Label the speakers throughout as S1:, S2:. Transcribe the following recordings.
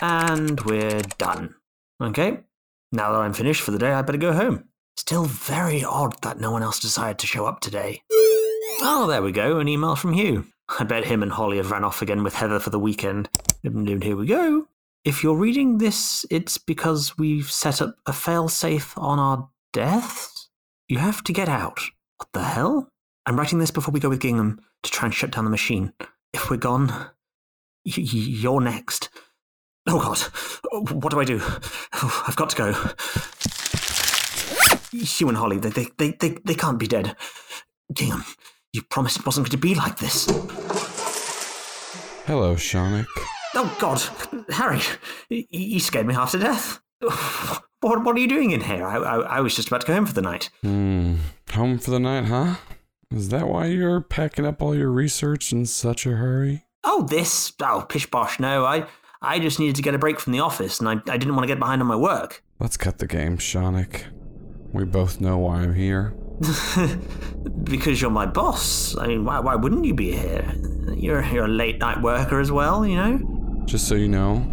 S1: And we're done. Okay, now that I'm finished for the day, I better go home. Still very odd that no one else decided to show up today. Oh, there we go, an email from Hugh. I bet him and Holly have ran off again with Heather for the weekend. And here we go. If you're reading this, it's because we've set up a failsafe on our deaths. You have to get out. What the hell? I'm writing this before we go with Gingham to try and shut down the machine. If we're gone, y- you're next. Oh god, what do I do? Oh, I've got to go. Hugh and Holly, they, they, they, they, can't be dead. Gingham, you promised it wasn't going to be like this.
S2: Hello, Shanik.
S1: Oh god, Harry, you scared me half to death. What, what are you doing in here? I, I, I was just about to go home for the night.
S2: Hmm. Home for the night, huh? Is that why you're packing up all your research in such a hurry?
S1: Oh, this? Oh, pish posh. No, I, I just needed to get a break from the office, and I, I didn't want to get behind on my work.
S2: Let's cut the game, Shanik. We both know why I'm here.
S1: because you're my boss. I mean, why, why wouldn't you be here? You're, you're a late night worker as well, you know?
S2: Just so you know,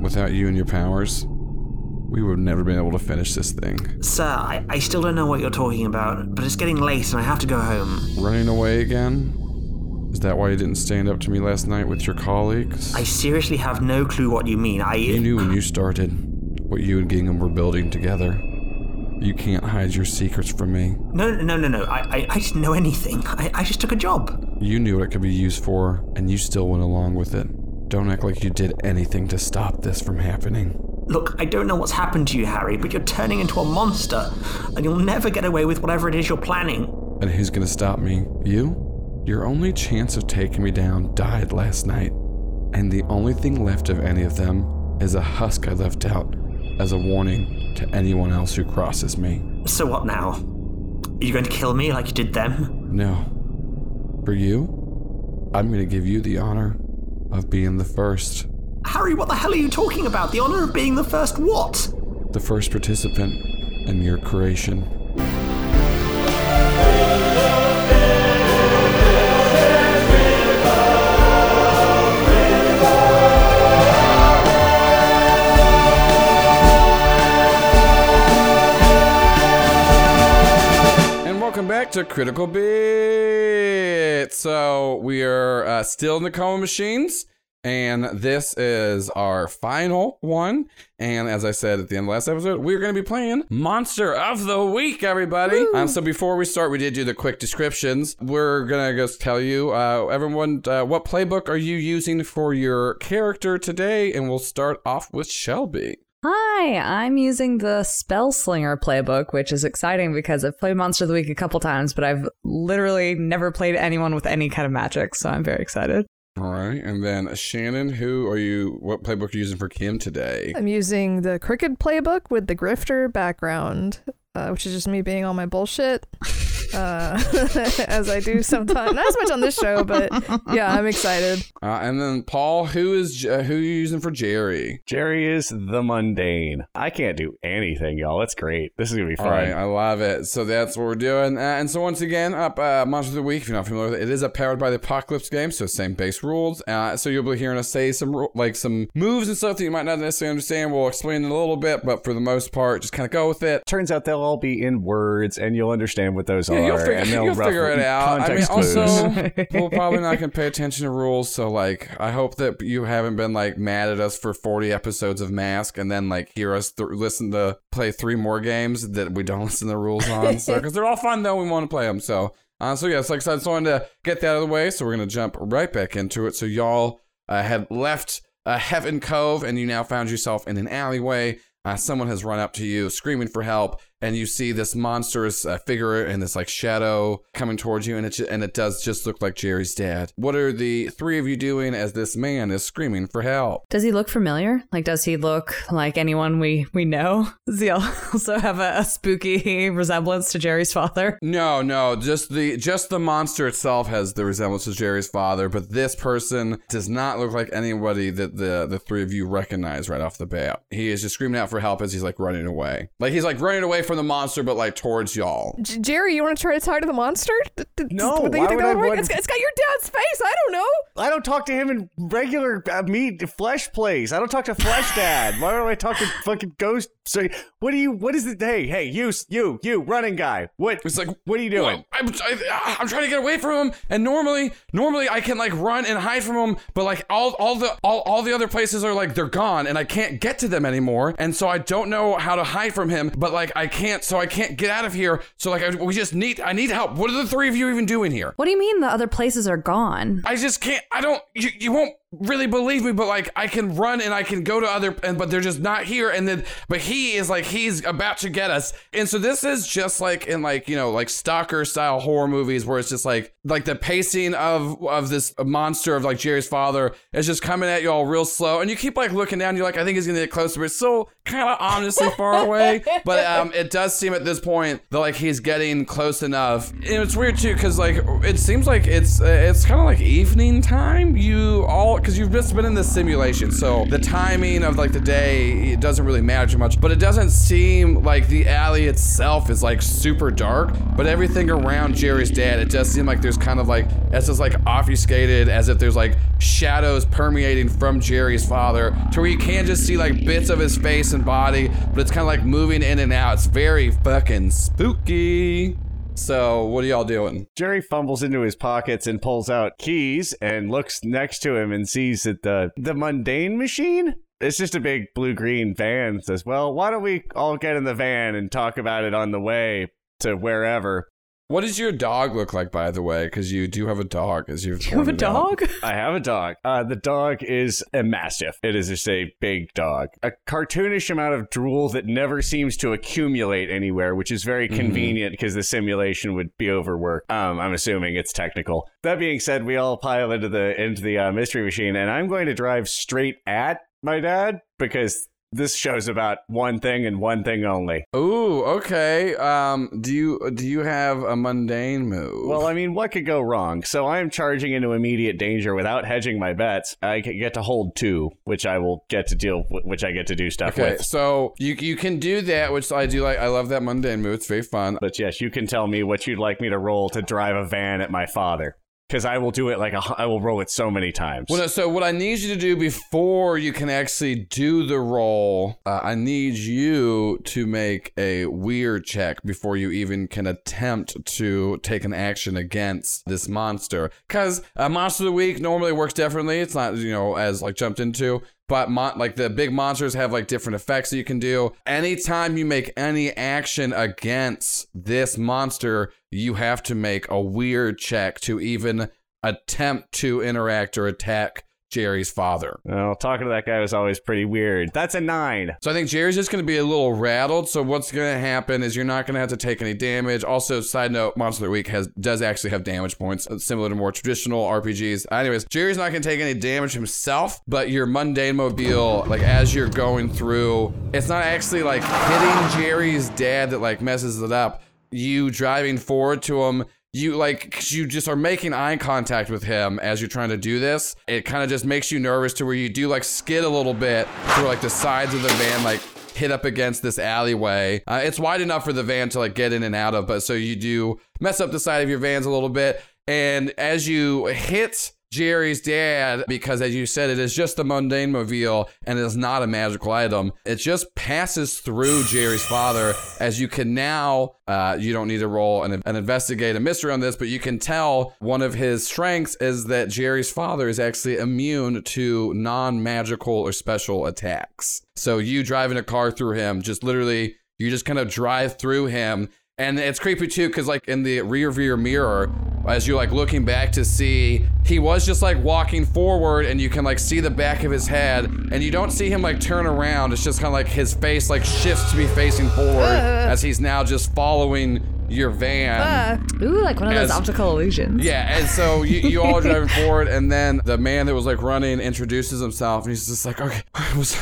S2: without you and your powers, we would have never been able to finish this thing.
S1: Sir, I, I still don't know what you're talking about, but it's getting late and I have to go home.
S2: Running away again? Is that why you didn't stand up to me last night with your colleagues?
S1: I seriously have no clue what you mean. I.
S2: You knew when you started what you and Gingham were building together. You can't hide your secrets from me.
S1: No, no, no, no. I, I, I didn't know anything. I, I just took a job.
S2: You knew what it could be used for, and you still went along with it. Don't act like you did anything to stop this from happening.
S1: Look, I don't know what's happened to you, Harry, but you're turning into a monster, and you'll never get away with whatever it is you're planning.
S2: And who's gonna stop me? You? Your only chance of taking me down died last night. And the only thing left of any of them is a husk I left out as a warning to anyone else who crosses me.
S1: So what now? Are you going to kill me like you did them?
S2: No. For you, I'm gonna give you the honor of being the first.
S1: Harry, what the hell are you talking about? The honor of being the first what?
S2: The first participant in your creation. Back to Critical Bit. So we are uh, still in the coma machines, and this is our final one. And as I said at the end of last episode, we're going to be playing Monster of the Week, everybody. Um, so before we start, we did do the quick descriptions. We're going to just tell you, uh, everyone, uh, what playbook are you using for your character today? And we'll start off with Shelby.
S3: Hi, I'm using the Spellslinger playbook, which is exciting because I've played Monster of the Week a couple times, but I've literally never played anyone with any kind of magic, so I'm very excited.
S2: All right, and then Shannon, who are you? What playbook are you using for Kim today?
S4: I'm using the Crooked playbook with the Grifter background, uh, which is just me being on my bullshit, uh, as I do sometimes. Not as much on this show, but yeah, I'm excited.
S2: Uh, and then Paul, who is uh, who are you using for Jerry?
S5: Jerry is the mundane. I can't do anything, y'all. That's great. This is gonna be fun.
S2: All right, I love it. So that's what we're doing. Uh, and so once again, up uh, Monster of the Week. If you're not familiar with it, it is a powered by the Apocalypse game, so same base rules. Uh, so you'll be hearing us say some like some moves and stuff that you might not necessarily understand. We'll explain it a little bit, but for the most part, just kind of go with it.
S5: Turns out they'll all be in words, and you'll understand what those
S2: Yeah,
S5: are.
S2: you'll figure, you'll figure it out. I mean,
S5: clues.
S2: also, we're probably not going to pay attention to rules. So, like, I hope that you haven't been like mad at us for 40 episodes of Mask and then like hear us th- listen to play three more games that we don't listen to the rules on. So, because they're all fun though, we want to play them. So, uh, so yes, like I said, I just wanted to get that out of the way. So we're going to jump right back into it. So y'all uh, had left uh, Heaven Cove and you now found yourself in an alleyway. Uh, someone has run up to you screaming for help, and you see this monstrous uh, figure and this like shadow coming towards you, and it and it does just look like Jerry's dad. What are the three of you doing as this man is screaming for help?
S3: Does he look familiar? Like, does he look like anyone we, we know? Does he also have a, a spooky resemblance to Jerry's father?
S2: No, no, just the just the monster itself has the resemblance to Jerry's father, but this person does not look like anybody that the the three of you recognize right off the bat. He is just screaming out for help as he's like running away, like he's like running away from from the monster, but like towards y'all.
S4: J- Jerry, you want to try to talk to the monster? D- d-
S5: No,
S4: do you
S5: why
S4: think
S5: would
S4: that
S5: I
S4: would work? It's got, your dad's face. I don't know.
S5: I don't talk to him in regular uh, meat flesh place. I don't talk to Flesh Dad. Why do I talk to fucking Ghost? So what do you? What is it? Hey, hey, you, you, you, running guy. What?
S2: It's like,
S5: what are you doing?
S2: Well, I'm, I, I'm trying to get away from him, and normally, normally I can like run and hide from him, but like all, all the, all, all the other places are like they're gone, and I can't get to them anymore, and so I don't know how to hide from him. But like I can't, so I can't get out of here. So like I, we just need, I need help. What are the three of you even doing here?
S3: What do you mean the other places are gone?
S2: I just can't. I don't. You, you won't really believe me, but like I can run and I can go to other, and but they're just not here. And then, but he is like he's about to get us. And so this is just like in like you know like stalker style horror movies where it's just like like the pacing of of this monster of like Jerry's father is just coming at you all real slow, and you keep like looking down. You're like, I think he's gonna get closer, but it's so kind of ominously far away. But um, it does seem at this point that like he's getting close enough. And it's weird too because like it seems like it's it's kind of like evening time. You all because you've just been in this simulation, so the timing of like the day it doesn't really matter too much. But it doesn't seem like the alley itself is like super dark, but everything around Jerry's dad, it does seem like there's kind of like it's just like obfuscated as if there's like shadows permeating from Jerry's father to where you can just see like bits of his face and body, but it's kind of like moving in and out. It's very fucking spooky. So, what are y'all doing?
S5: Jerry fumbles into his pockets and pulls out keys and looks next to him and sees that the the mundane machine. It's just a big blue green van. Says, "Well, why don't we all get in the van and talk about it on the way to wherever?"
S2: What does your dog look like, by the way? Because you do have a dog, as you've
S3: You have a
S2: pointed out.
S3: dog?
S5: I have a dog. Uh, the dog is a mastiff. It is just a big dog. A cartoonish amount of drool that never seems to accumulate anywhere, which is very
S2: Mhm.
S5: convenient because the simulation would be overworked. Um, I'm assuming it's technical. That being said, we all pile into the into the uh, mystery machine, and I'm going to drive straight at my dad because this show's about one thing and one thing only.
S2: Ooh, okay. Um, do you do you have a mundane move?
S5: Well, I mean, what could go wrong? So I am charging into immediate danger without hedging my bets. I get to hold two, which I will get to deal, which I get to do stuff
S2: okay.
S5: with.
S2: So you you can do that, which I do like. I love that mundane move. It's very fun.
S5: But yes, you can tell me what you'd like me to roll to drive a van at my father, because I will do it like a, I will roll it so many times.
S2: Well, so what I need you to do before you can actually do the roll, uh, I need you to make a weird check before you even can attempt to take an action against this monster. Because a monster of the week normally works differently. It's not you know as like jumped into. But like the big monsters have like different effects that you can do. Anytime you make any action against this monster, you have to make a weird check to even attempt to interact or attack Jerry's father.
S5: well, talking to that guy was always pretty weird. That's a nine.
S2: So I think Jerry's just going to be a little rattled. So what's going to happen is you're not going to have to take any damage. Also, side note, Monster of the Week has does actually have damage points, uh, similar to more traditional RPGs. Anyways, Jerry's not going to take any damage himself, but your mundane mobile, like as you're going through, it's not actually like hitting Jerry's dad that like messes it up. You driving forward to him you like you just are making eye contact with him as you're trying to do this. It kind of just makes you nervous to where you do like skid a little bit through like the sides of the van like hit up against this alleyway. Uh, it's wide enough for the van to like get in and out of but so you do mess up the side of your vans a little bit. And as you hit Jerry's dad, because as you said, it is just a mundane mobile and it is not a magical item. It just passes through Jerry's father, as you can now, uh, you don't need to roll and, and investigate a mystery on this, but you can tell one of his strengths is that Jerry's father is actually immune to non magical or special attacks. So you driving a car through him, just literally, you just kind of drive through him and it's creepy too, because like in the rear view mirror, as you're like looking back to see, he was just like walking forward, and you can like see the back of his head, and you don't see him like turn around. It's just kind of like his face like shifts to be facing forward as he's now just following your van.
S4: Ah,
S3: Ooh, like one of those optical illusions.
S2: Yeah, and so you, you all are driving forward, and then the man that was like running introduces himself, and he's just like, "Okay,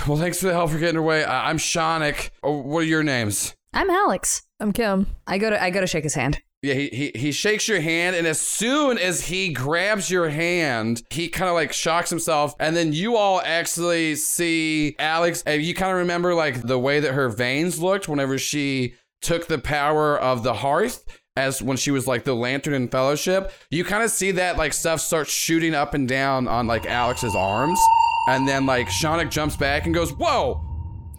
S2: well, thanks for the help for getting away. I- I'm Shonik. Oh, what are your names?"
S3: I'm Alex.
S4: I'm Kim.
S3: I go to I go to shake his hand.
S2: Yeah, he, he he shakes your hand, and as soon as he grabs your hand, he kind of like shocks himself, and then you all actually see Alex, and you kind of remember like the way that her veins looked whenever she took the power of the hearth as when she was like the lantern in fellowship you kind of see that like stuff starts shooting up and down on like alex's arms and then like Shonik jumps back and goes whoa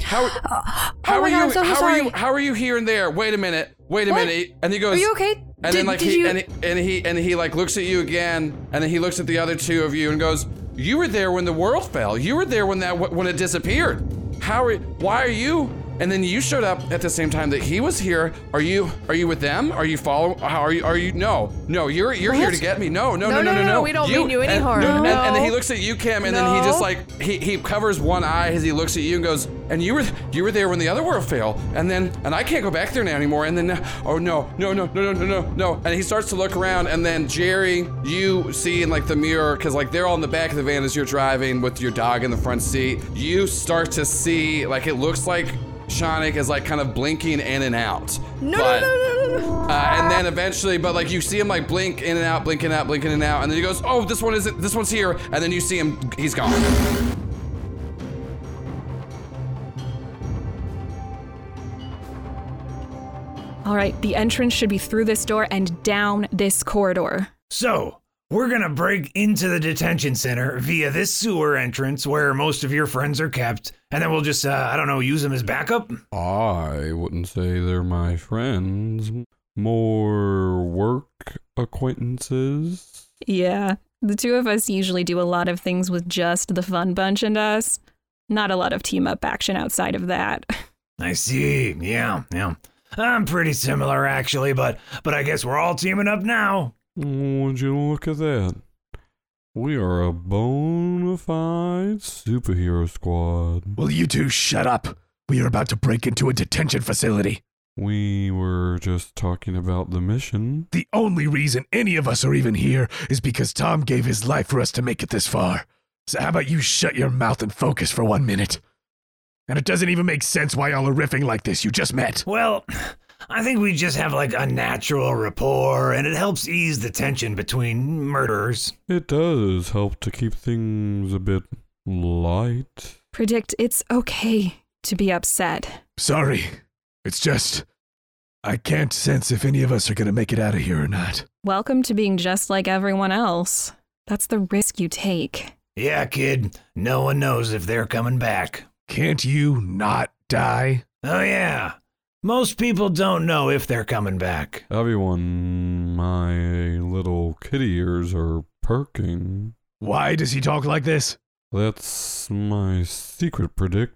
S2: how, oh, how
S3: oh
S2: are
S3: God,
S2: you
S3: so,
S2: how are you how are you here and there wait a minute wait a
S3: What?
S2: minute and he goes
S3: Are you okay?
S2: and
S3: did,
S2: then like he
S3: you?
S2: and, he and he and he like looks at you again, and then he looks at the other two of you and goes, "You were there when the world fell. You were there when that when it disappeared. How are? Why are you?" And then you showed up at the same time that he was here. Are you are you with them? Are you following? How are you? Are you? No, no. You're you're here to get me. No, no,
S4: No,
S2: no, no,
S4: no,
S2: no.
S4: no, we don't mean you any
S2: and,
S4: harm.
S2: And, and then he looks at you, Kim, and then he just like he, he covers one eye as he looks at you and goes, "And you were you were there when the other world fell, and then and I can't go back there now anymore." And then oh no no no no no no no no, and he starts to look around, and then Jerry, you see in like the mirror because like they're all in the back of the van as you're driving with your dog in the front seat. You start to see like it looks like. Shonik is like kind of blinking in and out.
S4: No,
S2: but,
S4: no, no, no, no, no.
S2: uh, and then eventually, but like you see him like blink in and out, blinking out, blinking in and out, and then he goes, "Oh, this one isn't. This one's here." And then you see him, he's gone.
S6: All right, the entrance should be through this door and down this corridor.
S7: So, we're gonna break into the detention center via this sewer entrance where most of your friends are kept, and then we'll just, uh, I don't know, use them as backup?
S2: I wouldn't say they're my friends. More work acquaintances.
S6: Yeah, the two of us usually do a lot of things with just the fun bunch and us. Not a lot of team up action outside of that.
S7: I see. Yeah, yeah. I'm pretty similar, actually, but but I guess we're all teaming up now.
S2: Would you look at that? We are a bona fide superhero squad.
S8: Will you two shut up? We are about to break into a detention facility.
S2: We were just talking about the mission.
S8: The only reason any of us are even here is because Tom gave his life for us to make it this far. So how about you shut your mouth and focus for one minute? And it doesn't even make sense why y'all are riffing like this. You just met.
S7: Well, I think we just have like a natural rapport, and it helps ease the tension between murderers.
S2: It does help to keep things a bit light.
S6: Predict it's okay to be upset.
S8: Sorry. It's just. I can't sense if any of us are gonna make it out of here or not.
S6: Welcome to being just like everyone else. That's the risk you take.
S7: Yeah, kid. No one knows if they're coming back.
S8: Can't you not die?
S7: Oh, yeah. Most people don't know if they're coming back.
S2: Everyone, my little kitty ears are perking.
S8: Why does he talk like this?
S2: That's my secret predict.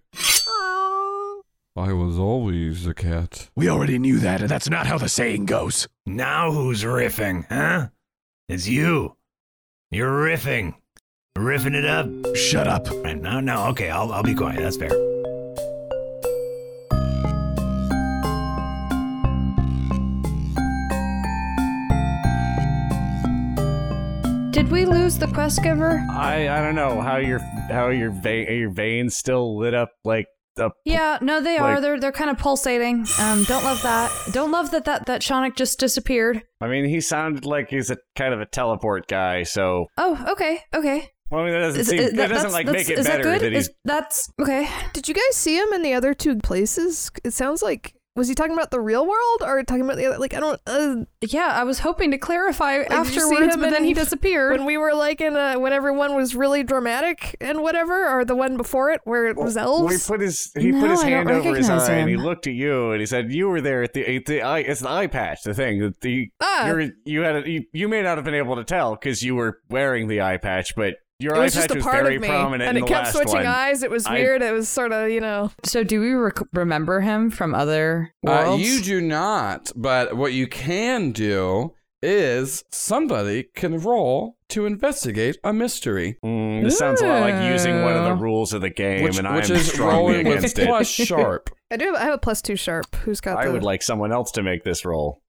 S2: I was always a cat.
S8: We already knew that, and that's not how the saying goes.
S7: Now who's riffing, huh? It's you. You're riffing. Riffing it up.
S8: Shut up.
S7: Right, no, no, okay, I'll, I'll be quiet. That's fair.
S3: Did we lose the quest giver?
S5: I I don't know how your how your vein your veins still lit up like a
S3: Yeah, no, they
S5: Like-
S3: are. They're they're kind of pulsating. Um, don't love that. Don't love that that that Shonik just disappeared.
S5: I mean, he sounded like he's a kind of a teleport guy. So,
S3: Oh, okay, okay.
S5: well, I mean, that doesn't
S3: Is-
S5: seem
S3: is-
S5: that
S3: that-
S5: doesn't like make it
S3: is
S5: better
S3: that
S5: that, he's.
S3: Is, that's okay.
S4: Did you guys see him in the other two places? It sounds like was he talking about the real world or talking about the other? Like I don't. Uh,
S3: Yeah, I was hoping to clarify
S4: did you see
S3: afterwards, but then he disappeared.
S4: when we were like in a, when everyone was really dramatic and whatever, or the one before it where it was
S5: Well, he put his he
S3: No,
S5: put his
S3: I
S5: hand over his
S3: recognize
S5: eye and he looked at you and he said, "You were there at the at the eye. It's the eye patch. The thing that the
S4: Ah.
S5: you're you had a, you, you may not have been able to tell because you were wearing the eye patch, but your
S4: it was just a part of me, and it kept switching
S5: one.
S4: eyes. It was
S5: I-
S4: weird. It was sort of you know.
S3: so, do we rec- remember him from other
S2: Uh,
S3: worlds?
S2: you do not, but what you can do is somebody can roll to investigate a mystery,
S5: Mm, this sounds a lot like using one of the rules of the game,
S2: which,
S5: and I'm
S2: which is
S5: strongly
S2: rolling with
S5: against it.
S2: plus sharp.
S4: I do. Have, I have a plus two sharp. Who's got?
S5: I
S4: the,
S5: would like someone else to make this roll.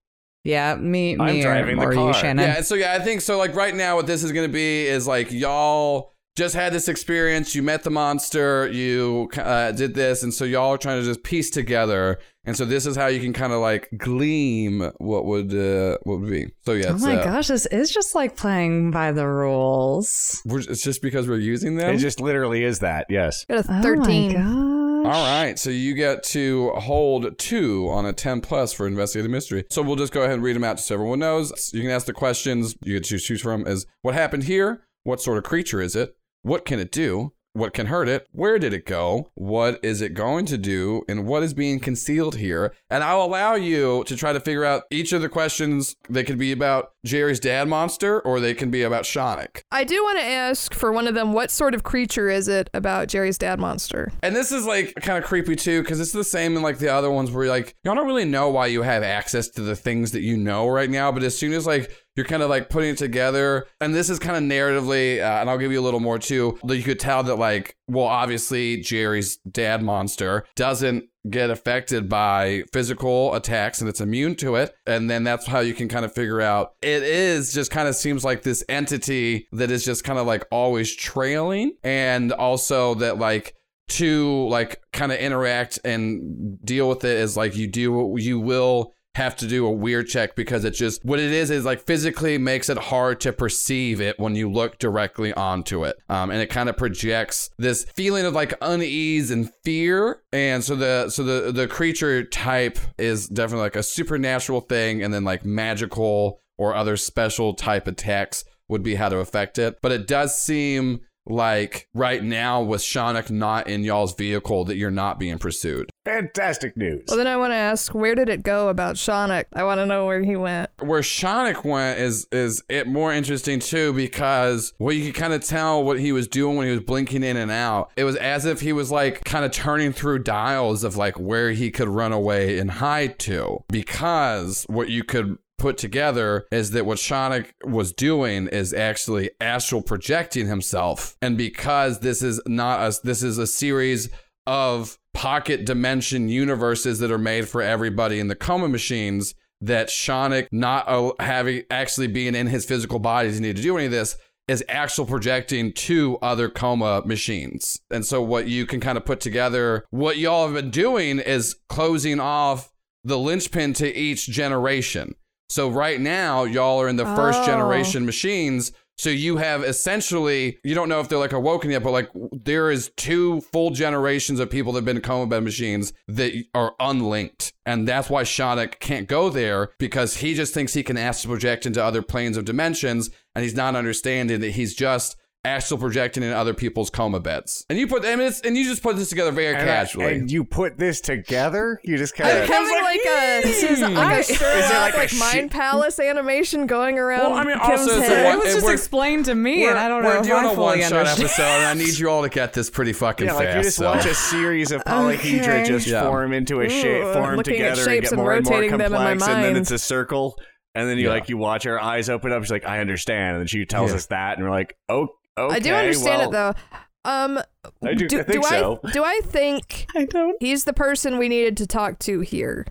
S3: Yeah, me,
S5: I'm
S3: me,
S5: driving the
S3: or, or
S5: car.
S3: you, Shannon.
S2: Yeah, so yeah, I think so. Like right now, what this is going to be is like y'all just had this experience. You met the monster. You uh, did this, and so y'all are trying to just piece together. And so this is how you can kind of like gleam what would uh, what would be. So yeah,
S3: oh my
S2: uh,
S3: gosh, this is just like playing by the rules.
S2: we're, it's just because we're using them.
S5: It just literally is that. Yes.
S4: got a
S3: Oh my
S2: All right, so you get to hold two on a 10 plus for investigative mystery. So we'll just go ahead and read them out just so everyone knows. You can ask the questions you get to choose from is what happened here? What sort of creature is it? What can it do? What can hurt it? Where did it go? What is it going to do? And what is being concealed here? And I'll allow you to try to figure out each of the questions. They could be about Jerry's dad monster or they can be about Shonik.
S4: I do want to ask for one of them what sort of creature is it about Jerry's dad monster?
S2: And this is like kind of creepy too, because it's the same in like the other ones where you're like, y'all don't really know why you have access to the things that you know right now. But as soon as like you're kind of like putting it together, and this is kind of narratively, uh, and I'll give you a little more too, that you could tell that like, well, obviously Jerry's dad monster doesn't get affected by physical attacks and it's immune to it. And then that's how you can kind of figure out it is just kind of seems like this entity that is just kind of like always trailing. And also that like to like kind of interact and deal with it is like you do, you will have to do a weird check because it just what it is is like physically makes it hard to perceive it when you look directly onto it. Um, and it kind of projects this feeling of like unease and fear. And so the so the the creature type is definitely like a supernatural thing and then like magical or other special type attacks would be how to affect it. But it does seem like right now with Shonik not in y'all's vehicle that you're not being pursued.
S5: Fantastic news.
S4: Well, then I want to ask, where did it go about Shonik? I want to know where he went.
S2: Where Shonik went is is it more interesting too because well you could kind of tell what he was doing when he was blinking in and out. It was as if he was like kind of turning through dials of like where he could run away and hide to because what you could put together is that what Shonik was doing is actually astral projecting himself. And because this is not a this is a series of pocket dimension universes that are made for everybody in the coma machines, that Shonik not having actually being in his physical body doesn't need to do any of this is actual projecting to other coma machines. And so what you can kind of put together, what y'all have been doing is closing off the linchpin to each generation. So right now, y'all are in the first
S4: Oh.
S2: generation machines. So you have essentially, you don't know if they're like awoken yet, but like there is two full generations of people that have been coma bed machines that are unlinked. And that's why Shonik can't go there because he just thinks he can astral project into other planes of dimensions. And he's not understanding that he's just astral projecting in other people's coma beds. And you put, I mean, it's, and you just put this together very
S5: And, I-
S2: casually.
S5: and you put this together? You just kind
S4: I'm
S5: of.
S4: having like, a uh, this is hmm. like a Sherlock,
S5: like a
S4: like,
S5: shit-
S4: Mind Palace animation going around.
S2: Well, I mean,
S4: Kim's
S2: also,
S4: head.
S2: a
S3: It was just explained to me, and I don't know
S2: We're
S3: if
S2: doing
S3: I
S2: a
S3: fully
S2: one shot episode, and I need you all to get this pretty fucking
S5: Yeah,
S2: fast.
S5: like you just
S2: so.
S5: watch a series of polyhedra
S4: Okay.
S5: just
S2: Yeah.
S5: form into a shape, form
S4: looking at
S5: together, and
S4: shapes
S5: get
S4: and
S5: more and more
S4: rotating them in my
S5: complex, and then it's a circle. And then you
S2: Yeah.
S5: like you watch her eyes open up. She's like, "I understand," and then she tells
S2: Yeah.
S5: us that, and we're like, "Oh, okay."
S4: I do understand
S5: well,
S4: it though. Um,
S5: I do- I think
S4: I
S5: so.
S4: do I think
S3: I don't.
S4: he's the person we needed to talk to here,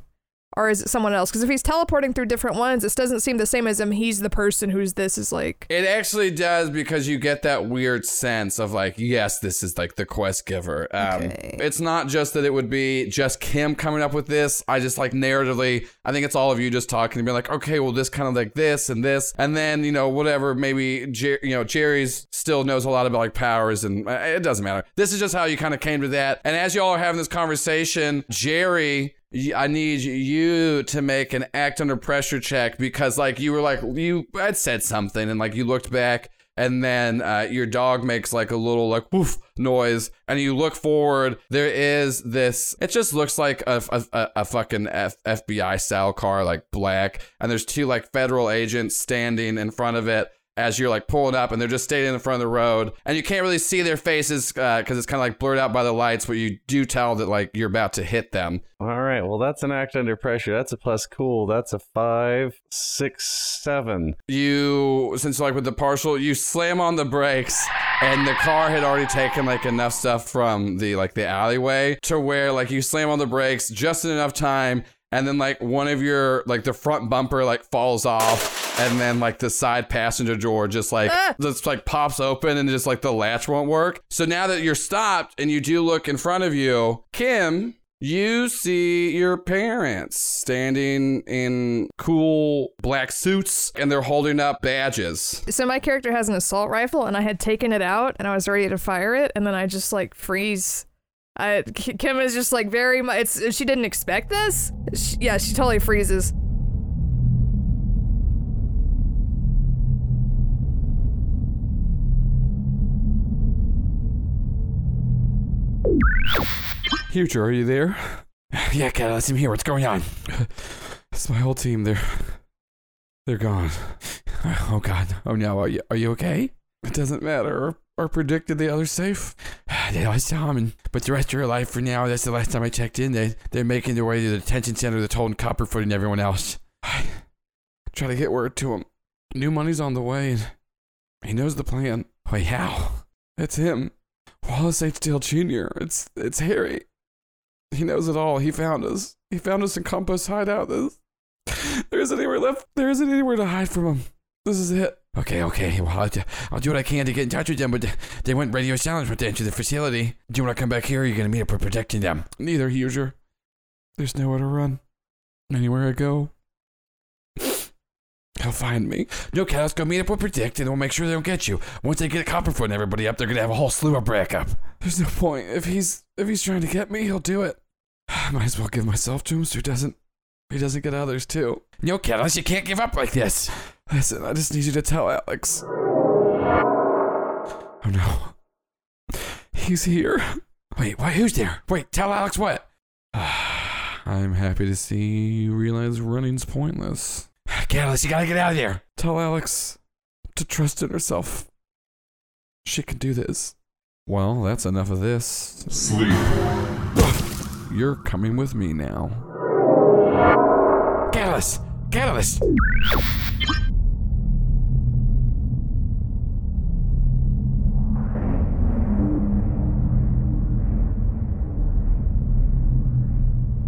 S4: or is it someone else? Because if he's teleporting through different ones, this doesn't seem the same as him. He's the person who's this is like.
S2: It actually does because you get that weird sense of like, yes, this is like the quest giver. Um,
S4: Okay.
S2: It's not just that it would be just Kim coming up with this. I just like narratively, I think it's all of you just talking and being like, okay, well, this kind of like this and this, and then you know whatever. Maybe Jer- you know Jerry's still knows a lot about like powers, and uh, it doesn't matter. This is just how you kind of came to that. And as y'all are having this conversation, Jerry. I need you to make an act under pressure check because, like, you were like, you had said something, and like, you looked back, and then uh, your dog makes like a little like woof noise, and you look forward. There is this. It just looks like a a, a, a fucking F, FBI style car, like black, and there's two like federal agents standing in front of it. As you're like pulling up, and they're just standing in the front of the road, and you can't really see their faces uh, because it's kind of like blurred out by the lights, but you do tell that like you're about to hit them.
S5: All right. Well, that's an act under pressure. That's a plus. Cool. That's a five, six, seven.
S2: you since like with the partial you slam on the brakes and the car had already taken like enough stuff from the like the alleyway to where like you slam on the brakes just in enough time and then like one of your like the front bumper like falls off and then like the side passenger door just like
S4: Ah!
S2: just like pops open and just like the latch won't work so now that you're stopped and you do look in front of you kim you see your parents standing in cool black suits and they're holding up badges.
S4: So my character has an assault rifle, and I had taken it out, and I was ready to fire it, and then I just like freeze I, K- Kim is just like very much. It's she didn't expect this. She, yeah, she totally freezes.
S2: Future, are you there? Yeah, Catalyst, I'm here. What's going on? It's my whole team. They're they're gone. Oh God. Oh no. Are you are you okay? It doesn't matter. Or, predicted the other safe. They lost Tom, and but the rest are life for now. That's the last time I checked in. They they're making their way to the detention center. They're holding Copperfoot and everyone else. I try to get word to him. New money's on the way, and he knows the plan. Wait, how? It's him. Wallace H. Dale Jr. It's it's Harry. He knows it all. He found us. He found us in Compass Hideout. There isn't anywhere left. There isn't anywhere to hide from him. This is it. Okay, okay. Well, I'll, do- I'll do what I can to get in touch with them, but they went radio silence when they entered the facility. Do you want to come back here? Or are you going to meet up with protecting them? Neither, user. There's nowhere to run. Anywhere I go, he'll find me. No, Cat, let's go meet up with Predict, and we'll make sure they don't get you. Once they get a Copperfoot and everybody up, they're going to have a whole slew of backup. There's no point. If he's if he's trying to get me, he'll do it. Might as well give myself to him so he doesn't he doesn't get others too. No, Catalyst, you can't give up like this. Listen, I just need you to tell Alex. Oh no. He's here. Wait, why who's there? Wait, tell Alex what? I'm happy to see you realize running's pointless. Catalyst, you gotta get out of there. Tell Alex to trust in herself. She can do this. Well, that's enough of this.
S9: Sleep.
S2: You're coming with me now. Catalyst! Catalyst!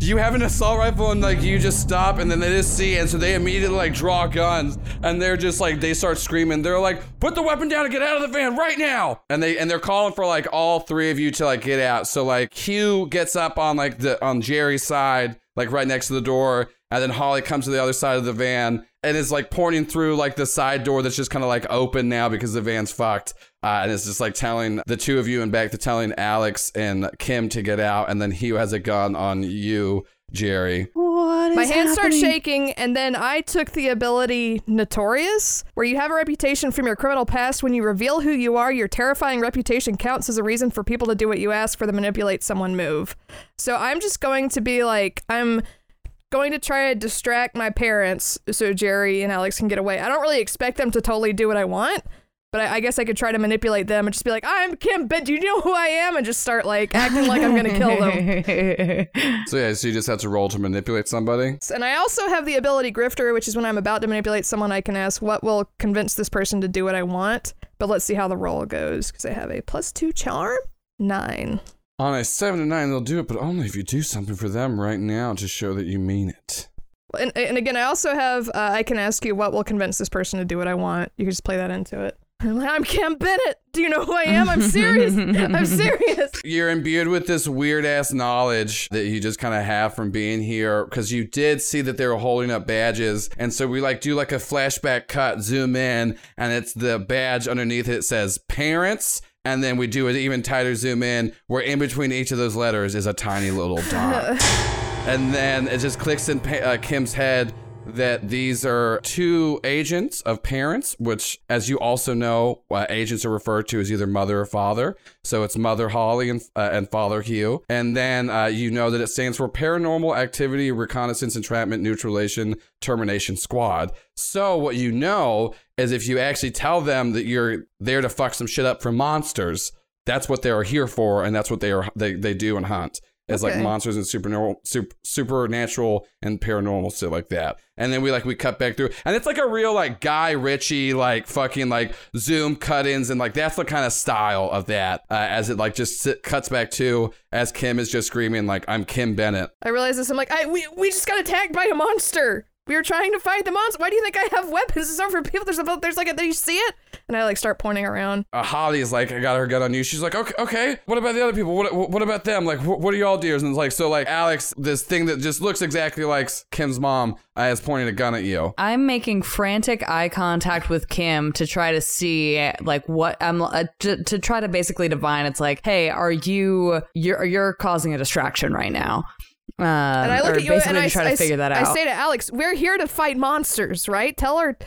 S2: You have an assault rifle and like you just stop and then they just see and so they immediately like draw guns and they're just like they start screaming. They're like, put the weapon down and get out of the van right now. And they and they're calling for like all three of you to like get out. So like Hugh gets up on like the on Jerry's side, like right next to the door, and then Holly comes to the other side of the van and is like pointing through like the side door that's just kind of like open now because the van's fucked. Uh, and it's just like telling the two of you and back to telling Alex and Kim to get out, and then he has a gun on you, Jerry.
S3: What is
S4: My hands start shaking, and then I took the ability Notorious, where you have a reputation from your criminal past. When you reveal who you are, your terrifying reputation counts as a reason for people to do what you ask for the manipulate someone move. So I'm just going to be like, I'm going to try to distract my parents so Jerry and Alex can get away. I don't really expect them to totally do what I want. But I, I guess I could try to manipulate them and just be like, I'm Kim, but do you know who I am? And just start like acting like I'm gonna kill them.
S2: So yeah, so you just have to roll to manipulate somebody.
S4: And I also have the ability Grifter, which is when I'm about to manipulate someone, I can ask what will convince this person to do what I want. But let's see how the roll goes because I have a plus two charm. Nine.
S2: On a seven to nine, they'll do it, but only if you do something for them right now to show that you mean it.
S4: And, and again, I also have uh, I can ask you what will convince this person to do what I want. You can just play that into it. I'm like, I'm Kim Bennett. Do you know who I am? I'm serious. I'm serious.
S2: You're imbued with this weird ass knowledge that you just kind of have from being here because you did see that they were holding up badges. And so we like do like a flashback cut, zoom in, and it's the badge underneath it says parents. And then we do an even tighter zoom in where in between each of those letters is a tiny little dot. and then it just clicks in Pa- uh, Kim's head that these are two agents of parents, which, as you also know, uh, agents are referred to as either mother or father. So it's Mother Holly and, uh, and Father Hugh. And then uh, you know that it stands for Paranormal Activity Reconnaissance Entrapment Neutralization Termination Squad. So what you know is if you actually tell them that you're there to fuck some shit up for monsters, that's what they are here for, and that's what they are they, they do and hunt. Is like monsters and supernatural, super, supernatural and paranormal shit like that. And then we like we cut back through, and it's like a real like Guy Ritchie like fucking like zoom cut-ins, and like that's the kind of style of that. Uh, as it like just sit, cuts back to as Kim is just screaming like I'm Kim Bennett.
S4: I realize this. I'm like, I we we just got attacked by a monster. We were trying to fight the monster. Why do you think I have weapons? It's not for people. There's a there's like a do you see it? And I like start pointing around.
S2: uh, Holly is like, I got her gun on you. She's like, okay, okay. What about the other people? What, what about them? Like, what, what are y'all dears? And it's like, so like Alex, this thing that just looks exactly like Kim's mom, uh, is pointing a gun at you.
S3: I'm making frantic eye contact with Kim to try to see like what I'm uh, to, to try to basically divine. It's like, hey, are you you're you're causing a distraction right now? Um,
S4: And I look at you and I,
S3: to try
S4: I-
S3: to figure that out.
S4: I say to Alex, "We're here to fight monsters, right? Tell her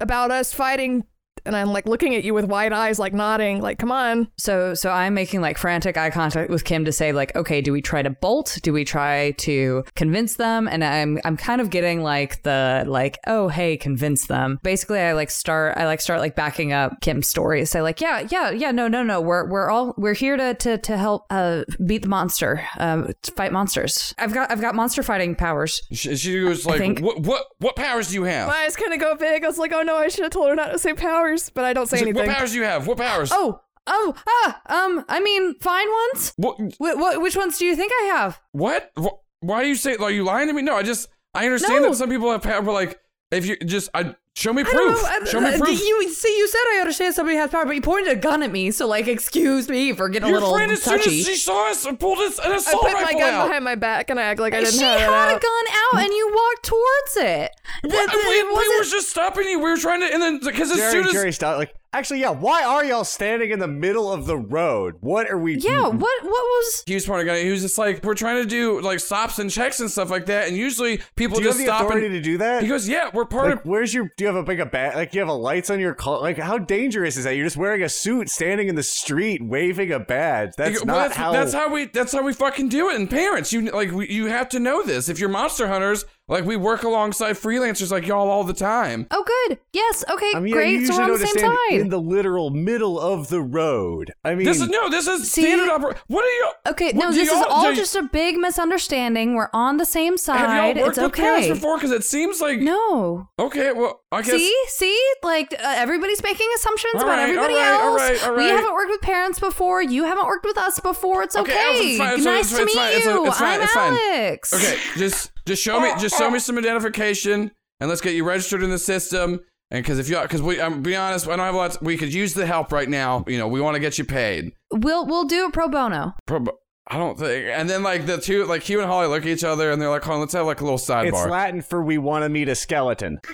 S4: about us fighting." And I'm like looking at you with wide eyes, like nodding, like, "Come on."
S3: So so I'm making like frantic eye contact with Kim to say like, okay, do we try to bolt? Do we try to convince them? And I'm I'm kind of getting like the like, oh hey, convince them. Basically, I like start I like start like backing up Kim's story. Say like, yeah yeah yeah no no no, we're we're all we're here to to to help uh beat the monster, um to fight monsters. I've got I've got monster fighting powers.
S2: She, she was like, what, what, what powers do you have?
S4: My eyes kind of go big. I was like, "Oh no, I should have told her not to say powers," but I don't say
S2: like,
S4: anything.
S2: what powers do you have? What powers?
S3: Oh oh ah um I mean fine ones.
S2: What?
S3: Wh- wh- which ones do you think I have?
S2: What? Wh- Why do you say? Are you lying to me? No, I just I understand
S3: No.
S2: that some people have power, but like if you just I show me proof.
S3: I-
S2: show me
S3: uh,
S2: proof.
S3: You see, you said I understand somebody has power, but you pointed a gun at me, so like, excuse me for getting
S2: Your
S3: a little
S2: friend, as soon
S3: touchy.
S2: as she saw us, pulled us an
S4: I
S2: assault
S4: put my gun
S2: out.
S4: behind my back and I act like I didn't
S3: she
S4: have it
S3: had a gun out, and you walked towards it. The- the-
S2: we,
S3: it
S2: we were just stopping you. We were trying to, and then because as
S5: Jerry,
S2: soon as
S5: Jerry, stop. Like, actually, yeah. Why are y'all standing in the middle of the road? What are we?
S3: yeah. What? What was?
S2: he was pointing a gun, he was just like, "We're trying to do like stops and checks and stuff like that." And usually people
S5: Do you have
S2: just
S5: the
S2: stop
S5: authority
S2: and
S5: to do that?
S2: he goes, "Yeah, we're part
S5: Like,
S2: of."
S5: where's your? Do you have a big a bat? Like, you have a lights on your car? Like, how dangerous is that? You're just wearing a suit, standing in the street, waving a badge. That's
S2: Well,
S5: not
S2: that's,
S5: how.
S2: that's how we that's how we fucking do it. And parents, you like we, you have to know this. If you're monster hunters, like we work alongside freelancers like y'all all the time.
S3: Oh, good. Yes. Okay.
S5: I mean, yeah,
S3: great.
S5: you
S3: so we're on the same
S5: stand
S3: side.
S5: in the literal middle of the road. I mean,
S2: This is no, this is
S3: See-
S2: standard operation. What are you?
S3: Okay,
S2: what,
S3: no, this is
S2: y'all-
S3: all just a big misunderstanding. We're on the same side.
S2: Have
S3: side.
S2: y'all worked
S3: It's
S2: with parents before? Because it seems like
S3: No.
S2: okay. Well, I guess
S3: See, see, like uh, everybody's making assumptions
S2: All
S3: about
S2: right,
S3: everybody
S2: all right,
S3: else.
S2: all right, all
S3: We haven't worked with parents before. You haven't worked with us before. It's okay.
S2: Okay, it's fine, it's
S3: nice
S2: fine,
S3: to
S2: it's
S3: meet
S2: it's
S3: you.
S2: fine, it's fine,
S3: I'm
S2: it's fine.
S3: Alex.
S2: Okay, just just show me just show me some identification and let's get you registered in the system. And because if you because we I'm be honest, I don't have a lot. we could use the help right now. You know, we want to get you paid.
S3: We'll we'll do it pro bono.
S2: Pro- I don't think. And then like the two like Hugh and Holly look at each other and they're like, "Hold on, let's have like a little sidebar."
S5: it's
S2: sidebar."
S5: Latin for "we want to meet a skeleton."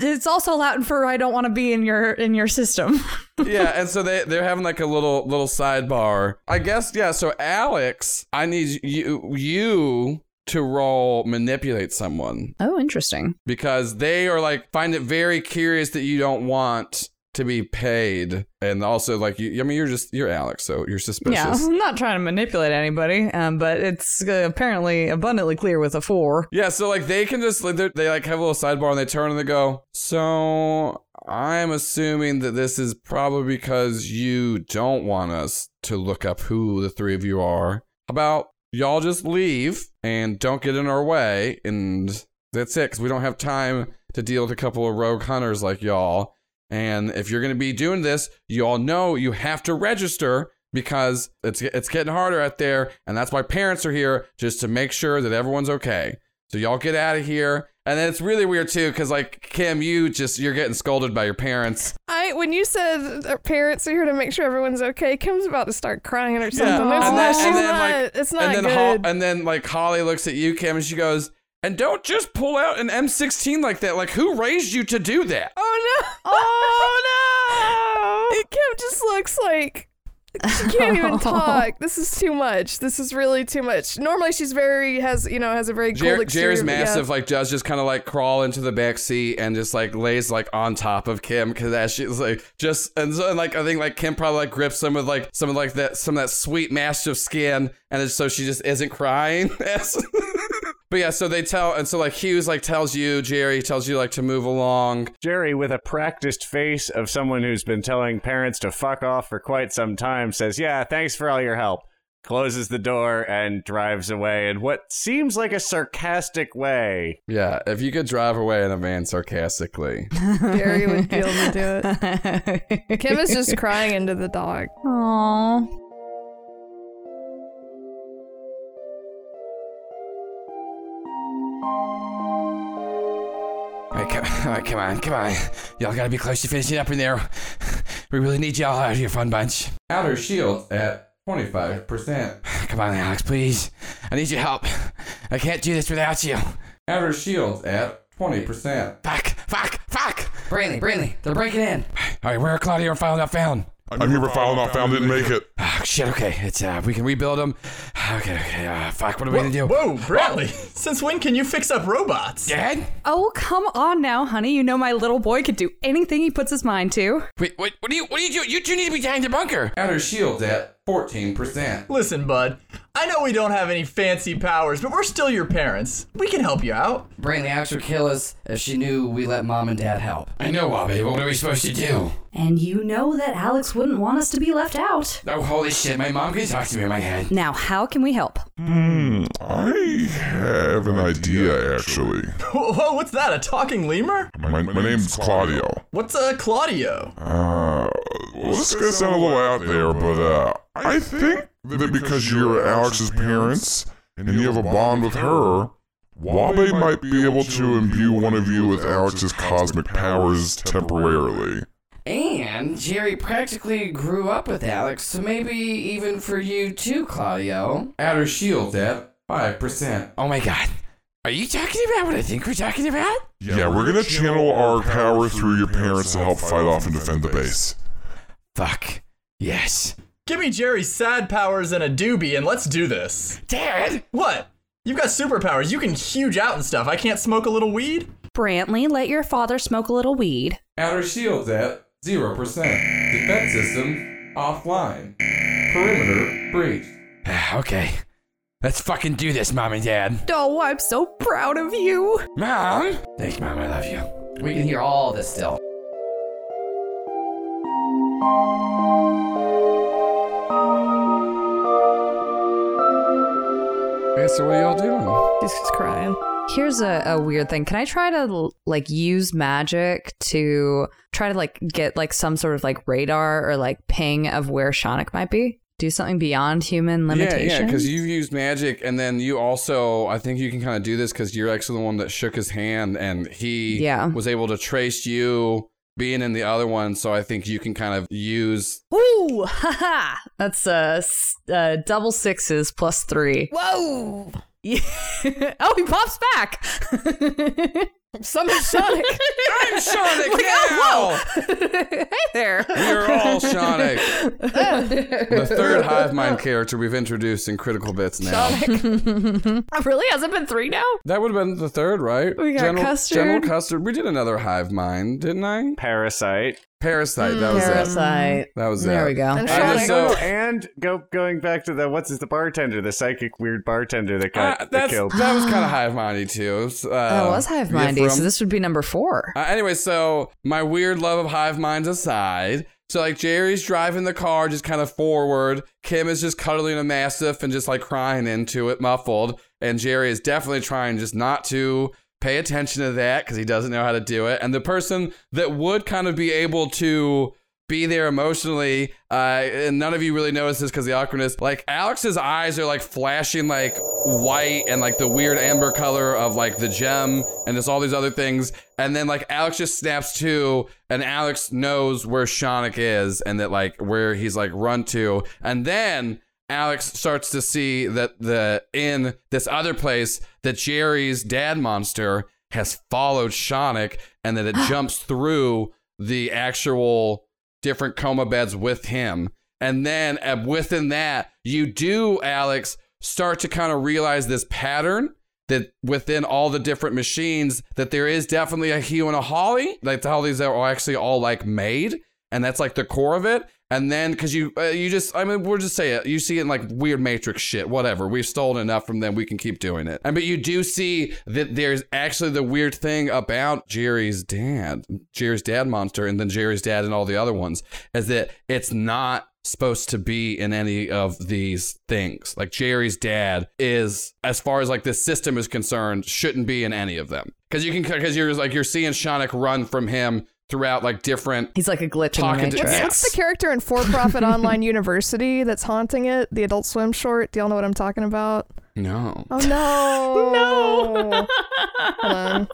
S3: It's also Latin for I don't want to be in your in your system.
S2: yeah, and so they they're having like a little little sidebar. I guess yeah. So Alex, I need you you to roll manipulate someone.
S3: oh, interesting.
S2: because they are like find it very curious that you don't want to be paid and also like you i mean you're just you're alex so you're suspicious
S3: Yeah, I'm not trying to manipulate anybody, um, but it's uh, apparently abundantly clear with a four.
S2: yeah so like they can just like they're- like have a little sidebar and they turn and they go so i'm assuming that this is probably because you don't want us to look up who the three of you are about y'all just leave and don't get in our way and that's it because we don't have time to deal with a couple of rogue hunters like y'all And if you're going to be doing this, you all know you have to register because it's it's getting harder out there, and that's why parents are here just to make sure that everyone's okay. So y'all get out of here. And then it's really weird too, because like Kim, you just you're getting scolded by your parents.
S4: I when you said that parents are here to make sure everyone's okay, Kim's about to start crying or something.
S2: Yeah,
S4: It's
S2: and
S4: not,
S2: then-
S4: she's
S2: and then,
S4: not,
S2: like-
S4: it's not
S2: and then
S4: good.
S2: Ho- and then like Holly looks at you, Kim, and she goes, "And don't just pull out an M16 like that. Like who raised you to do that?"
S4: oh no! Oh no! Kim just looks like she can't even oh. talk. This is too much. This is really too much. Normally she's very has you know has a very
S2: Jer-
S4: cool exterior.
S2: Jerry's
S4: but yeah.
S2: massive, like does just kind of like crawl into the back seat and just like lays like on top of Kim because as she's like just and so and like I think like Kim probably like grips some of like some of like that some of that sweet massive skin and so she just isn't crying. but yeah, so they tell and so like Hugh's like tells you Jerry tells you like to move along.
S5: Jerry, with a practiced face of someone who's been telling parents to fuck off for quite some time, says, Yeah, thanks for all your help. Closes the door and drives away in what seems like a sarcastic way.
S2: Yeah, if you could drive away in a van sarcastically.
S4: Jerry would be able to do it. Kim is just crying into the dog.
S3: Aww.
S2: Right, come, all right, come on, come on. Y'all gotta be close to finishing up in there. We really need y'all out here, fun bunch. Outer shield at 25%. Come on, Alex, please. I need your help. I can't do this without you. Outer shield at 20%. Fuck, fuck, fuck.
S9: Brainley, Brainley, they're breaking in.
S2: All right, where are Claudia and File Not Found?
S10: I'm here for file not found, didn't make it.
S2: Oh, shit, okay. It's, uh, we can rebuild them. Okay, okay, uh, fuck, what are we gonna do?
S11: Whoa, Bradley! Since when can you fix up robots?
S2: Dad?
S3: Oh, come on now, honey. You know my little boy could do anything he puts his mind to.
S2: Wait, wait, what do you, what do you do? You two need to be behind the bunker. Outer shield at 14%.
S11: Listen, bud. I know we don't have any fancy powers, but we're still your parents. We can help you out.
S9: Brainley Alex would kill us if she knew we let mom and dad help.
S2: I know, Wabe, but what are we supposed to do?
S3: And you know that Alex wouldn't want us to be left out.
S2: Oh, holy shit, my mom can talk to me in my head.
S3: Now, how can we help?
S10: Hmm, I have an idea, actually.
S11: Whoa, whoa, what's that? A talking lemur?
S10: My, my name's Claudio.
S11: What's uh Claudio?
S10: Uh, well, this is gonna sound a little out there, but uh, I think that because you're Alex's parents and you have a bond with her, Wabe might be able to imbue one of you with Alex's cosmic powers temporarily.
S9: And Jerry practically grew up with Alex, so maybe even for you too, Claudio.
S2: Outer shield at 5%. Oh my god. Are you talking about what I think we're talking about?
S10: Yeah, we're gonna channel our power through your parents to help fight off and defend the base.
S2: Fuck. Yes.
S11: Give me Jerry's sad powers and a doobie and let's do this.
S2: Dad!
S11: What? You've got superpowers. You can huge out and stuff. I can't smoke a little weed?
S3: Brantley, let your father smoke a little weed.
S2: Outer shields at 0%. Defense system offline. Perimeter breached. Ah, okay. Let's fucking do this, Mom and Dad.
S3: Oh, I'm so proud of you.
S2: Mom! Thanks, Mom. I love you.
S9: We can hear all this still.
S2: Yeah, so what are y'all doing?
S4: He's just crying.
S3: Here's a, a weird thing. Can I try to like use magic to try to like get like some sort of like radar or like ping of where Shonik might be? Do something beyond human limitations?
S2: Yeah, yeah, because you've used magic, and then you also, I think you can kind of do this because you're actually the one that shook his hand, and he
S3: Yeah.
S2: was able to trace you being in the other one. So I think you can kind of use.
S3: Ooh, haha. That's uh, s- uh double sixes plus three.
S4: Whoa!
S3: oh, he pops back.
S4: Summon Sonic!
S2: I'm Sonic
S3: Like,
S2: now.
S3: oh, whoa. hey there.
S2: You're all Sonic. the third hive mind character we've introduced in Critical Bits now. Sonic.
S3: really? Has it been three now?
S2: That would have been the third, right?
S3: We got
S2: General,
S3: Custard.
S2: General Custard. We did another hive mind, didn't I?
S5: Parasite.
S2: Parasite. That was it. That was
S3: There
S2: it.
S3: we go.
S4: And
S2: And so-
S5: and go going back to the what's his the bartender, the psychic weird bartender that
S2: Uh,
S5: got that killed.
S2: that was kind of hive mindy too. Uh,
S3: That was hive mindy,
S2: Yifrim.
S3: so this would be number four.
S2: Uh, anyway, so my weird love of hive minds aside, so like Jerry's driving the car just kind of forward. Kim is just cuddling a mastiff and just like crying into it, muffled. And Jerry is definitely trying just not to pay attention to that because he doesn't know how to do it. And the person that would kind of be able to be there emotionally, uh, and none of you really notice this because the awkwardness. Like Alex's eyes are like flashing like white and like the weird amber color of like the gem and just all these other things. And then like Alex just snaps to, and Alex knows where Shonik is and that like where he's like run to. And then Alex starts to see that the in this other place that Jerry's dad monster has followed Shonik and that it jumps through the actual different coma beds with him. And then uh, within that, you do, Alex, start to kind of realize this pattern that within all the different machines, that there is definitely a Hugh and a Holly. Like how these are actually all like made, and that's like the core of it. And then because you uh, you just I mean we'll just say it. You see it in like weird Matrix shit whatever. We've stolen enough from them we can keep doing it. And but you do see that there's actually the weird thing about Jerry's dad Jerry's dad monster and then Jerry's dad and all the other ones is that it's not supposed to be in any of these things. Like Jerry's dad is as far as like this system is concerned shouldn't be in any of them. Because you can because you're like you're seeing Shonik run from him throughout like different
S3: He's like a glitch in the
S2: Talking to-
S3: matrix.
S2: Yeah.
S4: What's the character in For Profit Online University that's haunting it? The Adult Swim short. Do y'all know what I'm talking about?
S2: no
S4: Oh no! no.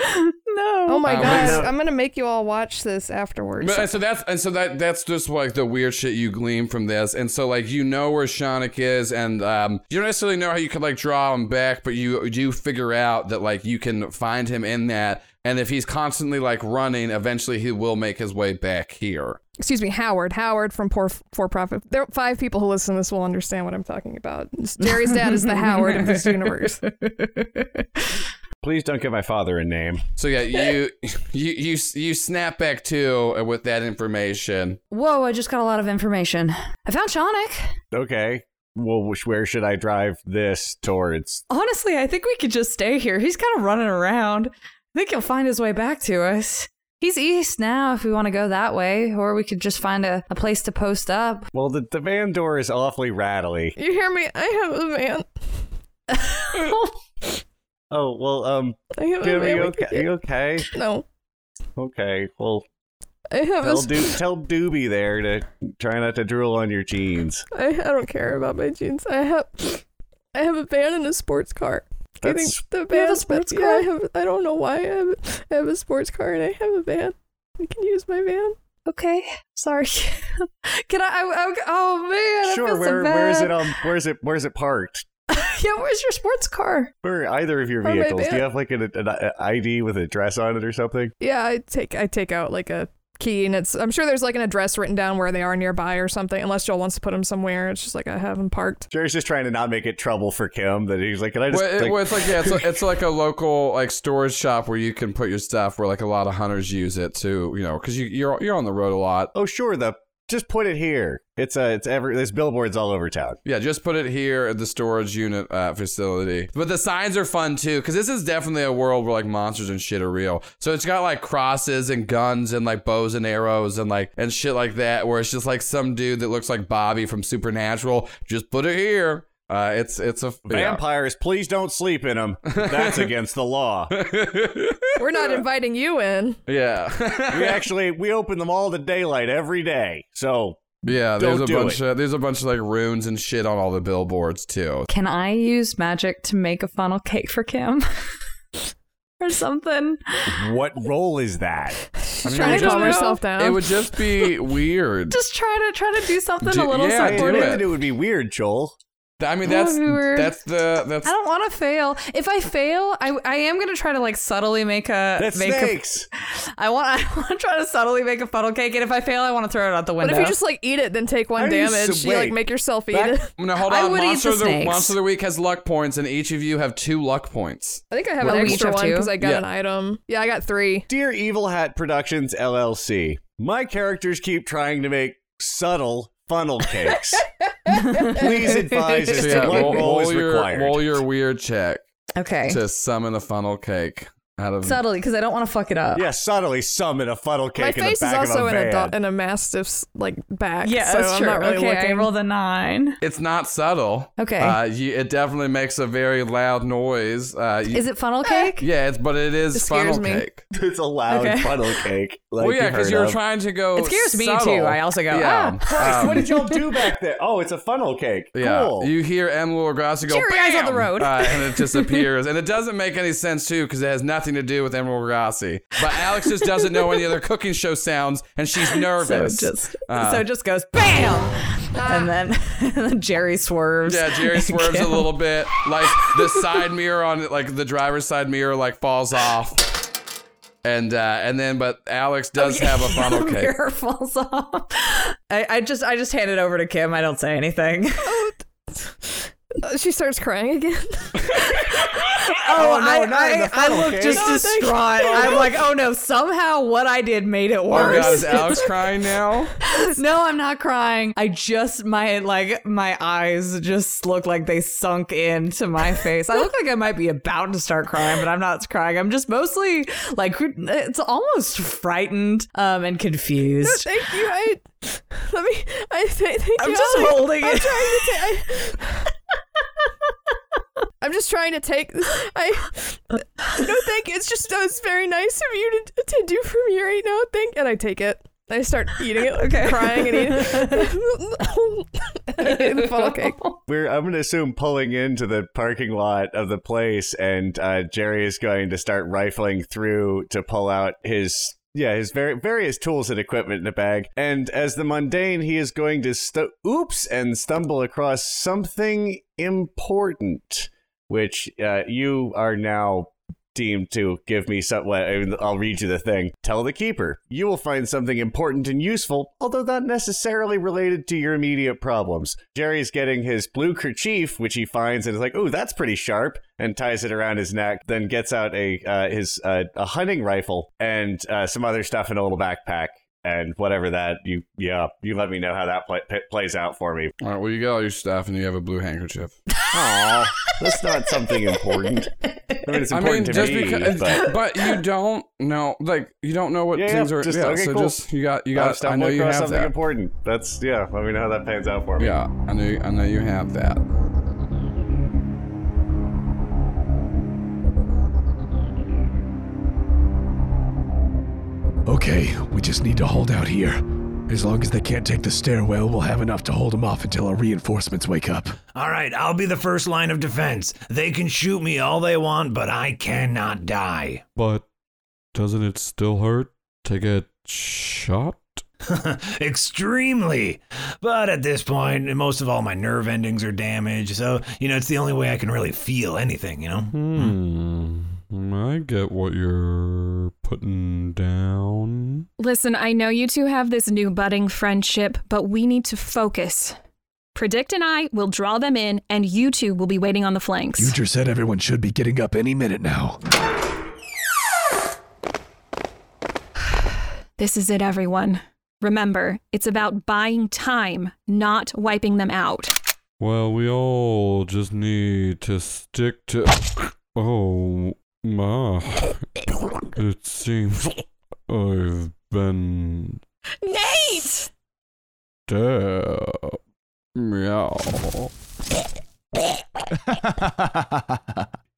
S4: Hold on.
S3: no.
S4: Oh my
S2: Um,
S4: gosh,
S5: no.
S4: I'm gonna make you all watch this afterwards.
S2: But, and so that's and so that that's just like the weird shit you glean from this. And so like you know where Shonik is, and um, you don't necessarily know how you can like draw him back, but you do figure out that like you can find him in that. And if he's constantly like running, eventually he will make his way back here.
S4: Excuse me, Howard. Howard from Poor For Profit. There are five people who listen to this will understand what I'm talking about. Jerry's dad is the Howard of this universe.
S5: Please don't give my father a name.
S2: So yeah, you you you you snap back to uh, with that information.
S3: Whoa, I just got a lot of information. I found Shonik.
S5: Okay. Well, which, where should I drive this towards?
S3: Honestly, I think we could just stay here. He's kind of running around. I think he'll find his way back to us. He's east now if we want to go that way, or we could just find a, a place to post up.
S5: Well, the, the van door is awfully rattly.
S4: You hear me? I have a van.
S5: Oh, well, um,
S4: I have
S5: Kim,
S4: a
S5: are you okay? Are you okay?
S4: No,
S5: Okay, well,
S4: I have a.
S5: tell,
S4: s-
S5: Do- tell Doobie there to try not to drool on your jeans.
S4: I, I don't care about my jeans. I have. I have a van and a sports car. I think
S5: That's
S4: the
S3: You have
S4: van.
S3: a sports
S4: yeah,
S3: car?
S4: I have. I don't know why I have. I have a sports car and I have a van. I can use my van.
S3: Okay, sorry. Can I? I, I oh man, I
S5: sure.
S3: feel so
S5: Where where is it? Um, where's it? Where's it parked?
S3: yeah, where's your sports car?
S5: Where are either of your
S4: Or
S5: vehicles? Do you have like an, an, uh, an ID with an address on it or something?
S4: Yeah, I take I take out like a key and it's I'm sure there's like an address written down where they are nearby or something. Unless Joel wants to put them somewhere, it's just like I have them parked.
S5: Jerry's just trying to not make it trouble for Kim. That he's like, can I just?
S2: Well, it-
S5: like-
S2: well, it's like yeah, it's, like- it's like a local like storage shop where you can put your stuff. Where like a lot of hunters use it to you know because you you're you're on the road a lot.
S5: oh, sure. The just put it here. It's a. It's every. There's billboards all over town.
S2: Yeah, just put it here at the storage unit uh, facility. But the signs are fun too, because this is definitely a world where like monsters and shit are real. So it's got like crosses and guns and like bows and arrows and like and shit like that. Where it's just like some dude that looks like Bobby from Supernatural. Just put it here. Uh, it's it's a yeah.
S5: Vampires, please don't sleep in them. That's against the law.
S4: We're not inviting you in.
S2: yeah.
S5: We actually we open them all to daylight every day. So
S2: Yeah, there's
S5: Don't
S2: a
S5: do
S2: bunch
S5: it.
S2: of there's a bunch of like runes and shit on all the billboards too.
S3: Can I use magic to make a funnel cake for Kim? or something?
S5: what role is that?
S2: I mean,
S4: Trying to calm
S2: just-
S4: herself down.
S2: It would just be weird.
S3: Just try to try to do something
S2: Do-
S3: a little
S2: yeah, do
S3: supportive.
S2: it.
S5: It would be weird, Joel.
S2: I mean, that's
S3: would
S2: that's the that's
S3: I don't want to fail. If I fail, I I am gonna try to like subtly make a
S5: That's
S3: make
S5: snakes.
S3: a. I want I want to try to subtly make a funnel cake, and if I fail, I want to throw it out the window.
S4: But if you just like eat it, then take one
S5: How do you
S4: damage, you like make yourself eat
S5: Back-
S4: it.
S2: no, hold on.
S3: I
S2: on.
S3: would eat
S2: Monster
S3: the
S2: of the
S3: snakes.
S2: Monster of the week has luck points, and each of you have two luck points.
S4: I think I have
S3: Well,
S4: an
S3: we each
S4: extra
S3: have
S4: one because I got
S2: Yeah.
S4: an item. Yeah, I got three.
S5: Dear Evil Hat Productions LLC, my characters keep trying to make subtle funnel cakes. Please advise as
S2: So
S5: to
S2: yeah,
S5: what
S2: roll,
S5: role
S2: roll
S5: is
S2: your
S5: required.
S2: roll your weird check
S3: okay,
S2: to summon a funnel cake out of.
S3: subtly because I don't want to fuck it up.
S5: yeah, subtly summon a funnel
S4: My
S5: cake in the
S4: face is
S5: back of
S4: also
S5: a
S4: in a
S5: van.
S4: do- in a mastiff's like back.
S3: yeah,
S4: so
S3: that's
S4: I'm
S3: true.
S4: not really
S3: okay, I
S4: looking.
S3: rolled a nine.
S2: It's not subtle.
S3: Okay.
S2: Uh, you, it definitely makes a very loud noise. Uh, you-
S3: Is it funnel cake?
S2: Yeah, it's but it is
S4: It
S2: funnel
S4: me.
S2: cake.
S5: it's a loud
S3: Okay.
S5: funnel cake. Like
S2: well, yeah,
S5: because
S2: because you're trying to go.
S3: It scares me, too. I also go,
S2: Yeah.
S3: ah.
S2: um,
S5: what did y'all do back there? Oh, it's a funnel cake.
S2: Yeah,
S5: Cool.
S2: you hear Emeril Lagasse go,
S3: Jerry, eyes on the road.
S2: uh, and it disappears. and it doesn't make any sense too because it has nothing to do with Emeril Lagasse. But Alex just doesn't know any other cooking show sounds, and she's nervous.
S3: it just
S2: Uh,
S3: so it just goes bam, and then, and then Jerry swerves.
S2: yeah, Jerry
S3: And
S2: swerves a little bit, like the side mirror on like the driver's side mirror like falls off, and uh, and then but Alex does have a funnel cake.
S3: Mirror falls off. I, I just I just hand it over to Kim. I don't say anything.
S4: Uh, she starts crying again.
S3: Oh,
S5: no,
S3: I,
S5: not in the
S3: I, I look
S5: cake.
S3: just
S4: No, thank
S3: distraught. I'm like, oh no, somehow what I did made it
S2: Oh
S3: worse.
S2: God, is Alex crying now?
S3: no, I'm not crying. I just my like my eyes just look like they sunk into my face. I look like I might be about to start crying, but I'm not crying. I'm just mostly like it's almost frightened um and confused.
S4: Thank you. I let me. I th- thank
S3: I'm
S4: you.
S3: just
S4: Alex.
S3: holding
S4: I'm
S3: it.
S4: trying to take. I- I'm just trying to take. I no, thank you. It's just uh, it's very nice of you to to do for me right now. Thank, and I take it. I start eating it, okay. crying and eating. the funnel cake.
S5: We're I'm gonna assume pulling into the parking lot of the place, and uh, Jerry is going to start rifling through to pull out his yeah his very various tools and equipment in a bag. And as the mundane, he is going to stu- oops and stumble across something important, which uh, you are now deemed to give me some. Well, I'll read you the thing. Tell the keeper. You will find something important and useful, although not necessarily related to your immediate problems. Jerry's getting his blue kerchief, which he finds and is like, "Ooh, that's pretty sharp," and ties it around his neck. Then gets out a uh, his uh, a hunting rifle and uh, some other stuff in a little backpack. And whatever that you yeah you let me know how that play, p- plays out for me.
S2: All right, well, you got all your stuff and you have a blue handkerchief.
S5: Aw, that's not something important. I mean, it's
S2: I
S5: important
S2: mean,
S5: to
S2: just
S5: me,
S2: because,
S5: but
S2: but you don't know, like, you don't know what
S5: Yeah,
S2: things
S5: yeah,
S2: are.
S5: just-
S2: yeah,
S5: okay,
S2: so
S5: cool.
S2: just you got, you
S5: I'll
S2: got. I
S5: stumble
S2: know you have
S5: something
S2: that.
S5: important. That's yeah. Let me know how that pans out for me.
S2: Yeah, I know, I know you have that.
S8: Okay, we just need to hold out here. As long as they can't take the stairwell, we'll have enough to hold them off until our reinforcements wake up.
S7: All right, I'll be the first line of defense. They can shoot me all they want, but I cannot die.
S12: But doesn't it still hurt to get shot?
S7: Extremely. But at this point, most of all my nerve endings are damaged, so, you know, it's the only way I can really feel anything, you know?
S12: Hmm. I get what you're putting down.
S6: Listen, I know you two have this new budding friendship, but we need to focus. Predict and I will draw them in, and you two will be waiting on the flanks.
S8: Future said everyone should be getting up any minute now.
S6: This is it, everyone. Remember, it's about buying time, not wiping them out.
S12: Well, we all just need to stick to. Oh, my. It seems I've been
S6: Nate!
S12: stabbed. Meow.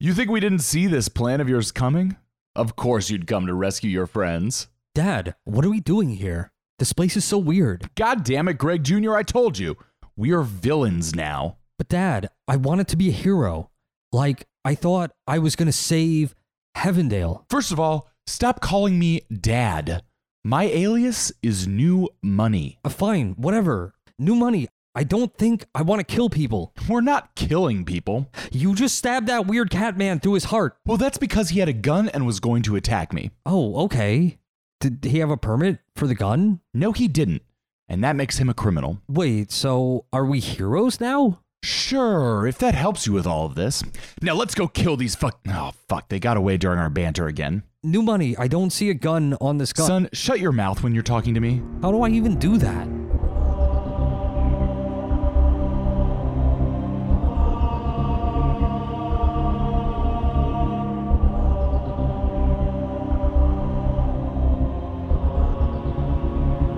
S13: you think we didn't see this plan of yours coming? Of course you'd come to rescue your friends.
S14: Dad, what are we doing here? This place is so weird.
S13: God damn it, Greg Jr., I told you. We are villains now.
S14: But Dad, I wanted to be a hero. Like, I thought I was going to save Heavendale.
S13: First of all, stop calling me Dad. My alias is New Money.
S14: Uh, fine, whatever. New money. I don't think I want to kill people.
S13: We're not killing people.
S14: You just stabbed that weird cat man through his heart.
S13: Well, that's because he had a gun and was going to attack me.
S14: Oh, okay. Did he have a permit for the gun?
S13: No, he didn't. And that makes him a criminal.
S14: Wait, so are we heroes now?
S13: Sure, if that helps you with all of this. Now let's go kill these fuck. Oh, fuck. They got away during our banter again.
S14: New money. I don't see a gun on this gun.
S13: Son, shut your mouth when you're talking to me.
S14: How do I even do that?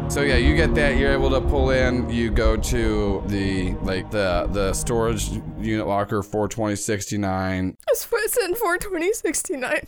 S2: So yeah, you get that. You're able to pull in. You go to the like the the storage unit locker 42069.
S4: It's it's in 42069.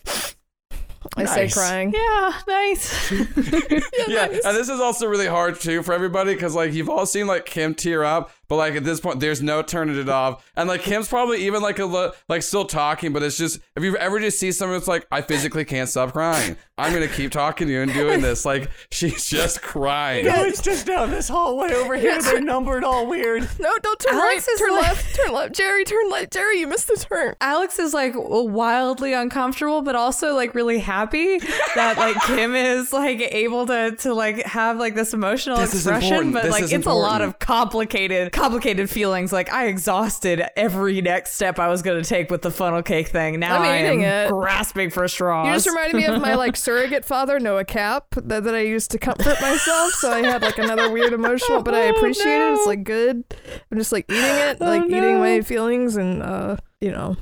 S4: I say
S2: Nice.
S4: crying.
S6: Yeah, nice.
S2: yeah, and this is also really hard too for everybody because like you've all seen like Kim tear up, but like at this point there's no turning it off, and like Kim's probably even like a li- like still talking, but it's just if you've ever just see someone that's like I physically can't stop crying, I'm gonna keep talking to you and doing this, like she's just crying.
S5: No, it's just down this hallway over here. They're numbered all weird.
S4: No, don't turn
S3: Alex
S4: right.
S3: is
S4: Turn
S3: like-
S4: left. Turn left. Jerry, turn left. Jerry, you missed the turn.
S3: Alex is like wildly uncomfortable, but also like really happy that like Kim is like able to to like have like this emotional
S2: This
S3: expression. But
S2: This
S3: like
S2: is
S3: it's a lot of complicated complicated feelings. Like I exhausted every next step I was gonna take with the funnel cake thing. Now
S4: I'm
S3: I am
S4: eating it.
S3: grasping for straws.
S4: You just reminded me of my like surrogate father, Noah Cap, that, that I used to comfort myself. So I had like another weird emotional, but I appreciate it. It's like good. I'm just like eating it, like eating my feelings, and uh, you know,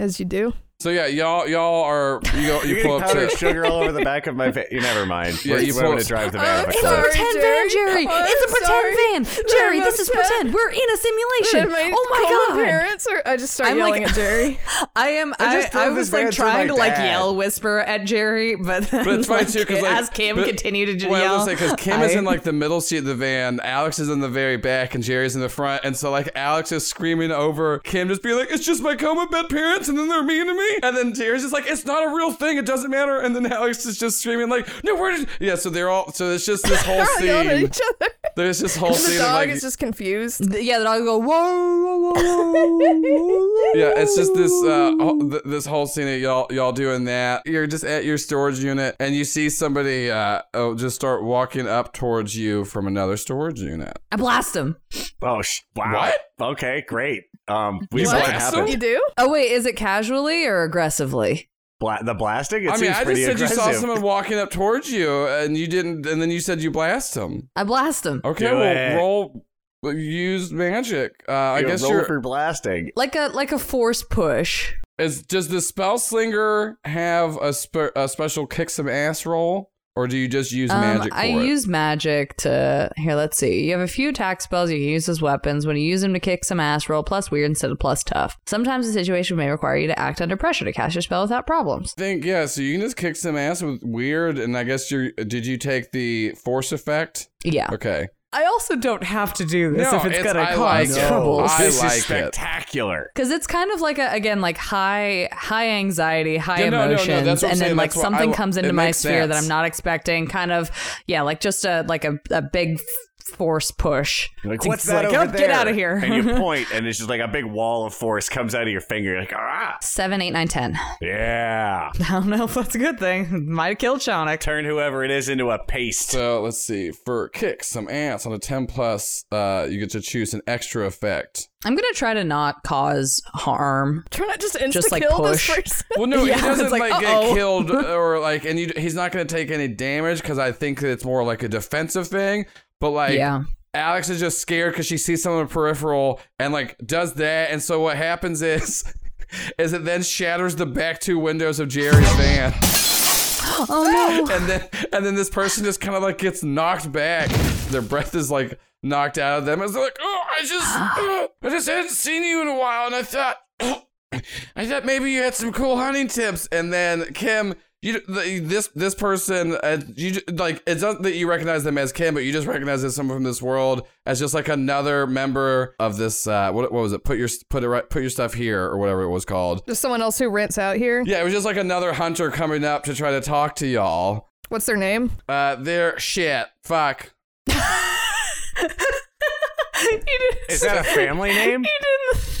S4: as you do.
S2: So yeah, y'all y'all are you go you pull up
S5: powdered
S2: to
S5: sugar all over the back of my face. You never mind.
S2: Yeah,
S5: We're,
S2: you
S5: we're
S2: pull-
S5: going to drive the van
S4: I'm
S3: It's a pretend van, Jerry.
S4: Oh,
S3: it's a
S4: I'm
S3: pretend
S4: sorry.
S3: van. Jerry,
S4: I'm
S3: this is
S4: upset.
S3: pretend. We're in a simulation.
S4: Am I
S3: Oh my
S4: my
S3: god.
S4: parents? start, I just start
S3: I'm
S4: yelling
S3: like-
S4: at Jerry.
S3: I am.
S5: I
S3: I,
S5: just
S3: I,
S5: drove
S3: was
S5: van
S3: like
S5: through my
S3: trying to like
S5: dad.
S3: yell, whisper at Jerry, but then,
S2: But it's funny
S3: like,
S2: too because like
S3: as Kim
S2: but-
S3: continued to just
S2: well, I
S3: yell,
S2: was gonna because Kim is
S3: I-
S2: in like the middle seat of the van, Alex is in the very back, and Jerry's in the front, and so like Alex is screaming over Kim, just being like, "It's just my coma bed parents," and then they're mean to me, and then Jerry's just like, "It's not a real thing, it doesn't matter," and then Alex is just screaming like, "No, where did?" Yeah, so they're all so it's just this whole
S4: They're yelling at
S2: scene.
S4: each other.
S2: There's this whole
S4: the
S2: scene
S4: dog
S2: like
S4: is just confused.
S3: yeah, the dog go whoa, whoa, whoa, whoa.
S2: Yeah, it's just this uh whole- th- this whole scene of y'all y'all doing that. You're just at your storage unit and you see somebody uh oh, just start walking up towards you from another storage unit.
S3: I blast him.
S5: Oh, sh- wow.
S2: What?
S5: Okay, great. Um, we
S2: You
S5: what
S2: blast
S5: happened.
S4: You do?
S3: Oh wait, is it casually or aggressively?
S5: Bla- the blasting. It
S2: I mean, I just
S5: pretty
S2: said you saw someone walking up towards you and you didn't and then you said you blast him.
S3: I blast him
S2: Okay,
S5: Do
S2: well
S5: it.
S2: roll use magic. Uh I guess
S5: roll
S2: you're
S5: for blasting.
S3: like a like a force push.
S2: is does the spell slinger have a, spe- a special kick some ass roll or do you just use
S3: Um,
S2: magic
S3: I
S2: it?
S3: use magic to here. Let's see. You have a few attack spells you can use as weapons. When you use them to kick some ass, roll plus weird instead of plus tough. Sometimes the situation may require you to act under pressure to cast your spell without problems.
S2: I think yeah, so you can just kick some ass with weird, and I guess you did you take the force effect?
S3: Yeah.
S2: Okay.
S3: I also don't have to do this
S2: No,
S3: if it's,
S2: it's-
S3: gonna
S2: I
S3: cause
S2: like it.
S3: trouble.
S2: I
S5: this
S2: like
S5: is spectacular.
S3: Because it's kind of like a again like high high anxiety, high
S2: Yeah, no, no, no,
S3: emotions,
S2: that's what I'm
S3: and
S2: saying.
S3: then like
S2: That's what I
S3: something
S2: li-
S3: comes
S2: it
S3: into my
S2: makes
S3: sphere that
S2: sense.
S3: I'm not expecting. Kind of yeah, like just a like a, a big force push.
S5: Like,
S3: It's
S5: what's that
S3: like,
S5: over
S3: "Oh,
S5: there?
S3: Get out of here!
S5: and you point, and it's just like a big wall of force comes out of your finger. You're like, ah,
S3: Seven, eight, nine, ten.
S5: yeah.
S3: I don't know if that's a good thing. Might have killed Shonik.
S5: Turn whoever it is into a paste.
S2: So let's see. For kick some ass on a ten plus, uh, you get to choose an extra effect.
S3: I'm gonna try to not cause harm.
S4: Try not just insta
S3: Just, like,
S4: kill this
S3: push.
S4: person.
S2: Well, no,
S3: Yeah,
S2: he doesn't like,
S3: like,
S2: get killed or like, and you, he's not going to take any damage because I think that it's more like a defensive thing. But like,
S3: Yeah.
S2: Alex is just scared because she sees someone in the peripheral and like does that, and so what happens is, is it then shatters the back two windows of Jerry's van,
S3: Oh no!
S2: and then and then this person just kind of like gets knocked back. Their breath is like knocked out of them as they're like, oh, I just, I just hadn't seen you in a while, and I thought. I thought maybe you had some cool hunting tips, and then Kim, you this this person, uh, you like it's not that you recognize them as Kim, but you just recognize as someone from this world as just like another member of this. Uh, what what was it? Put your put it right, put your stuff here or whatever it was called.
S4: Just someone else who rents out here.
S2: Yeah, it was just like another hunter coming up to try to talk to y'all.
S4: What's their name?
S2: Uh, they're shit. Fuck.
S5: Is that a family name?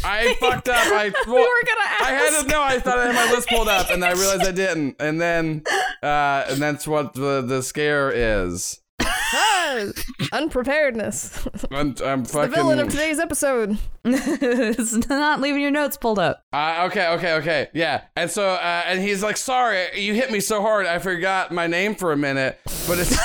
S2: I fucked up. I well,
S3: we were gonna ask.
S2: I had to know. I thought I had my list pulled up, and I realized I didn't. And then, uh, and that's what the the scare is.
S4: Unpreparedness.
S2: I'm, I'm
S4: the villain of today's episode.
S3: it's not leaving your notes pulled up.
S2: Uh, okay, okay, okay. Yeah. And so, uh, and he's like, "Sorry, you hit me so hard, I forgot my name for a minute." But it's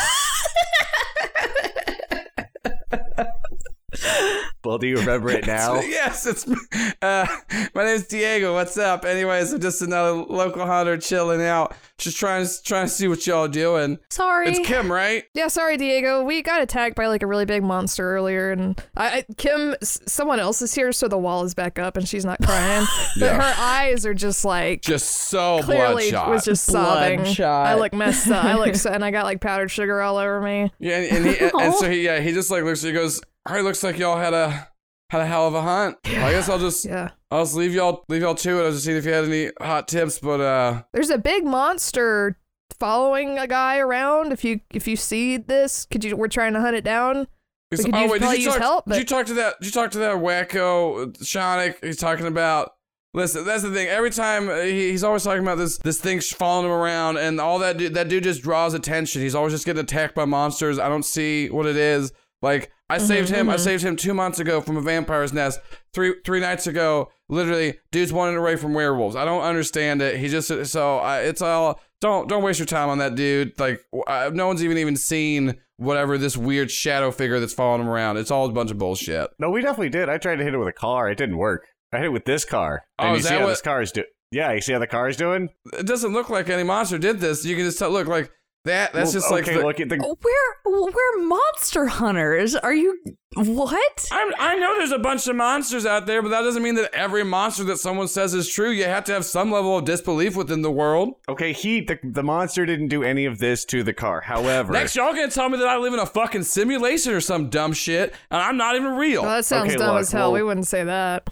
S5: Well, do you remember it now?
S2: yes, it's me. Uh, my name's Diego. What's up? Anyways, I'm just another local hunter chilling out, just trying to trying to see what y'all doing.
S3: Sorry.
S2: It's Kim, right?
S4: Yeah, sorry, Diego. We got attacked by like a really big monster earlier, and I, I Kim, s- someone else is here, so the wall is back up, and she's not crying, but
S2: Yeah.
S4: her eyes are just like
S2: Just so
S4: clearly
S2: bloodshot.
S4: was just sobbing.
S3: Bloodshot.
S4: I look messed up. I look, and I got like powdered sugar all over me.
S2: Yeah, and, and he and so he yeah he just like looks he goes, all right, looks like y'all had a had a hell of a hunt. I guess I'll just
S4: Yeah.
S2: I'll just leave y'all leave y'all to it. I'll just see if you had any hot tips, but uh
S4: There's a big monster following a guy around. If you if you see this, could you? We're trying to hunt it down.
S2: It's-
S4: could
S2: oh
S4: use,
S2: wait, did you talk?
S4: help,
S2: did you talk to that? Did you talk to that wacko Shonik? He's talking about. Listen, that's the thing. Every time uh, he, he's always talking about this this thing following him around, and all that dude, that dude just draws attention. He's always just getting attacked by monsters. I don't see what it is. Like I
S4: Mm-hmm,
S2: saved him. I saved him two months ago from a vampire's nest. Three three nights ago, literally, dude's running away from werewolves. I don't understand it. He just so I, it's all. Don't don't waste your time on that dude. Like uh, no one's even even seen whatever this weird shadow figure that's following him around. It's all a bunch of bullshit.
S5: No, we definitely did. I tried to hit it with a car. It didn't work. I hit it with this car.
S2: Oh,
S5: And you
S2: is
S5: see
S2: that
S5: how
S2: what-
S5: this car is doing? Yeah, you see how the car is doing?
S2: It doesn't look like any monster did this. You can just tell. Look, like That that's
S5: Well,
S2: just like the,
S5: look at the
S3: We're we're monster hunters. Are you what?
S2: I'm, I know there's a bunch of monsters out there, but that doesn't mean that every monster that someone says is true. You have to have some level of disbelief within the world.
S5: Okay, he the, the monster didn't do any of this to the car. However,
S2: Next, y'all gonna tell me that I live in a fucking simulation or some dumb shit, and I'm not even real.
S4: Well, that sounds
S5: Okay,
S4: dumb
S5: look,
S4: as hell.
S5: well-
S4: we wouldn't say that.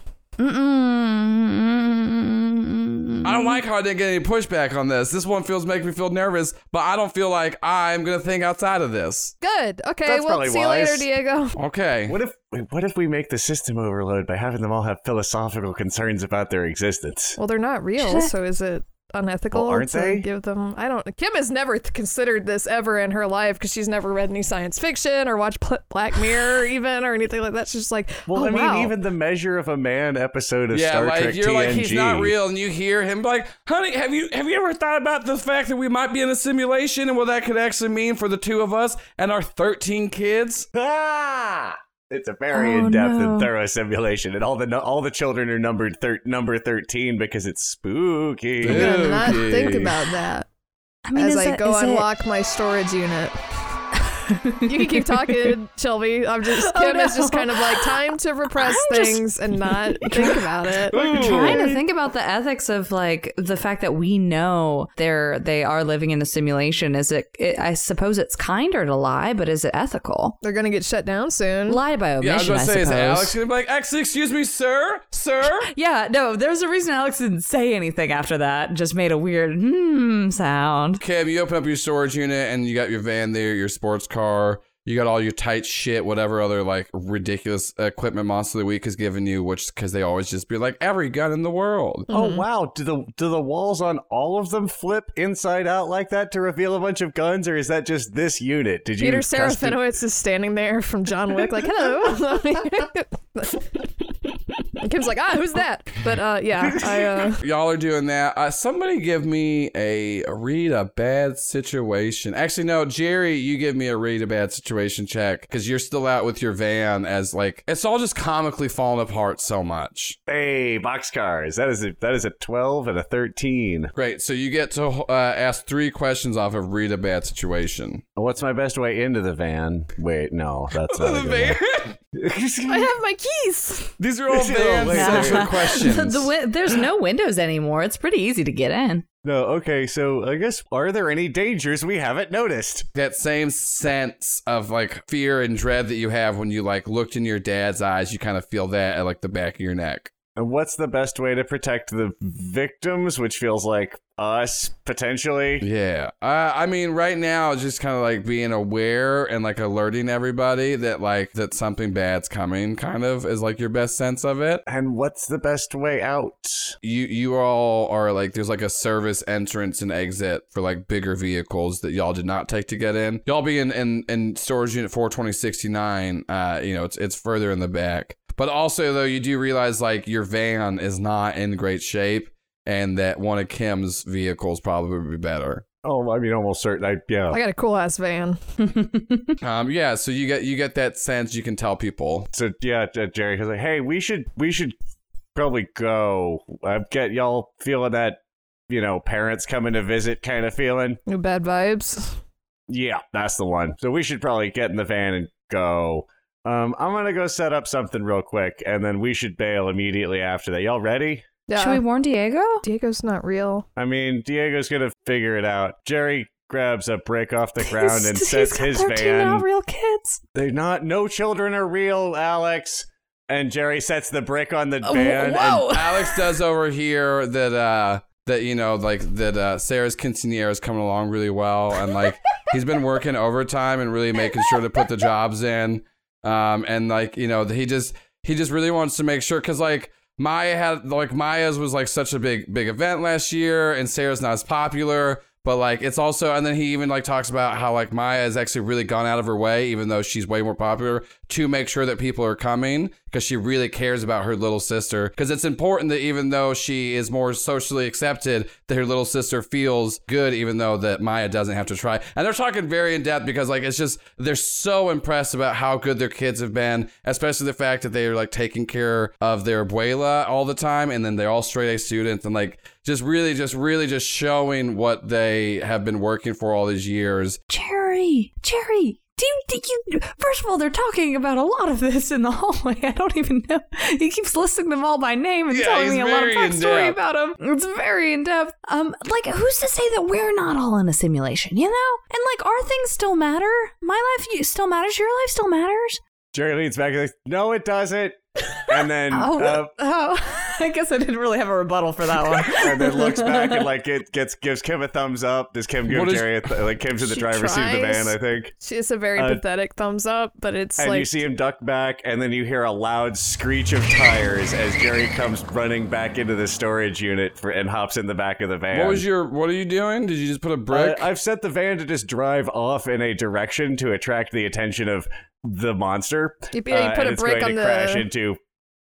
S2: I don't like how I didn't get any pushback on this. This one feels making me feel nervous, but I don't feel like I'm gonna think outside of this.
S4: Good. Okay.
S5: That's
S4: Well,
S5: probably
S4: see you later. Diego.
S2: Okay.
S5: what if what if we make the system overload by having them all have philosophical concerns about their existence?
S4: Well, they're not real, so is it unethical
S5: Well, aren't
S4: to
S5: they?
S4: give them? I don't. Kim has never th- considered this ever in her life because she's never read any science fiction or watched Pl- Black Mirror even or anything like that. She's just like,
S5: Well,
S4: oh,
S5: I mean,
S4: wow.
S5: even the Measure of a Man episode of
S2: yeah,
S5: Star
S2: like
S5: Trek
S2: you're
S5: TNG.
S2: like he's not real, and you hear him like, "Honey, have you have you ever thought about the fact that we might be in a simulation and what that could actually mean for the two of us and our 13 kids?"
S5: Ah! It's a very
S3: Oh,
S5: in-depth
S3: no.
S5: and thorough simulation, and all the all the children are numbered thir- number thirteen because it's spooky.
S4: I'm gonna not think about that
S3: I mean,
S4: as I
S3: it-
S4: go
S3: is it-
S4: unlock my storage unit. You can keep talking, Shelby. I'm just
S3: Oh,
S4: Kim is just kind of like time to repress
S3: I'm just-
S4: things and not think about it.
S3: trying to think about the ethics of like the fact that we know they're they are living in a simulation. Is it, it? I suppose it's kinder to lie, but is it ethical?
S4: They're gonna get shut down soon.
S3: Lie by omission.
S2: Yeah, I was gonna say, is. Alex gonna be like, "Actually, excuse me, sir, sir"?
S3: Yeah, no, there's a reason Alex didn't say anything after that. Just made a weird hmm sound.
S2: Kim, you open up your storage unit and you got your van there, your sports car. You got all your tight shit, whatever other like ridiculous equipment Monster of the Week has given you, which because they always just be like every gun in the world.
S5: Oh mm-hmm. wow! Do the do the walls on all of them flip inside out like that to reveal a bunch of guns, or is that just this unit? Did you
S4: Peter
S5: custom-
S4: Serafinowicz is standing there from John Wick, like, hello. and Kim's like, ah, who's that? But uh, yeah, I uh,
S2: Y'all are doing that. Uh, somebody give me a read a bad situation. Actually, no, Jerry, you give me a read a bad situation check because you're still out with your van as like it's all just comically falling apart so much.
S5: Hey, boxcars. That is a that is a twelve and a thirteen.
S2: Great. So you get to uh, ask three questions off of read a bad situation.
S5: What's my best way into the van? Wait, no, that's not a good one.
S4: I have my keys.
S2: These are all
S5: These are all
S2: van
S5: van
S2: centric
S5: centric
S2: questions.
S3: the, the, win- there's no windows anymore. It's pretty easy to get in.
S5: No, okay, so I guess are there any dangers we haven't noticed?
S2: that same sense of like fear and dread that you have when you like looked in your dad's eyes, you kind of feel that at like the back of your neck.
S5: And what's the best way to protect the victims, which feels like us potentially?
S2: Yeah. Uh, I mean, right now, it's just kind of like being aware and like alerting everybody that like that something bad's coming, kind of is like your best sense of it.
S5: And what's the best way out?
S2: You you all are like there's like a service entrance and exit for like bigger vehicles that y'all did not take to get in. Y'all be in in, in storage unit 42069. Uh, you know, it's it's further in the back. But also though, you do realize like your van is not in great shape, and that one of Kim's vehicles probably would be better.
S5: Oh, I mean, almost certain. I, yeah.
S4: I got a cool ass van.
S2: Um, yeah, so you get you get that sense you can tell people.
S5: So yeah, uh, Jerry was like, "Hey, we should we should probably go. I get y'all feeling that, you know, parents coming to visit kind of feeling.
S4: No bad vibes.
S5: Yeah, that's the one. So we should probably get in the van and go. Um, I'm gonna go set up something real quick, and then we should bail immediately after that. Y'all ready?
S4: Yeah.
S3: Should we warn Diego?
S4: Diego's not real.
S5: I mean, Diego's gonna figure it out. Jerry grabs a brick off the ground and
S3: He's-
S5: sets
S3: he's got
S5: his van.
S3: not real kids.
S5: They're not. No children are real, Alex. And Jerry sets the brick on the
S3: Oh,
S5: van.
S3: whoa.
S2: Alex does overhear that uh that you know like that uh Sarah's quinceanera is coming along really well and like he's been working overtime and really making sure to put the jobs in um and like you know he just he just really wants to make sure cuz like Maya had like Maya's was like such a big big event last year and Sarah's not as popular but like it's also and then he even like talks about how like Maya has actually really gone out of her way even though she's way more popular to make sure that people are coming because she really cares about her little sister. Because it's important that even though she is more socially accepted, that her little sister feels good, even though that Maya doesn't have to try. And they're talking very in depth because like it's just they're so impressed about how good their kids have been, especially the fact that they're like taking care of their abuela all the time, and then they're all straight A students, and like just really, just really, just showing what they have been working for all these years.
S3: Cherry, Cherry. Do you, do you, first of all, they're talking about a lot of this in the hallway. I don't even know. He keeps listing them all by name and
S2: Yeah,
S3: telling me a lot of
S2: very
S3: backstory about them. It's very in depth. Um, like who's to say that we're not all in a simulation? You know, and like our things still matter. My life still matters. Your life still matters.
S5: Jerry leans back and like, no, it doesn't. And then
S3: Oh,
S5: uh,
S3: oh. I guess I didn't really have a rebuttal for that one.
S5: and then looks back and like it gets gives Kim a thumbs up. Does Kim give
S2: What is-
S5: Jerry a th- like Kim's in the
S4: She
S5: driver's seat of the van? I think.
S4: It's a very
S5: Uh,
S4: pathetic thumbs up, but it's
S5: And
S4: like
S5: you see him duck back, and then you hear a loud screech of tires as Jerry comes running back into the storage unit for, and hops in the back of the van.
S2: What was your? What are you doing? Did you just put a brick?
S5: Uh, I've set the van to just drive off in a direction to attract the attention of the monster.
S4: You- yeah, you
S5: Uh,
S4: put
S5: and
S4: a brick on the-
S5: crash into.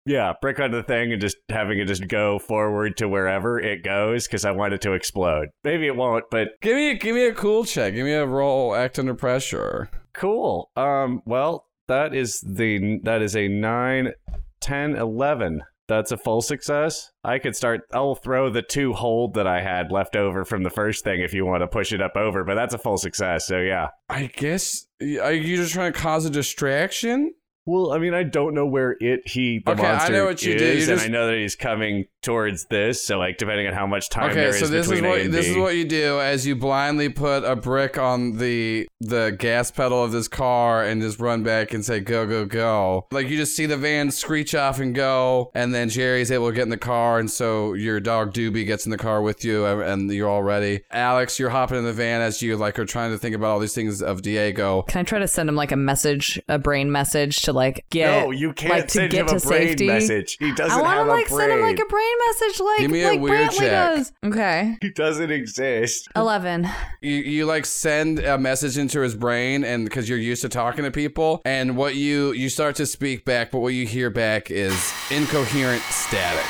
S5: Yeah, brick on the thing and just having it just go forward to wherever it goes because I want it to explode. Maybe it won't, but
S2: give me, give me a cool check. Give me a roll. Act under pressure.
S5: cool. Um, well, that is the that is a 9, 10, 11. That's a full success. I could start. I'll throw the two hold that I had left over from the first thing if you want to push it up over, but that's a full success. So yeah.
S2: I guess. Are you just trying to cause a distraction?
S5: Well, I mean, I don't know where it he the
S2: Okay, I know what you
S5: is,
S2: do. You
S5: and
S2: just-
S5: I know that he's coming towards this. So, like, depending on how much time there
S2: Okay,
S5: is
S2: so this is
S5: between A
S2: what
S5: and
S2: this
S5: B.
S2: is what you do as you blindly put a brick on the the gas pedal of this car and just run back and say go go go. Like you just see the van screech off and go, and then Jerry's able to get in the car, and so your dog Doobie gets in the car with you, and- and you're all ready. Alex, you're hopping in the van as you like are trying to think about all these things of Diego.
S3: Can I try to send him like a message, a brain message to like get?
S5: No, you can't
S3: like, to
S5: send
S3: get
S5: him a
S3: to
S5: brain
S3: safety?
S5: message. He doesn't
S3: I want to
S5: a
S3: like send him like a brain message, like
S2: Give me a
S3: like
S2: weird
S3: Brantley
S2: check.
S3: does. Okay,
S5: He doesn't exist.
S3: eleven.
S2: you, you like send a message into his brain and because you're used to talking to people and what you you start to speak back but what you hear back is incoherent static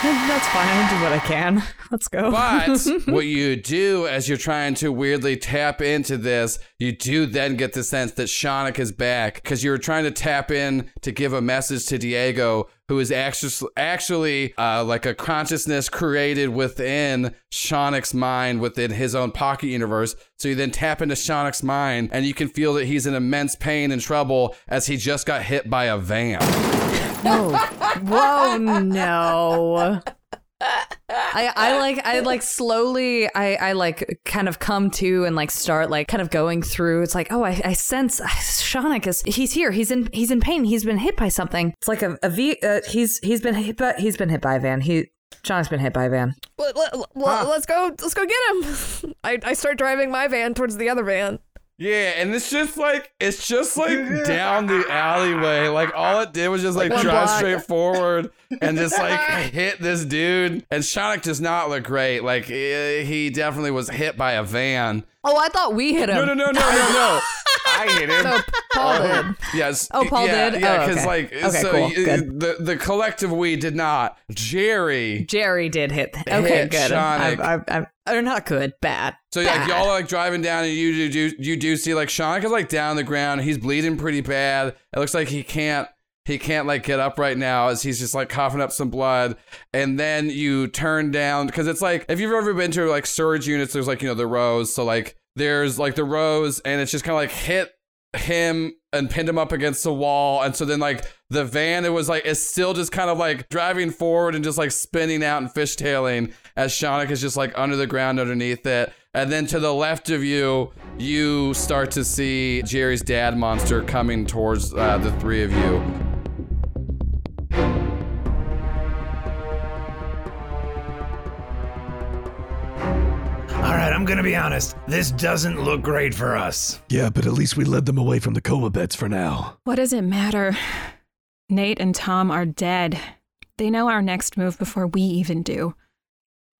S3: That's fine. I'll do what I can. Let's go.
S2: but what you do as you're trying to weirdly tap into this you do then get the sense that Shonik is back because you're trying to tap in to give a message to Diego who is actually actually uh, like a consciousness created within Shonik's mind within his own pocket universe. So you then tap into Shonik's mind and you can feel that he's in immense pain and trouble as he just got hit by a van.
S3: Whoa, whoa, no. I, I like I like slowly I, I like kind of come to and like start like kind of going through it's like oh I, I sense Shonik is he's here he's in he's in pain he's been hit by something it's like a, a V uh, he's he's been hit by he's been hit by a van he Shonik's been hit by a van
S4: let, let, us go. Let's go get him. I, I start driving my van towards the other van.
S2: Yeah, and it's just like it's just like down the alleyway. Like all it did was just like
S4: Like
S2: drive
S4: block.
S2: straight forward and just like hit this dude. And Shonik does not look great. Like he definitely was hit by a van.
S3: oh I thought we hit him
S2: No, no, no, no, no, no.
S5: I hit him.
S4: No, Paul oh, did.
S2: Yes.
S3: Oh, Paul
S2: yeah,
S3: did?
S2: Yeah,
S3: Oh,
S2: because
S3: okay.
S2: like
S3: Okay,
S2: so
S3: cool.
S2: y-
S3: Good.
S2: the the collective we did not. Jerry.
S3: Jerry did hit okay
S2: Hit
S3: good
S2: Shonik.
S3: I, I, I, or not good bad
S2: So like y'all are like driving down and you do, do you do see like Shonik is like down on the ground. He's bleeding pretty bad. It looks like he can't he can't like get up right now as he's just like coughing up some blood. And then you turn down because it's like if you've ever been to like storage units, there's like you know the rows. So like there's like the rows and it's just kind of like hit him and pinned him up against the wall and so then like the van it was like it's still just kind of like driving forward and just like spinning out and fishtailing as Shonik is just like under the ground underneath it and then to the left of you you start to see Jerry's dad monster coming towards uh, the three of you
S7: All right, I'm gonna be honest. This doesn't look great for us.
S8: Yeah, but at least we led them away from the coma beds for now.
S6: What does it matter? Nate and Tom are dead. They know our next move before we even do.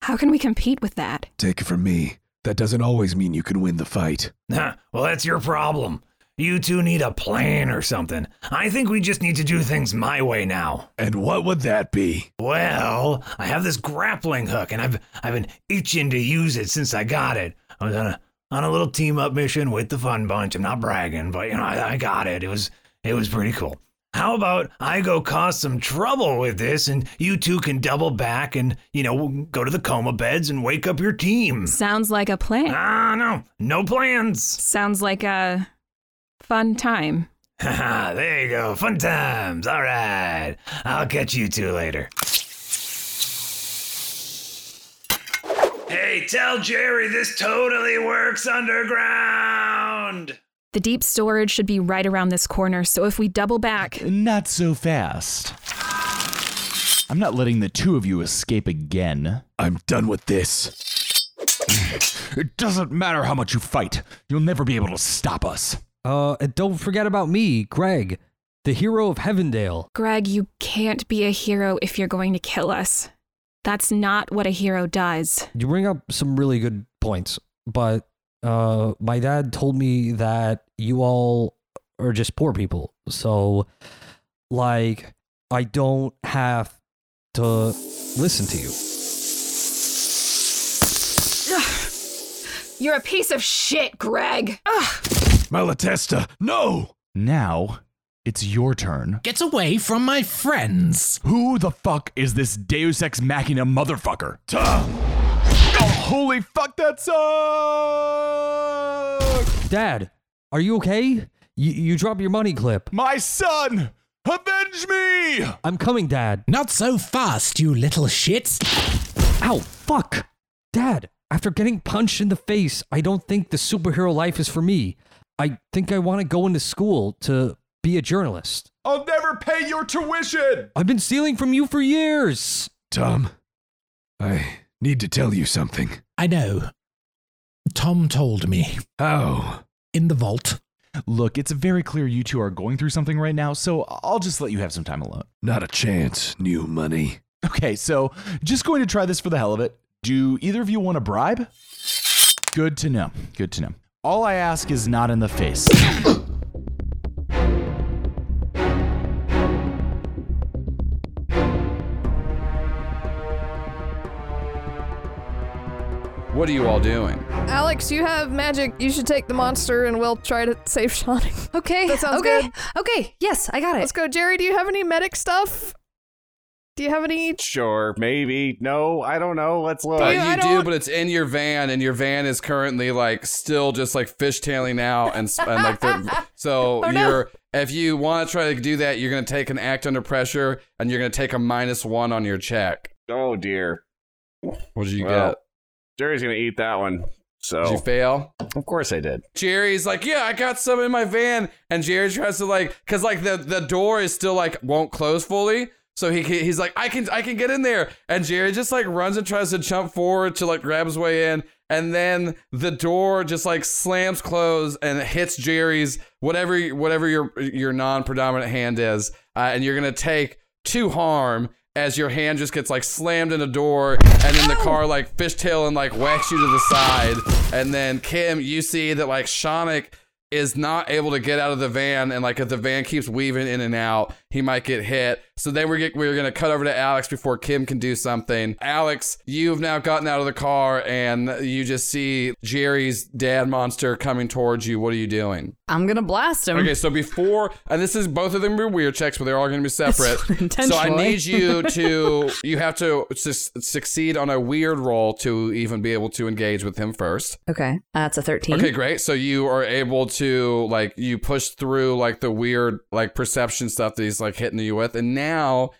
S6: How can we compete with that?
S8: Take it from me. That doesn't always mean you can win the fight.
S7: Huh, well, that's your problem. you two need a plan or something. I think we just need to do things my way now.
S8: And what would that be?
S7: Well, I have this grappling hook, and I've I've been itching to use it since I got it. I was on a on a little team up mission with the Fun Bunch. I'm not bragging, but you know I, I got it. It was it was pretty cool. How about I go cause some trouble with this, and you two can double back and you know go to the coma beds and wake up your team.
S6: Sounds like a plan.
S7: Ah, no, no plans.
S6: Sounds like a fun time.
S7: Haha, there you go. Fun times. All right. I'll catch you two later. Hey, tell Jerry this totally works underground.
S6: The deep storage should be right around this corner, so if we double back.
S13: Not so fast. I'm not letting the two of you escape again.
S8: I'm done with this.
S13: It doesn't matter how much you fight, you'll never be able to stop us.
S14: Uh, and don't forget about me, Greg, the hero of Heavendale.
S6: Greg, you can't be a hero if you're going to kill us. That's not what a hero does.
S14: You bring up some really good points, but uh, my dad told me that you all are just poor people. So, like, I don't have to listen to you.
S6: You're a piece of shit, Greg. Ugh.
S8: Malatesta, no!
S13: Now, it's your turn.
S15: Get away from my friends.
S13: Who the fuck is this Deus Ex Machina motherfucker? Tom! Holy fuck, that sucks!
S14: Dad, are you okay? You, you dropped your money clip.
S13: My son! Avenge me!
S14: I'm coming, Dad.
S15: Not so fast, you little shit.
S14: Ow, fuck! Dad, after getting punched in the face, I don't think the superhero life is for me. I think I want to go into school to be a journalist.
S13: I'll never pay your tuition!
S14: I've been stealing from you for years.
S8: Tom, I need to tell you something.
S15: I know. Tom told me.
S8: Oh.
S15: In the vault.
S13: Look, it's very clear you two are going through something right now, so I'll just let you have some time alone.
S8: Not a chance, new money.
S13: Okay, so just going to try this for the hell of it. Do either of you want a bribe? Good to know. Good to know. All I ask is not in the face.
S2: What are you all doing?
S4: Alex, you have magic. You should take the monster and we'll try to save Shonik.
S3: Okay.
S4: That sounds
S3: okay.
S4: good.
S3: Okay. Yes, I got it.
S4: Let's go. Jerry, do you have any medic stuff? Do you have any?
S5: Sure, maybe. No, I don't know. Let's look.
S2: Uh,
S4: I
S2: you do,
S4: don't-
S2: but it's in your van, and your van is currently like still just like fishtailing out, and, and like the, so
S4: Oh,
S2: you're if you want to try to do that, you're gonna take an act under pressure, and you're gonna take a minus one on your check.
S5: Oh dear.
S2: What did you
S5: Well,
S2: get?
S5: Jerry's gonna eat that one. So
S2: Did you fail?
S5: of course I did.
S2: Jerry's like, yeah, I got some in my van, and Jerry tries to like, cause like the the door is still like won't close fully. So he he's like, I can I can get in there, and Jerry just like runs and tries to jump forward to like grab his way in, and then the door just like slams closed and hits Jerry's whatever whatever your your non predominant hand is, uh, and you're gonna take two harm as your hand just gets like slammed in a door and then the car like fishtail and like whacks you to the side. And then kim you see that like Shonik is not able to get out of the van and like if the van keeps weaving in and out he might get hit so then we're, get, we're gonna cut over to alex before kim can do something alex you've now gotten out of the car and you just see jerry's dad monster coming towards you what are you doing
S3: I'm gonna blast him.
S2: Okay, so before, and this is both of them are weird checks, but they're all going to be separate. so I need you to, you have to su- succeed on a weird roll to even be able to engage with him first.
S3: Okay. That's a 13.
S2: Okay, great. So you are able to like you push through like the weird like perception stuff that he's like hitting you with, and now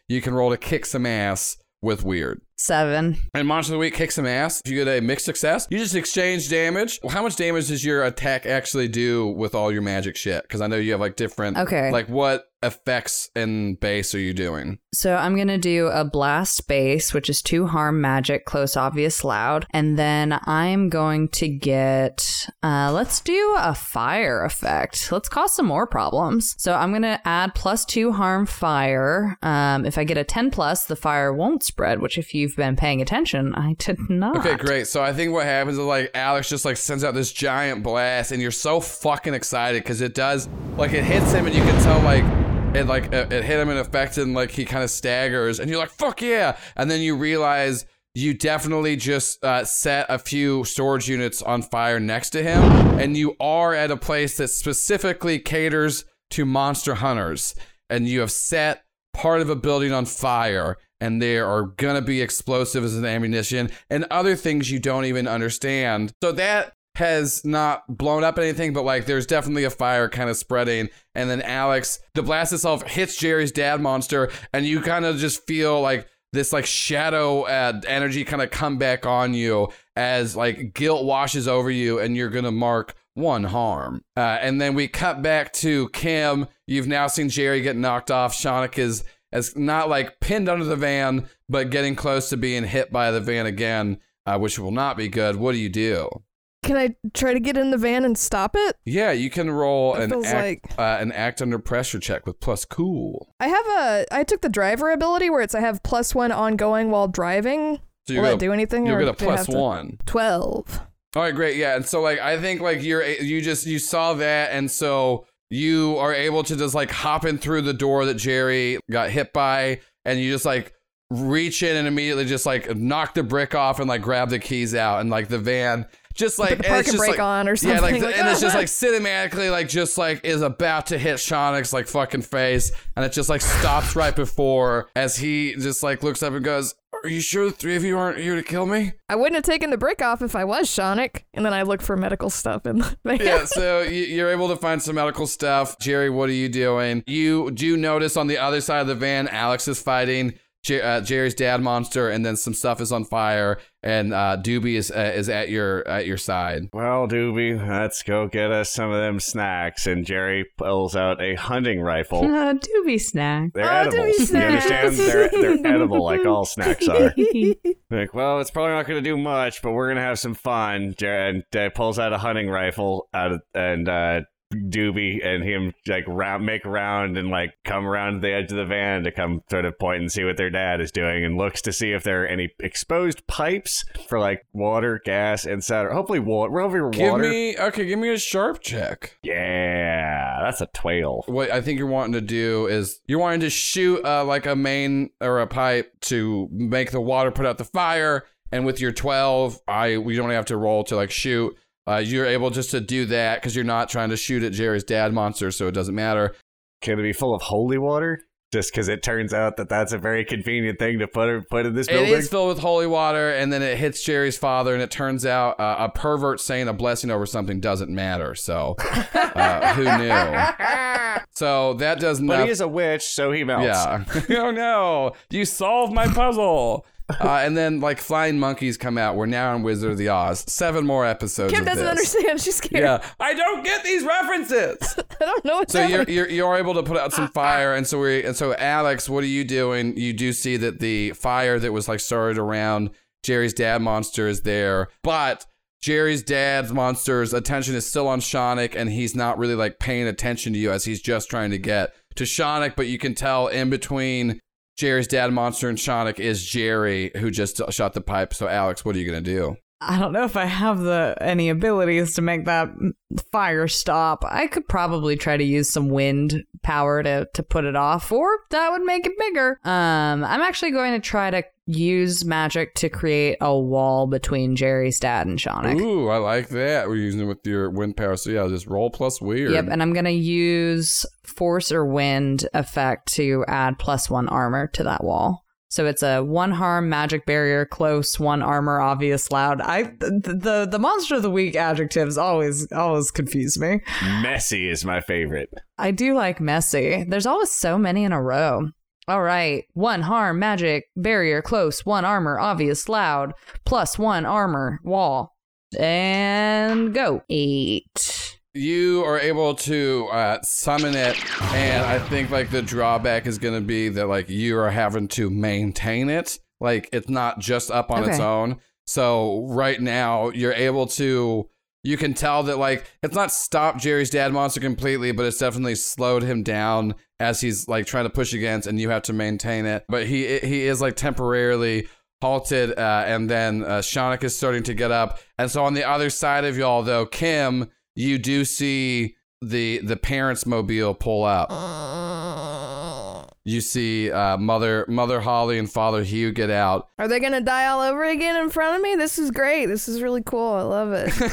S2: you can roll to kick some ass with weird.
S3: Seven.
S2: And Monster of the Week kicks some ass. If you get a mixed success, you just exchange damage. Well, how much damage does your attack actually do with all your magic shit? Because I know you have like different.
S3: Okay.
S2: Like what effects and base are you doing?
S3: So I'm gonna do a blast base, which is two harm magic, close, obvious, loud, and then I'm going to get. Uh, let's do a fire effect. Let's cause some more problems. So I'm gonna add plus two harm fire. Um, if I get a ten plus, the fire won't spread. Which, if you've been paying attention, I did not.
S2: Okay, great. So I think what happens is like Alex just like sends out this giant blast, and you're so fucking excited because it does like it hits him, and you can tell like it like it, it hit him and affected, and like he kind of staggers, and you're like fuck yeah, and then you realize you definitely just uh, set a few storage units on fire next to him, and you are at a place that specifically caters to monster hunters, and you have set part of a building on fire and there are gonna be explosives and ammunition and other things you don't even understand. So that has not blown up anything, but like there's definitely a fire kind of spreading. And then Alex, the blast itself hits Jerry's dad monster, and you kind of just feel like this like shadow uh, energy kind of come back on you as like guilt washes over you, and you're gonna mark one harm. Uh, and then we cut back to Kim. You've now seen Jerry get knocked off. Shonik is as not like pinned under the van, but getting close to being hit by the van again, uh, which will not be good. What do you do?
S4: Can I try to get in the van and stop it?
S2: Yeah, you can roll
S4: That
S2: an
S4: feels
S2: act, uh, an act under pressure check with plus cool.
S4: I have a. I took the driver ability where it's I have plus one ongoing while driving.
S2: So
S4: Will that do anything?
S2: You'll
S4: or
S2: get a
S4: do I
S2: plus
S4: have to-
S2: one.
S4: Twelve.
S2: All right, great. Yeah, and so like I think like you're you just you saw that, and so you are able to just like hop in through the door that Jerry got hit by, and you just like reach in and immediately just like knock the brick off and like grab the keys out, and like the van just like
S4: Put the
S2: and
S4: park
S2: it's
S4: and
S2: just,
S4: brake
S2: like-
S4: on or something.
S2: Yeah, like,
S4: like,
S2: and it's just like cinematically like just like is about to hit Shonik's like fucking face, and it just like stops right before as he just like looks up and goes. Are you sure the three of you aren't here to kill me?
S4: I wouldn't have taken the brick off if I was Shonik. And then I look for medical stuff in the van.
S2: yeah, so you- you're able to find some medical stuff. Jerry, what are you doing? You do notice on the other side of the van, Alex is fighting Jer- uh, Jerry's dad monster, and then some stuff is on fire, and uh, Doobie is uh, is at your at your side.
S5: Well, Doobie, let's go get us some of them snacks. And Jerry pulls out a hunting rifle.
S3: Uh, doobie snack.
S5: They're edible. You understand? They're, they're edible like all snacks are. Like, well, it's probably not going to do much, but we're going to have some fun. Jer- And uh, pulls out a hunting rifle out of, and uh, Doobie and him like round, make round and like come around the edge of the van to come sort of point and see what their dad is doing and looks to see if there are any exposed pipes for like water, gas, etc. Hopefully, water. We're over here,
S2: Give
S5: water.
S2: me okay. Give me a sharp check.
S5: Yeah, that's a twelve.
S2: What I think you're wanting to do is you're wanting to shoot uh, like a main or a pipe to make the water put out the fire. And with your 12, I we don't have to roll to like shoot. Uh, you're able just to do that because you're not trying to shoot at Jerry's dad monster, so it doesn't matter.
S5: Can it be full of holy water? Just because it turns out that that's a very convenient thing to put put in this building.
S2: It is filled with holy water, and then it hits Jerry's father, and it turns out uh, a pervert saying a blessing over something doesn't matter. So, uh, who knew? So that does
S5: But
S2: not.
S5: he is a witch, so he melts.
S2: Yeah. oh no! You solved my puzzle. Uh, and then like flying monkeys come out. We're now on Wizard of the Oz. Seven more episodes.
S4: Kim
S2: of
S4: doesn't
S2: this.
S4: understand. She's scared.
S2: Yeah, I don't get these references.
S4: I don't know what's
S2: So you're, you're you're able to put out some fire, and so we and so Alex, what are you doing? You do see that the fire that was like started around Jerry's dad monster is there, but Jerry's dad's monster's attention is still on Shonik, and he's not really like paying attention to you as he's just trying to get to Shonik. But you can tell in between Jerry's dad monster and Shonik is Jerry who just shot the pipe. So Alex, what are you gonna do?
S3: I don't know if I have the any abilities to make that fire stop. I could probably try to use some wind power to to put it off, or that would make it bigger. Um, I'm actually going to try to use magic to create a wall between Jerry's dad and Shonik.
S2: Ooh, I like that. We're using it with your wind power. So yeah, just roll plus weird.
S3: Yep, and I'm gonna use force or wind effect to add plus one armor to that wall. So it's a one harm, magic barrier, close, one armor, obvious, loud. I the the, the monster of the week adjectives always always confuse me.
S5: Messy is my favorite.
S3: I do like messy. There's always so many in a row. All right, one harm, magic barrier, close, one armor, obvious, loud, plus one armor, wall, and go eight.
S2: you are able to uh, summon it, and I think like the drawback is going to be that like you are having to maintain it. Like it's not just up on its own. So right now you're able to. You can tell that like it's not stopped Jerry's dad monster completely, but it's definitely slowed him down as he's like trying to push against, and you have to maintain it. But he he is like temporarily halted, uh, and then uh, Shonik is starting to get up, and so on the other side of y'all, though, Kim, you do see the the parents' mobile pull up. You see uh, mother mother Holly and father Hugh get out.
S4: Are they gonna die all over again in front of me? This is great. This is really cool. I love it. Doing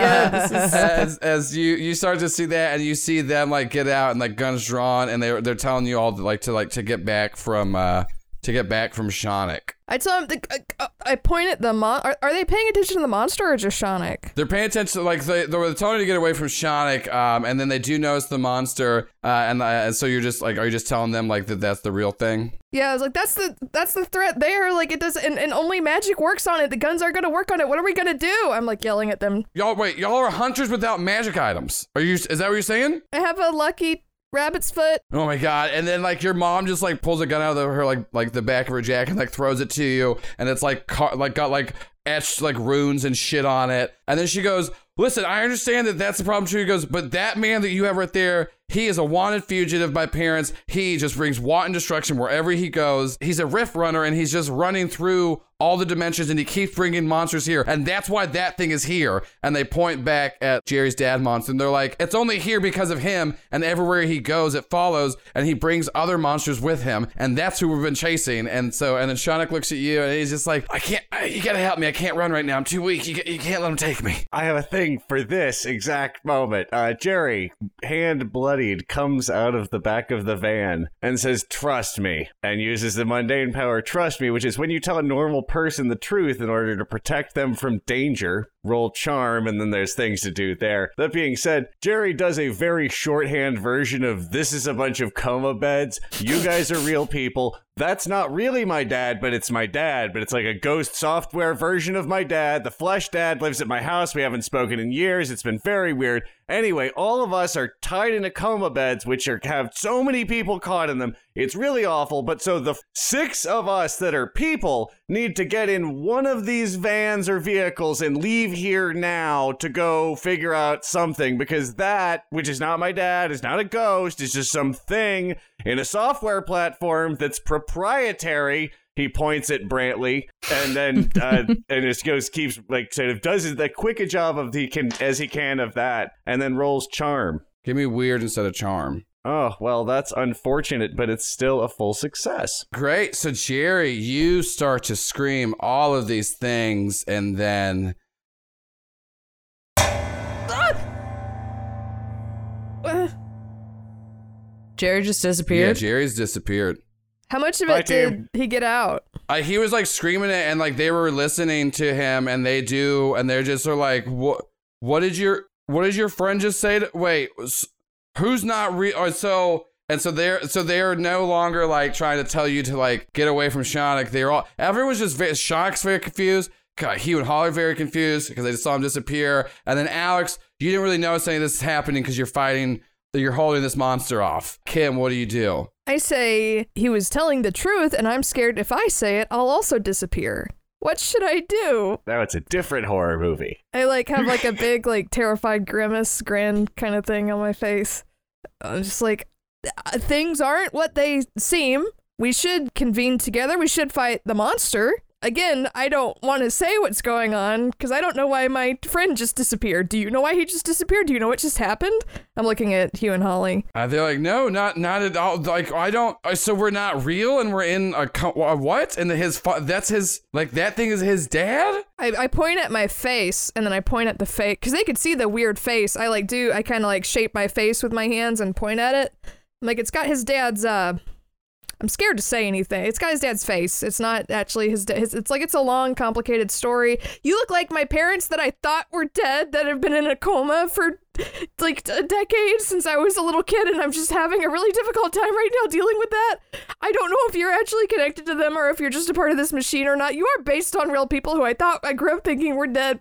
S4: good. This is
S2: as as you you start to see that and you see them like get out and like guns drawn and they they're telling you all to, like to like to get back from uh to get back from Shonik.
S4: I tell him. The, I, I point at the mon. Are, are they paying attention to the monster or just Shonik?
S2: They're paying attention, like they, they're telling you to get away from Shonik, um, and then they do notice the monster, uh, and, uh, and so you're just like, are you just telling them like that that's the real thing?
S4: Yeah, I was like, that's the that's the threat there. Like it does, and, and only magic works on it. The guns aren't gonna work on it. What are we gonna do? I'm like yelling at them.
S2: Y'all wait, y'all are hunters without magic items. Are you? Is that what you're saying?
S4: I have a lucky rabbit's foot.
S2: Oh my god! And then like your mom just like pulls a gun out of her like like the back of her jacket and like throws it to you, and it's like car- like got like etched like runes and shit on it. And then she goes, "Listen, I understand that that's the problem too." He goes, "But that man that you have right there, he is a wanted fugitive by parents. He just brings wanton destruction wherever he goes. He's a rift runner, and he's just running through." All the dimensions, and he keeps bringing monsters here, and that's why that thing is here. And they point back at Jerry's dad monster, and they're like, "It's only here because of him, and everywhere he goes, it follows, and he brings other monsters with him, and that's who we've been chasing." And so, and then Shonik looks at you, and he's just like, "I can't, you gotta help me. I can't run right now. I'm too weak. You, you can't let him take me."
S5: I have a thing for this exact moment. Uh, Jerry, hand bloodied, comes out of the back of the van and says, Trust me, and uses the mundane power, Trust me, which is when you tell a normal person the truth in order to protect them from danger. Roll charm, and then there's things to do there. That being said, Jerry does a very shorthand version of this is a bunch of coma beds. You guys are real people. That's not really my dad, but it's my dad. But it's like a ghost software version of my dad. The flesh dad lives at my house. We haven't spoken in years. It's been very weird. Anyway, all of us are tied into coma beds, which are have so many people caught in them. It's really awful. But so the six of us that are people need to get in one of these vans or vehicles and leave here now to go figure out something because that, which is not my dad, is not a ghost, is just something in a software platform that's proprietary. He points at Brantley and then uh, and just goes keeps like sort of does the quick a job of he can as he can of that and then rolls charm.
S2: Give me weird instead of charm.
S5: Oh well, that's unfortunate, but it's still a full success.
S2: Great. So Jerry, you start to scream all of these things, and then
S4: Uh,
S3: Jerry just disappeared. yeah.
S2: Jerry's disappeared.
S4: How much of
S5: Bye,
S4: it did
S5: team.
S4: he get out?
S2: Uh, he was like screaming it, and like they were listening to him, and they do, and they're just are like, what? What did your What did your friend just say? To, wait, s- who's not real? Or oh, so. And so they're so they're no longer like trying to tell you to like get away from Shonik. They're all everyone's just very, Shonik's very confused. God, Hugh and Holly very confused because they just saw him disappear. And then Alex, you didn't really notice any of this is happening because you're fighting, you're holding this monster off. Kim, what do you do?
S4: I say he was telling the truth, and I'm scared if I say it, I'll also disappear. What should I do?
S5: Now it's a different horror movie.
S4: I like have like a big like terrified grimace, grin kind of thing on my face. I'm just like, "Uh, things aren't what they seem. We should convene together. We should fight the monster. Again, I don't want to say what's going on because I don't know why my friend just disappeared. Do you know why he just disappeared? Do you know what just happened? I'm looking at Hugh and Holly.
S2: Uh, they're like, no, not not at all. Like, I don't. uh, So we're not real, and we're in a, co- a what? And the, his fa- that's his like that thing is his dad.
S4: I, I point at my face and then I point at the face because they could see the weird face. I like do I kind of like shape my face with my hands and point at it. I'm like it's got his dad's. uh I'm scared to say anything. It's got his dad's face. It's not actually his, his. It's like it's a long, complicated story. You look like my parents that I thought were dead that have been in a coma for like a decade since I was a little kid, and I'm just having a really difficult time right now dealing with that. I don't know if you're actually connected to them or if you're just a part of this machine or not. You are based on real people who I thought I grew up thinking were dead.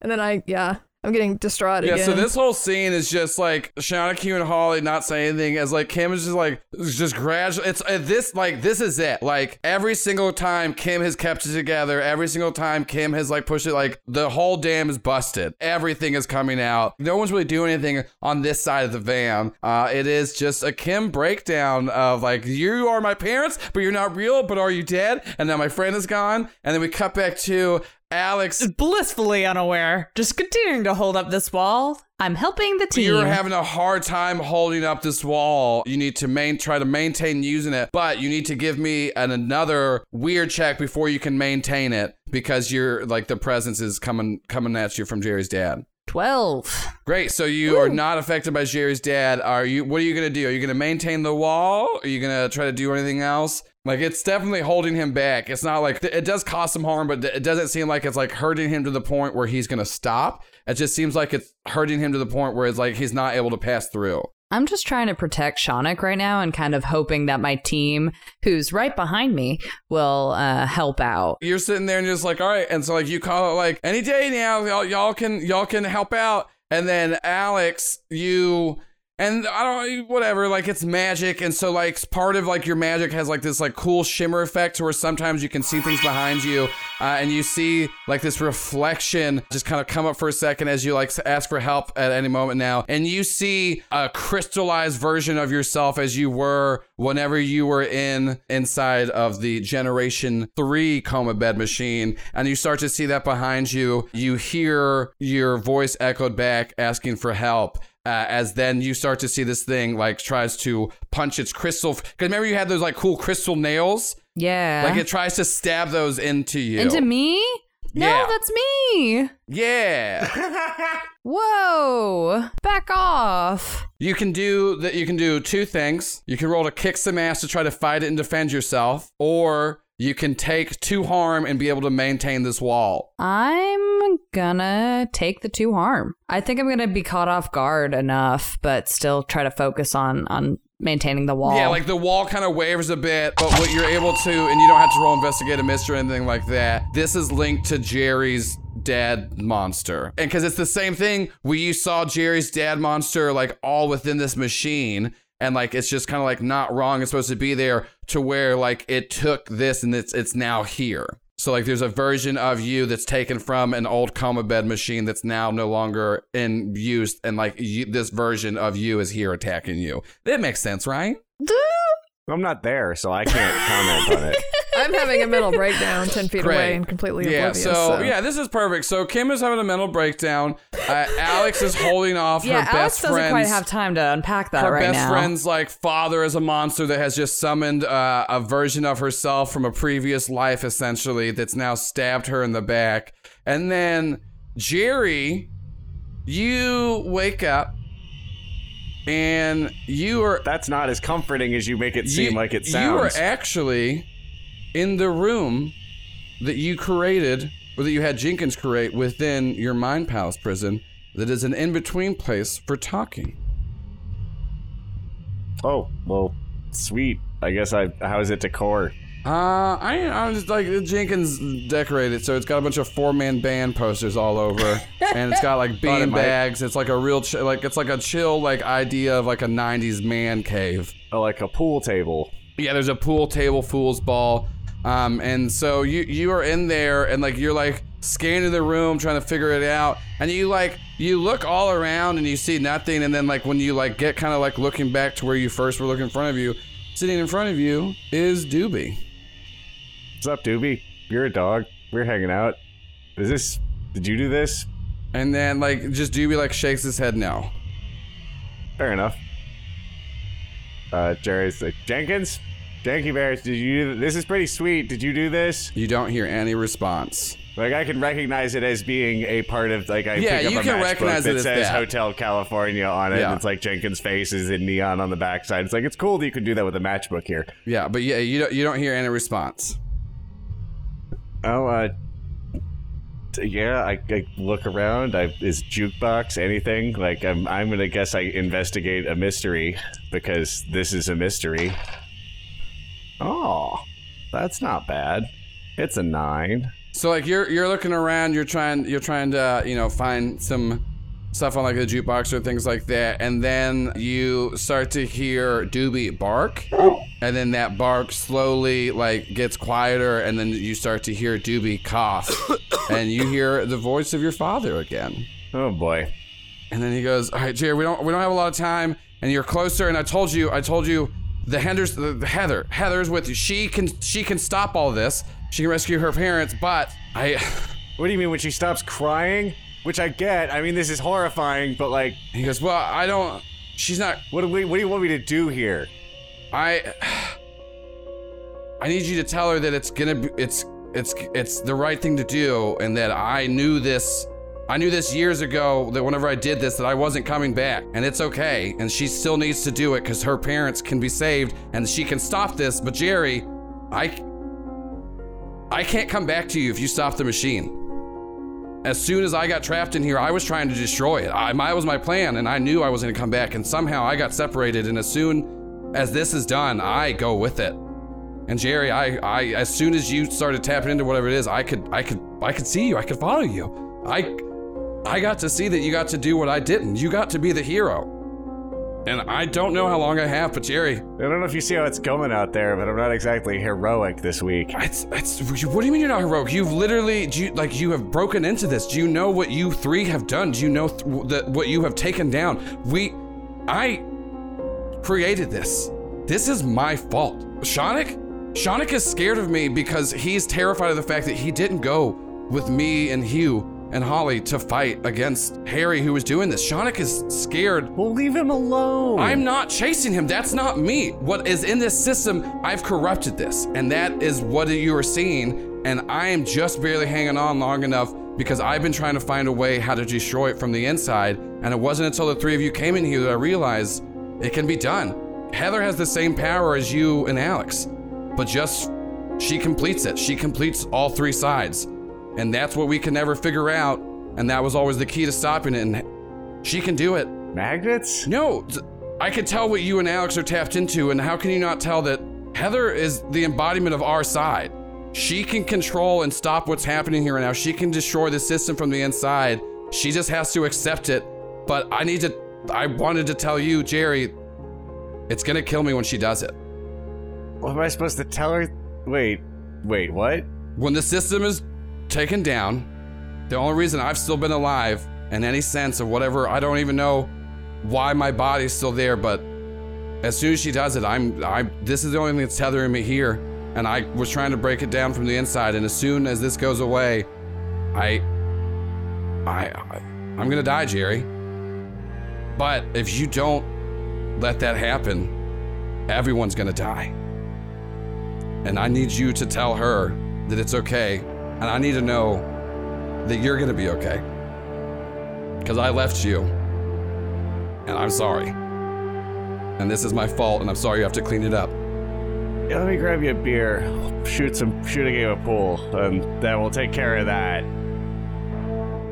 S4: And then I, yeah, I'm getting distraught
S2: Yeah,
S4: again.
S2: so this whole scene is just like Shauna Q and Holly not saying anything as like Kim is just like just gradual. It's uh, this like this is it. Like every single time Kim has kept it together, every single time Kim has like pushed it, like the whole dam is busted. Everything is coming out. No one's really doing anything on this side of the van. Uh, it is just a Kim breakdown of like you are my parents, but you're not real. But are you dead? And now my friend is gone. And then we cut back to Alex
S3: blissfully unaware, just continuing to hold up this wall. I'm helping the team.
S2: You're having a hard time holding up this wall. You need to main try to maintain using it, but you need to give me an, another weird check before you can maintain it because you're like the presence is coming coming at you from Jerry's dad.
S3: 12.
S2: Great. So you are not affected by Jerry's dad. Are you what are you going to do? Are you going to maintain the wall? Are you going to try to do anything else? Like it's definitely holding him back. It's not like it does cause him harm, but it doesn't seem like it's like hurting him to the point where he's going to stop. It just seems like it's hurting him to the point where it's like he's not able to pass through.
S3: I'm just trying to protect Shonik right now and kind of hoping that my team, who's right behind me, will uh, help out.
S2: You're sitting there and you're just like, all right. And so like you call it like any day now, y'all, y'all can y'all can help out. And then Alex, you and I don't whatever, like it's magic, and so like part of like your magic has like this like cool shimmer effect where sometimes you can see things behind you, uh, and you see like this reflection just kind of come up for a second as you like ask for help at any moment now, and you see a crystallized version of yourself as you were whenever you were in inside of the Generation Three coma bed machine, and you start to see that behind you. You hear your voice echoed back asking for help uh, as then you start to see this thing like tries to punch its crystal. Because remember you had those like cool crystal nails.
S3: Yeah.
S2: Like it tries to stab those into you.
S3: Into me? No,
S2: Yeah.
S3: that's me.
S2: Yeah.
S3: Whoa. Back off.
S2: you can do that. You can do two things. You can roll to kick some ass to try to fight it and defend yourself, or you can take two harm and be able to maintain this wall.
S3: I'm gonna take the two harm. I think I'm gonna be caught off guard enough, but still try to focus on on maintaining the wall.
S2: Yeah, like the wall kind of wavers a bit, but what you're able to, and you don't have to roll investigate a mystery or anything like that. This is linked to Jerry's dad monster. And because it's the same thing, we you saw Jerry's dad monster like all within this machine. And like it's just kind of like not wrong. It's supposed to be there to where like it took this and it's it's now here. So like there's a version of you that's taken from an old coma bed machine that's now no longer in use, and like you, this version of you is here attacking you. That makes sense, right?
S5: I'm not there, so I can't comment on it.
S4: I'm having a mental breakdown 10 feet away and completely
S2: yeah,
S4: oblivious.
S2: so,
S4: so
S2: yeah, this is perfect. So Kim is having a mental breakdown. Uh, Alex is holding off
S3: yeah,
S2: her
S3: Alex
S2: best
S3: doesn't quite have time to unpack that right?
S2: her
S3: right
S2: best
S3: now.
S2: friend's like father is a monster that has just summoned uh, a version of herself from a previous life, essentially, that's now stabbed her in the back. And then Jerry, you wake up and you are.
S5: That's not as comforting as you make it seem
S2: you,
S5: like it sounds.
S2: You are
S5: sounds.
S2: actually in the room that you created, or that you had Jenkins create within your Mind Palace prison, that is an in between place for talking.
S5: oh, well, sweet. I guess I. How is it decor?
S2: Uh, I I was just like Jenkins decorated, so it's got a bunch of four man band posters all over, and it's got like
S5: Thought it
S2: bean
S5: might-
S2: bags. It's like a real ch- like it's like a chill like idea of like a '90s man cave.
S5: Oh, like a pool table.
S2: Yeah, there's a pool table, foosball, um, and so you you are in there, and like you're like scanning the room, trying to figure it out, and you like you look all around and you see nothing, and then like when you like get kind of like looking back to where you first were looking in front of you, sitting in front of you is Doobie.
S5: What's up, Doobie? You're a dog. We're hanging out. Is this? Did you do this?
S2: And then like just Doobie like shakes his head no.
S5: Fair enough. Uh, Jerry's like Jenkins, Janky Bears. Did you? This is pretty sweet. Did you do this?
S2: You don't hear any response.
S5: Like I can recognize it as being a part of like I
S2: Yeah,
S5: pick up
S2: you
S5: a
S2: can recognize
S5: that
S2: it
S5: says
S2: that.
S5: Hotel California on it.
S2: Yeah.
S5: And it's like Jenkins' face is in neon on the backside. It's like it's cool that you can do that with a matchbook here.
S2: Yeah, but yeah, you don't you don't hear any response.
S5: Oh, uh, yeah. I, I look around. I is jukebox anything? Like I'm I'm gonna guess I investigate a mystery because this is a mystery. Oh, that's not bad. It's a nine.
S2: So like you're you're looking around, you're trying you're trying to you know find some stuff on like the jukebox or things like that, and then you start to hear Doobie bark, and then that bark slowly like gets quieter, and then you start to hear Doobie cough, and you hear the voice of your father again.
S5: Oh boy.
S2: And then he goes, "All right, Jerry, we don't we don't have a lot of time, and you're closer. And I told you, I told you, the Henders, the, the Heather, Heather's with you. She can she can stop all this. She can rescue her parents. But I,
S5: What do you mean when she stops crying? Which I get. I mean, this is horrifying, but like.
S2: He goes, well, I don't. She's not.
S5: What do we? What do you want me to do here?
S2: I, I need you to tell her that it's gonna be, it's it's it's the right thing to do, and that I knew this. I knew this years ago that whenever I did this that I wasn't coming back and it's okay and she still needs to do it cuz her parents can be saved and she can stop this but Jerry I I can't come back to you if you stop the machine. As soon as I got trapped in here, I was trying to destroy it. I, my was my plan, and I knew I was going to come back. And somehow I got separated. And as soon as this is done, I go with it. And Jerry, I, I, as soon as you started tapping into whatever it is, I could, I could, I could see you. I could follow you. I, I got to see that you got to do what I didn't. You got to be the hero. And I don't know how long I have, but Jerry,
S5: I don't know if you see how it's going out there, but I'm not exactly heroic this week.
S2: It's, it's, what do you mean you're not heroic? You've literally, do you, like, you have broken into this. Do you know what you three have done? Do you know th- that what you have taken down? We, I created this. This is my fault. Shonik? Shonik is scared of me because he's terrified of the fact that he didn't go with me and Hugh and Holly to fight against Harry who was doing this. Shonik is scared.
S5: Well, leave him alone.
S2: I'm not chasing him. That's not me. What is in this system, I've corrupted this. And that is what you are seeing. And I am just barely hanging on long enough because I've been trying to find a way how to destroy it from the inside. And it wasn't until the three of you came in here that I realized it can be done. Heather has the same power as you and Alex, but just she completes it. She completes all three sides. And that's what we can never figure out. And that was always the key to stopping it. And she can do it.
S5: Magnets?
S2: No, I could tell what you and Alex are tapped into. And how can you not tell that Heather is the embodiment of our side? She can control and stop what's happening here now. She can destroy the system from the inside. She just has to accept it. But I need to, I wanted to tell you, Jerry, it's gonna kill me when she does it.
S5: What am I supposed to tell her? Wait, wait, what?
S2: When the system is taken down, the only reason I've still been alive in any sense of whatever, I don't even know why my body's still there, but as soon as she does it, I'm I this is the only thing that's tethering me here. And I was trying to break it down from the inside, and as soon as this goes away, I I, I I'm gonna die, Jerry. But if you don't let that happen, everyone's gonna die. And I need you to tell her that it's okay. And I need to know that you're gonna be okay. Because I left you. And I'm sorry. And this is my fault, and I'm sorry you have to clean it up.
S5: Yeah, let me grab you a beer, shoot some, shoot a game of pool, and then we'll take care of that.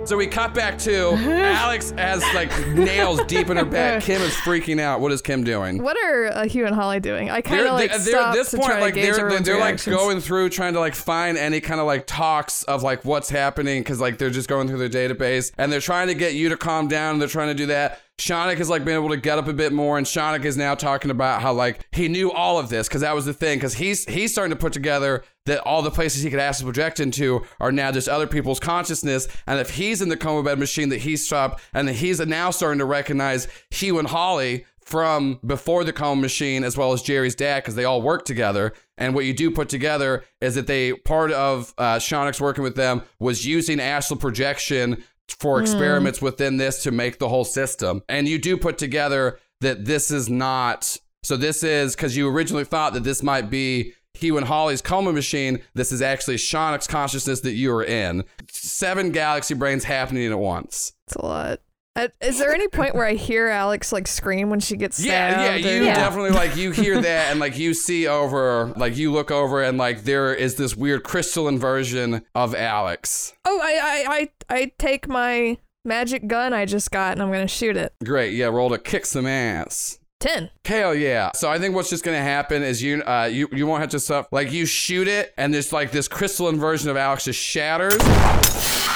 S2: So we cut back to Alex has like nails deep in her back. Kim is freaking out. What is Kim doing?
S4: What are uh, Hugh and Holly doing? I kind of like
S2: they're, they're at this point, like they're, they're, they're like going through trying to like find any kind of like talks of like what's happening because like they're just going through their database and they're trying to get you to calm down. And they're trying to do that. Shonik has like been able to get up a bit more, and Shonik is now talking about how like he knew all of this because that was the thing. Because he's he's starting to put together that all the places he could astral project into are now just other people's consciousness, and if he's in the coma bed machine that he's stopped, and that he's now starting to recognize Hugh and Holly from before the coma machine as well as Jerry's dad because they all work together. And what you do put together is that they part of uh, Shonik's working with them was using astral projection for
S16: Hmm.
S2: experiments within this to make the whole system. And you do put together that this is not. So this is because you originally thought that this might be Hugh and Holly's coma machine. This is actually Shonik's consciousness that you are in. Seven galaxy brains happening at once.
S4: It's a lot. Uh, is there any point where I hear Alex like scream when she gets
S2: Yeah,
S4: stabbed?
S2: yeah,
S4: or-
S2: you definitely like you hear that and like you see over like you look over and like there is this weird crystalline version of Alex.
S4: Oh, I, I, I, I take my magic gun I just got and I'm gonna shoot it.
S2: Great, yeah, roll to kick some ass.
S4: Ten.
S2: Hell yeah! So I think what's just gonna happen is you, uh, you, you won't have to suffer. Like you shoot it, and there's like this crystalline version of Alex just shatters,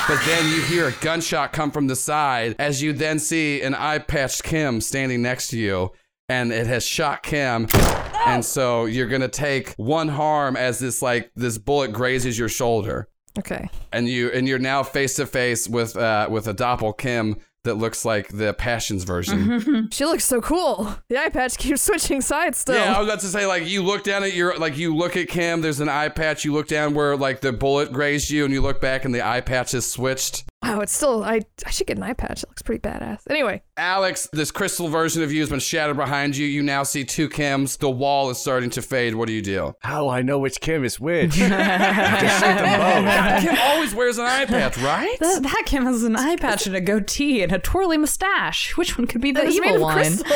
S2: but then you hear a gunshot come from the side as you then see an eye patched Kim standing next to you. And it has shot Kim, and so you're gonna take one harm as this like this bullet grazes your shoulder
S4: Okay.
S2: and you and you're now face to face with uh with a doppel Kim that looks like the Passions version.
S4: she looks so cool. The eye patch keeps switching sides still.
S2: Yeah, I was about to say like you look down at your like you look at Kim. There's an eye patch. You look down where like the bullet grazed you, and you look back and the eye patch is switched.
S4: Wow, it's still. I I should get an eye patch. It looks pretty badass. Anyway,
S2: Alex, this crystal version of you has been shattered behind you. You now see two Kims. The wall is starting to fade. What do you do?
S5: How I know which Kim is which?
S2: Kim always wears an eye patch, right?
S3: That, that Kim has an eye patch and a goatee and a twirly mustache. Which one could be the
S4: That is
S3: evil one?
S4: crystal.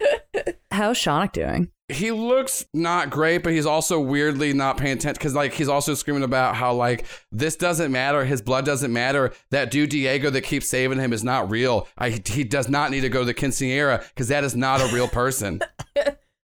S3: How's Shonik doing?
S2: He looks not great, but he's also weirdly not paying attention because like he's also screaming about how like this doesn't matter, his blood doesn't matter. That dude Diego that keeps saving him is not real. I, he does not need to go to the quinceanera because that is not a real person.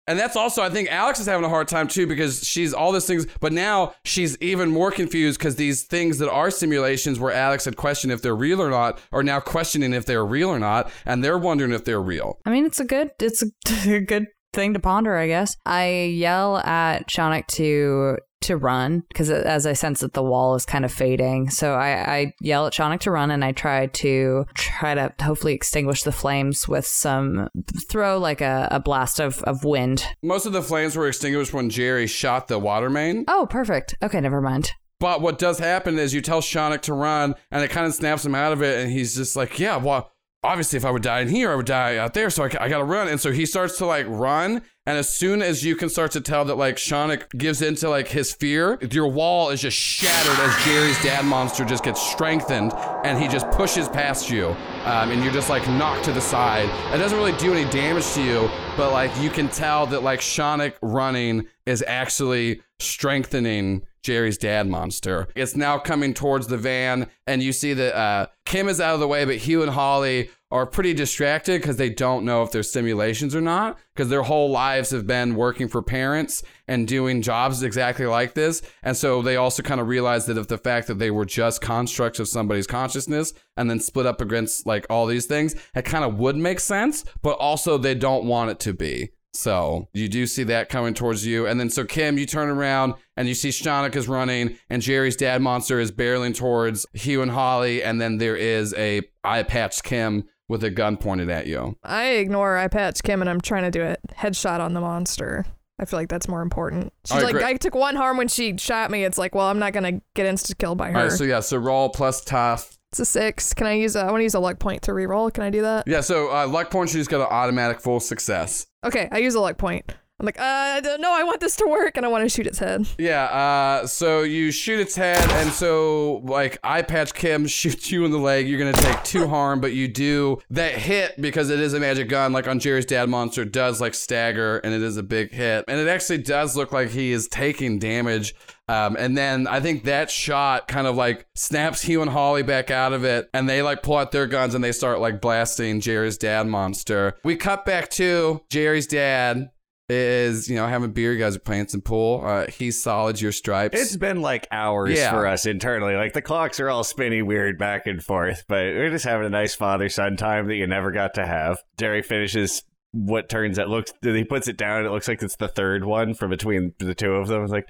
S2: And that's also, I think Alex is having a hard time too because she's all these things, but now she's even more confused because these things that are simulations where Alex had questioned if they're real or not are now questioning if they're real or not, and they're wondering if they're real.
S3: I mean, it's a good, it's a, a good thing to ponder, I guess. I yell at Shonik to to run because as I sense that the wall is kind of fading, so I, I yell at Shonik to run, and I try to try to hopefully extinguish the flames with some throw like a, a blast of, of wind.
S2: Most of the flames were extinguished when Jerry shot the water main.
S3: Oh, perfect. Okay, never mind.
S2: But what does happen is you tell Shonik to run, and it kind of snaps him out of it, and he's just like, "Yeah, well, obviously, if I would die in here, I would die out there, so I, I gotta run." And so he starts to like run, and as soon as you can start to tell that like Shonik gives into like his fear, your wall is just shattered as Jerry's dad monster just gets strengthened, and he just pushes past you, um, and you're just like knocked to the side. It doesn't really do any damage to you, but like you can tell that like Shonik running is actually strengthening Jerry's dad monster. It's now coming towards the van, and you see that uh, Kim is out of the way, but Hugh and Holly are pretty distracted because they don't know if they're simulations or not, because their whole lives have been working for parents and doing jobs exactly like this. And so they also kind of realize that if the fact that they were just constructs of somebody's consciousness and then split up against like all these things, it kind of would make sense, but also they don't want it to be. So you do see that coming towards you. And then so Kim, you turn around and you see Shonik is running and Jerry's dad monster is barreling towards Hugh and Holly. And then there is a eye patched Kim with a gun pointed at you.
S4: I ignore eye patch Kim and I'm trying to do a headshot on the monster. I feel like that's more important. She's
S2: right,
S4: like,
S2: great.
S4: I took one harm when she shot me. It's like, well, I'm not gonna get insta killed by her.
S2: All right, so yeah, so roll plus tough.
S4: It's a six. Can I use a? I want to use a luck point to reroll. Can I do that?
S2: Yeah, so uh, luck point, she's got an automatic full success.
S4: Okay, I use a luck point. I'm like, uh, I don't know. I want this to work, and I want to shoot its head.
S2: Yeah, uh, so you shoot its head, and so like eye patch Kim shoots you in the leg. You're gonna take two harm, but you do that hit because it is a magic gun. Like on Jerry's dad monster, does like stagger, and it is a big hit, and it actually does look like he is taking damage. Um, and then I think that shot kind of like snaps Hugh and Holly back out of it, and they like pull out their guns and they start like blasting Jerry's dad monster. We cut back to Jerry's dad is you know having beer. You guys are playing some pool. Uh, he's solid your stripes.
S5: It's been like hours
S2: Yeah.
S5: for us internally. Like the clocks are all spinny weird back and forth, but we're just having a nice father son time that you never got to have. Jerry finishes what turns out looks he puts it down. It looks like it's the third one from between the two of them. It's like,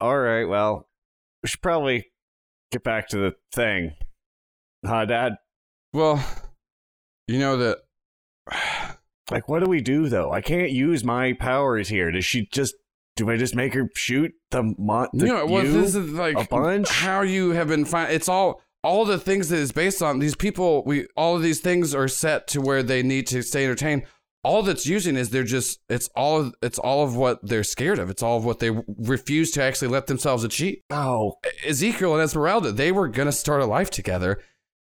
S5: all right, well, we should probably get back to the thing, huh, Dad?
S2: Well, you know that.
S5: Like, what do we do though? I can't use my powers here. Does she just? Do I just make her shoot the mon? The,
S2: you know, well,
S5: you
S2: this is like
S5: a bunch.
S2: how you have been fine. It's all all the things that is based on. These people, we all of these things are set to where they need to stay entertained. All that's using is they're just it's all of it's all of what they're scared of. It's all of what they refuse to actually let themselves achieve.
S5: Oh,
S2: Ezekiel and Esmeralda, they were gonna start a life together,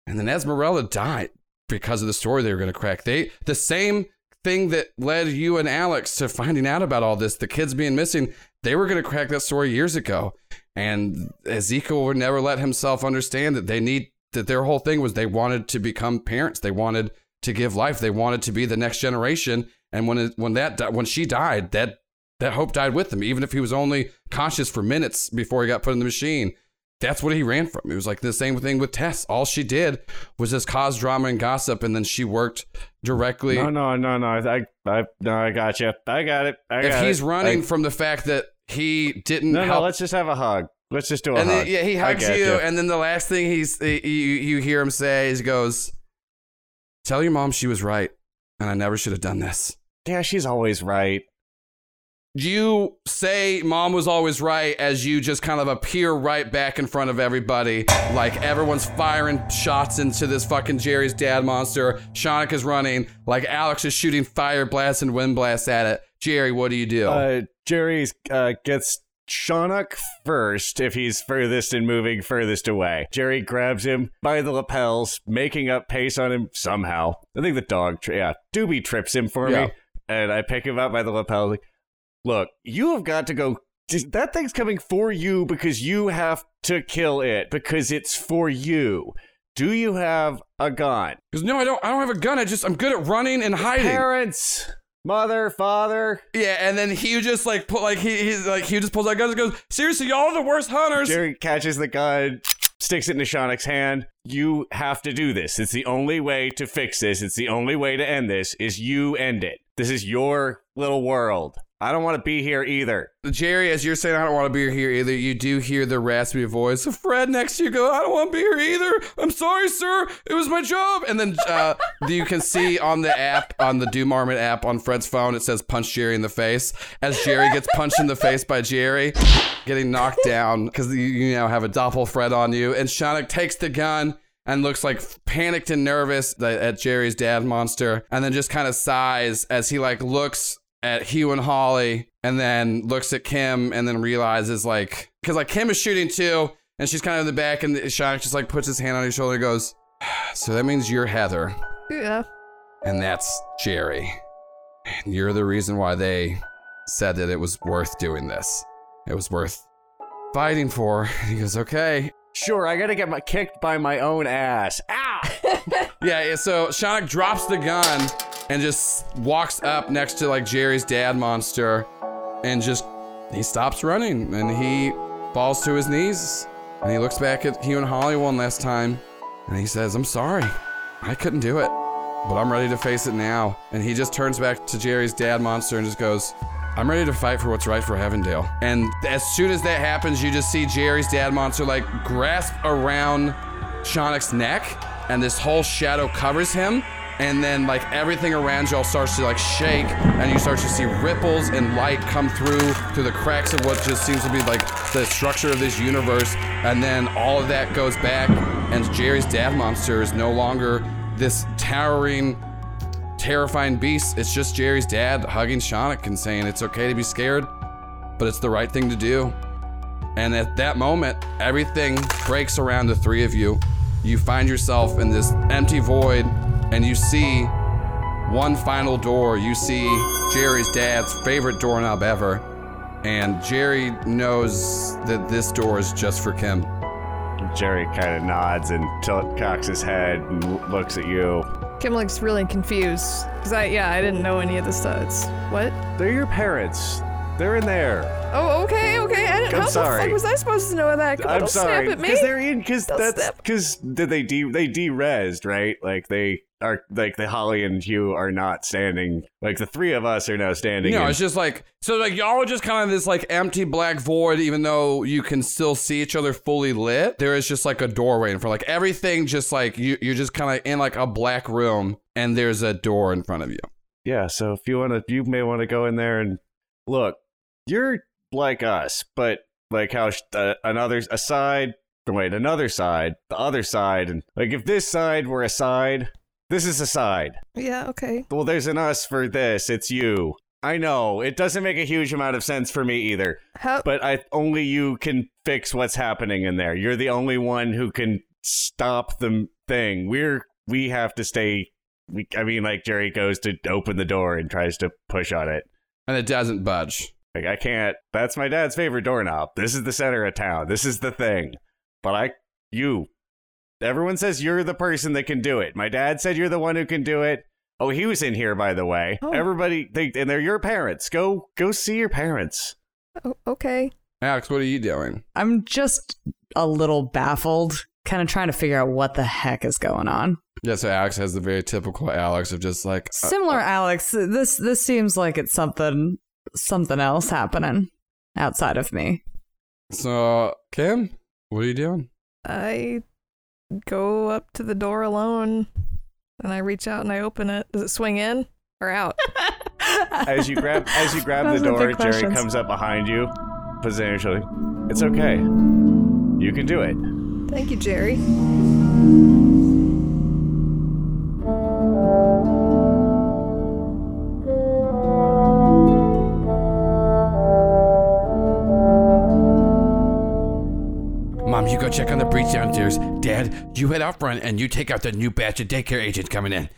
S2: and then Esmeralda died because of the story they were gonna crack. They the same thing that led you and Alex to finding out about all this, the kids being missing, they were gonna crack that story years ago. And Ezekiel would never let himself understand that they need that their whole thing was they wanted to become parents. They wanted to give life. They wanted to be the next generation. And when it, when that when she died, that that hope died with him, even if he was only conscious for minutes before he got put in the machine. that's what he ran from. It was like the same thing with Tess. All she did was just cause drama and gossip, and then she worked directly.
S5: No, no, no, no. I, I, no, I got you. I got it. I
S2: if he's
S5: it.
S2: running
S5: I-
S2: from the fact that he didn't
S5: no,
S2: help
S5: no. Let's just have a hug. Let's just do a
S2: and
S5: hug.
S2: then yeah, he hugs
S5: get
S2: you, and then the last thing he's you, you hear him say is he goes, "Tell your mom she was right, and I never should have done this."
S5: Yeah, she's always right.
S2: You say mom was always right as you just kind of appear right back in front of everybody, like everyone's firing shots into this fucking Jerry's dad monster. Shonik is running, like Alex is shooting fire blasts and wind blasts at it. Jerry, what do you do?
S5: Uh, Jerry's uh, gets Shonik first if he's furthest and moving furthest away. Jerry grabs him by the lapels, making up pace on him somehow. I think the dog, tri- yeah, Doobie trips him for
S2: Yeah.
S5: me, and I pick him up by the lapel. Like, look, you have got to go. That thing's coming for you because you have to kill it because it's for you. Do you have a gun?
S2: Because no, I don't. I don't have a gun. I just I'm good at running and hiding.
S5: Parents, mother, father.
S2: Yeah, and then he just like put like he he's like he just pulls out guns and goes, seriously, y'all are the worst hunters.
S5: Jerry catches the gun, sticks it into Shonik's hand. You have to do this. It's the only way to fix this. It's the only way to end this. Is you end it. This is your little world. I don't want to be here either.
S2: Jerry, as you're saying, I don't want to be here either. You do hear the raspy voice of Fred next to you go, I don't want to be here either. I'm sorry, sir. It was my job. And then uh, you can see on the app, on the Doom Armament app on Fred's phone, it says punch Jerry in the face. As Jerry gets punched in the face by Jerry, getting knocked down because you, you now have a doppel Fred on you. And Shonik takes the gun and looks like panicked and nervous at Jerry's dad monster, and then just kind of sighs as he like looks at Hugh and Holly, and then looks at Kim, and then realizes like because like Kim is shooting too, and she's kind of in the back, and Shonik just like puts his hand on his shoulder and goes, "So that means you're Heather,
S4: Yeah.
S2: and that's Jerry, and you're the reason why they said that it was worth doing this. It was worth fighting for." And he goes, "Okay."
S5: Sure, I gotta get my kicked by my own ass. Ow!
S2: Yeah, yeah, so Shonik drops the gun and just walks up next to like Jerry's dad monster and just he stops running and he falls to his knees and he looks back at Hugh and Holly one last time and he says, I'm sorry. I couldn't do it. But I'm ready to face it now. And he just turns back to Jerry's dad monster and just goes, I'm ready to fight for what's right for Heavendale. And as soon as that happens, you just see Jerry's dad monster like grasp around Shonik's neck, and this whole shadow covers him. And then like everything around y'all starts to like shake, and you start to see ripples and light come through through the cracks of what just seems to be like the structure of this universe. And then all of that goes back, and Jerry's dad monster is no longer this towering terrifying beast. It's just Jerry's dad hugging Shonik and saying it's okay to be scared, but it's the right thing to do. And at that moment, everything breaks around the three of you. You find yourself in this empty void, and you see one final door. You see Jerry's dad's favorite doorknob ever. And Jerry knows that this door is just for Kim.
S5: Jerry kind of nods and tilt, cocks his head and looks at you.
S4: Kim looks really confused. Cause I, yeah, I didn't know any of the studs. What?
S5: They're your parents. They're in there.
S4: Oh, okay, okay. I didn't.
S5: I'm
S4: how
S5: sorry.
S4: the fuck was I supposed to know that? Come on,
S5: I'm
S4: don't
S5: sorry,
S4: snap at me.
S5: because they're in because
S4: Don't
S5: that's because did they de they de-resed right? Like they are like the Holly and Hugh are not standing. Like the three of us are now standing.
S2: No,
S5: in-
S2: it's just like so like y'all are just kind of this like empty black void, even though you can still see each other fully lit. There is just like a doorway in front. Like everything just like you you're just kind of in like a black room and there's a door in front of you.
S5: yeah. So if you want to, you may want to go in there and look. You're like us, but like how sh- uh, another a side. Wait, another side, the other side, and like if this side were a side, this is a side.
S4: Yeah, okay.
S5: Well, there's an us for this. It's you. I know it doesn't make a huge amount of sense for me either.
S4: How?
S5: But I only you can fix what's happening in there. You're the only one who can stop the thing. We're we have to stay. We, I mean, like Jerry goes to open the door and tries to push on it,
S2: and it doesn't budge.
S5: Like I can't. That's my dad's favorite doorknob. This is the center of town. This is the thing. But I, you, everyone says you're the person that can do it. My dad said you're the one who can do it. Oh, he was in here, by the way.
S4: Oh.
S5: Everybody, they, and they're your parents. Go, go see your parents.
S4: Oh, okay.
S2: Alex, what are you doing?
S3: I'm just a little baffled, kind of trying to figure out what the heck is going on.
S2: Yeah, so Alex has the very typical Alex of just like uh,
S3: Similar, Alex. This this seems like it's something something else happening outside of me.
S2: So Kim, what are you doing?
S4: I go up to the door alone and I reach out and I open it. Does it swing in or out?
S5: As you grab as you grab the
S4: are the
S5: door, Jerry comes up behind you, potentially. It's okay. You can do it.
S4: Thank you, Jerry.
S9: Mom, you go check on the breach downstairs. Dad, you head out front and you take out the new batch of daycare agents coming in.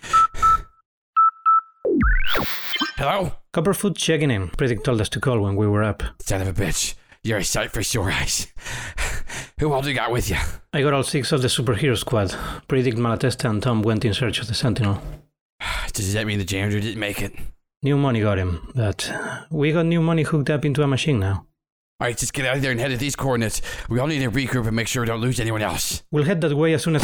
S9: Hello?
S16: Copperfoot checking in. Predict told us to call when we were up.
S9: Son of a bitch. You're a sight for sore eyes. Who all do you got with you?
S16: I got all six of the superhero squad. Predict, Malatesta, and Tom went in search of the Sentinel.
S9: Does that mean the janitor didn't make it?
S16: New money got him, but we got new money hooked up into a machine now.
S9: All right, just get out of there and head to these coordinates. We all need to regroup and make sure we don't lose anyone else.
S16: We'll head that way as soon as.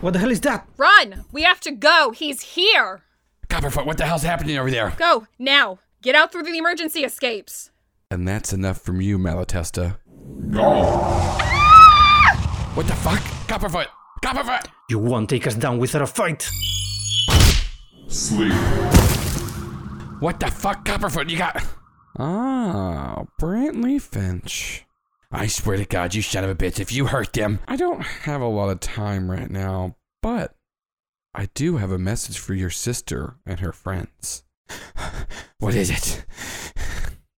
S16: What the hell is that?
S6: Run! We have to go. He's here.
S9: Copperfoot, what the hell's happening over there?
S6: Go now. Get out through the emergency escapes.
S2: And that's enough from you, Malatesta.
S9: What the fuck? Copperfoot! Copperfoot!
S16: You won't take us down without a fight.
S10: Sleep.
S9: What the fuck, Copperfoot? You got.
S2: Ah, Brantley Finch.
S9: I swear to God, you son of a bitch, if you hurt them.
S2: I don't have a lot of time right now, but I do have a message for your sister and her friends.
S9: What is it?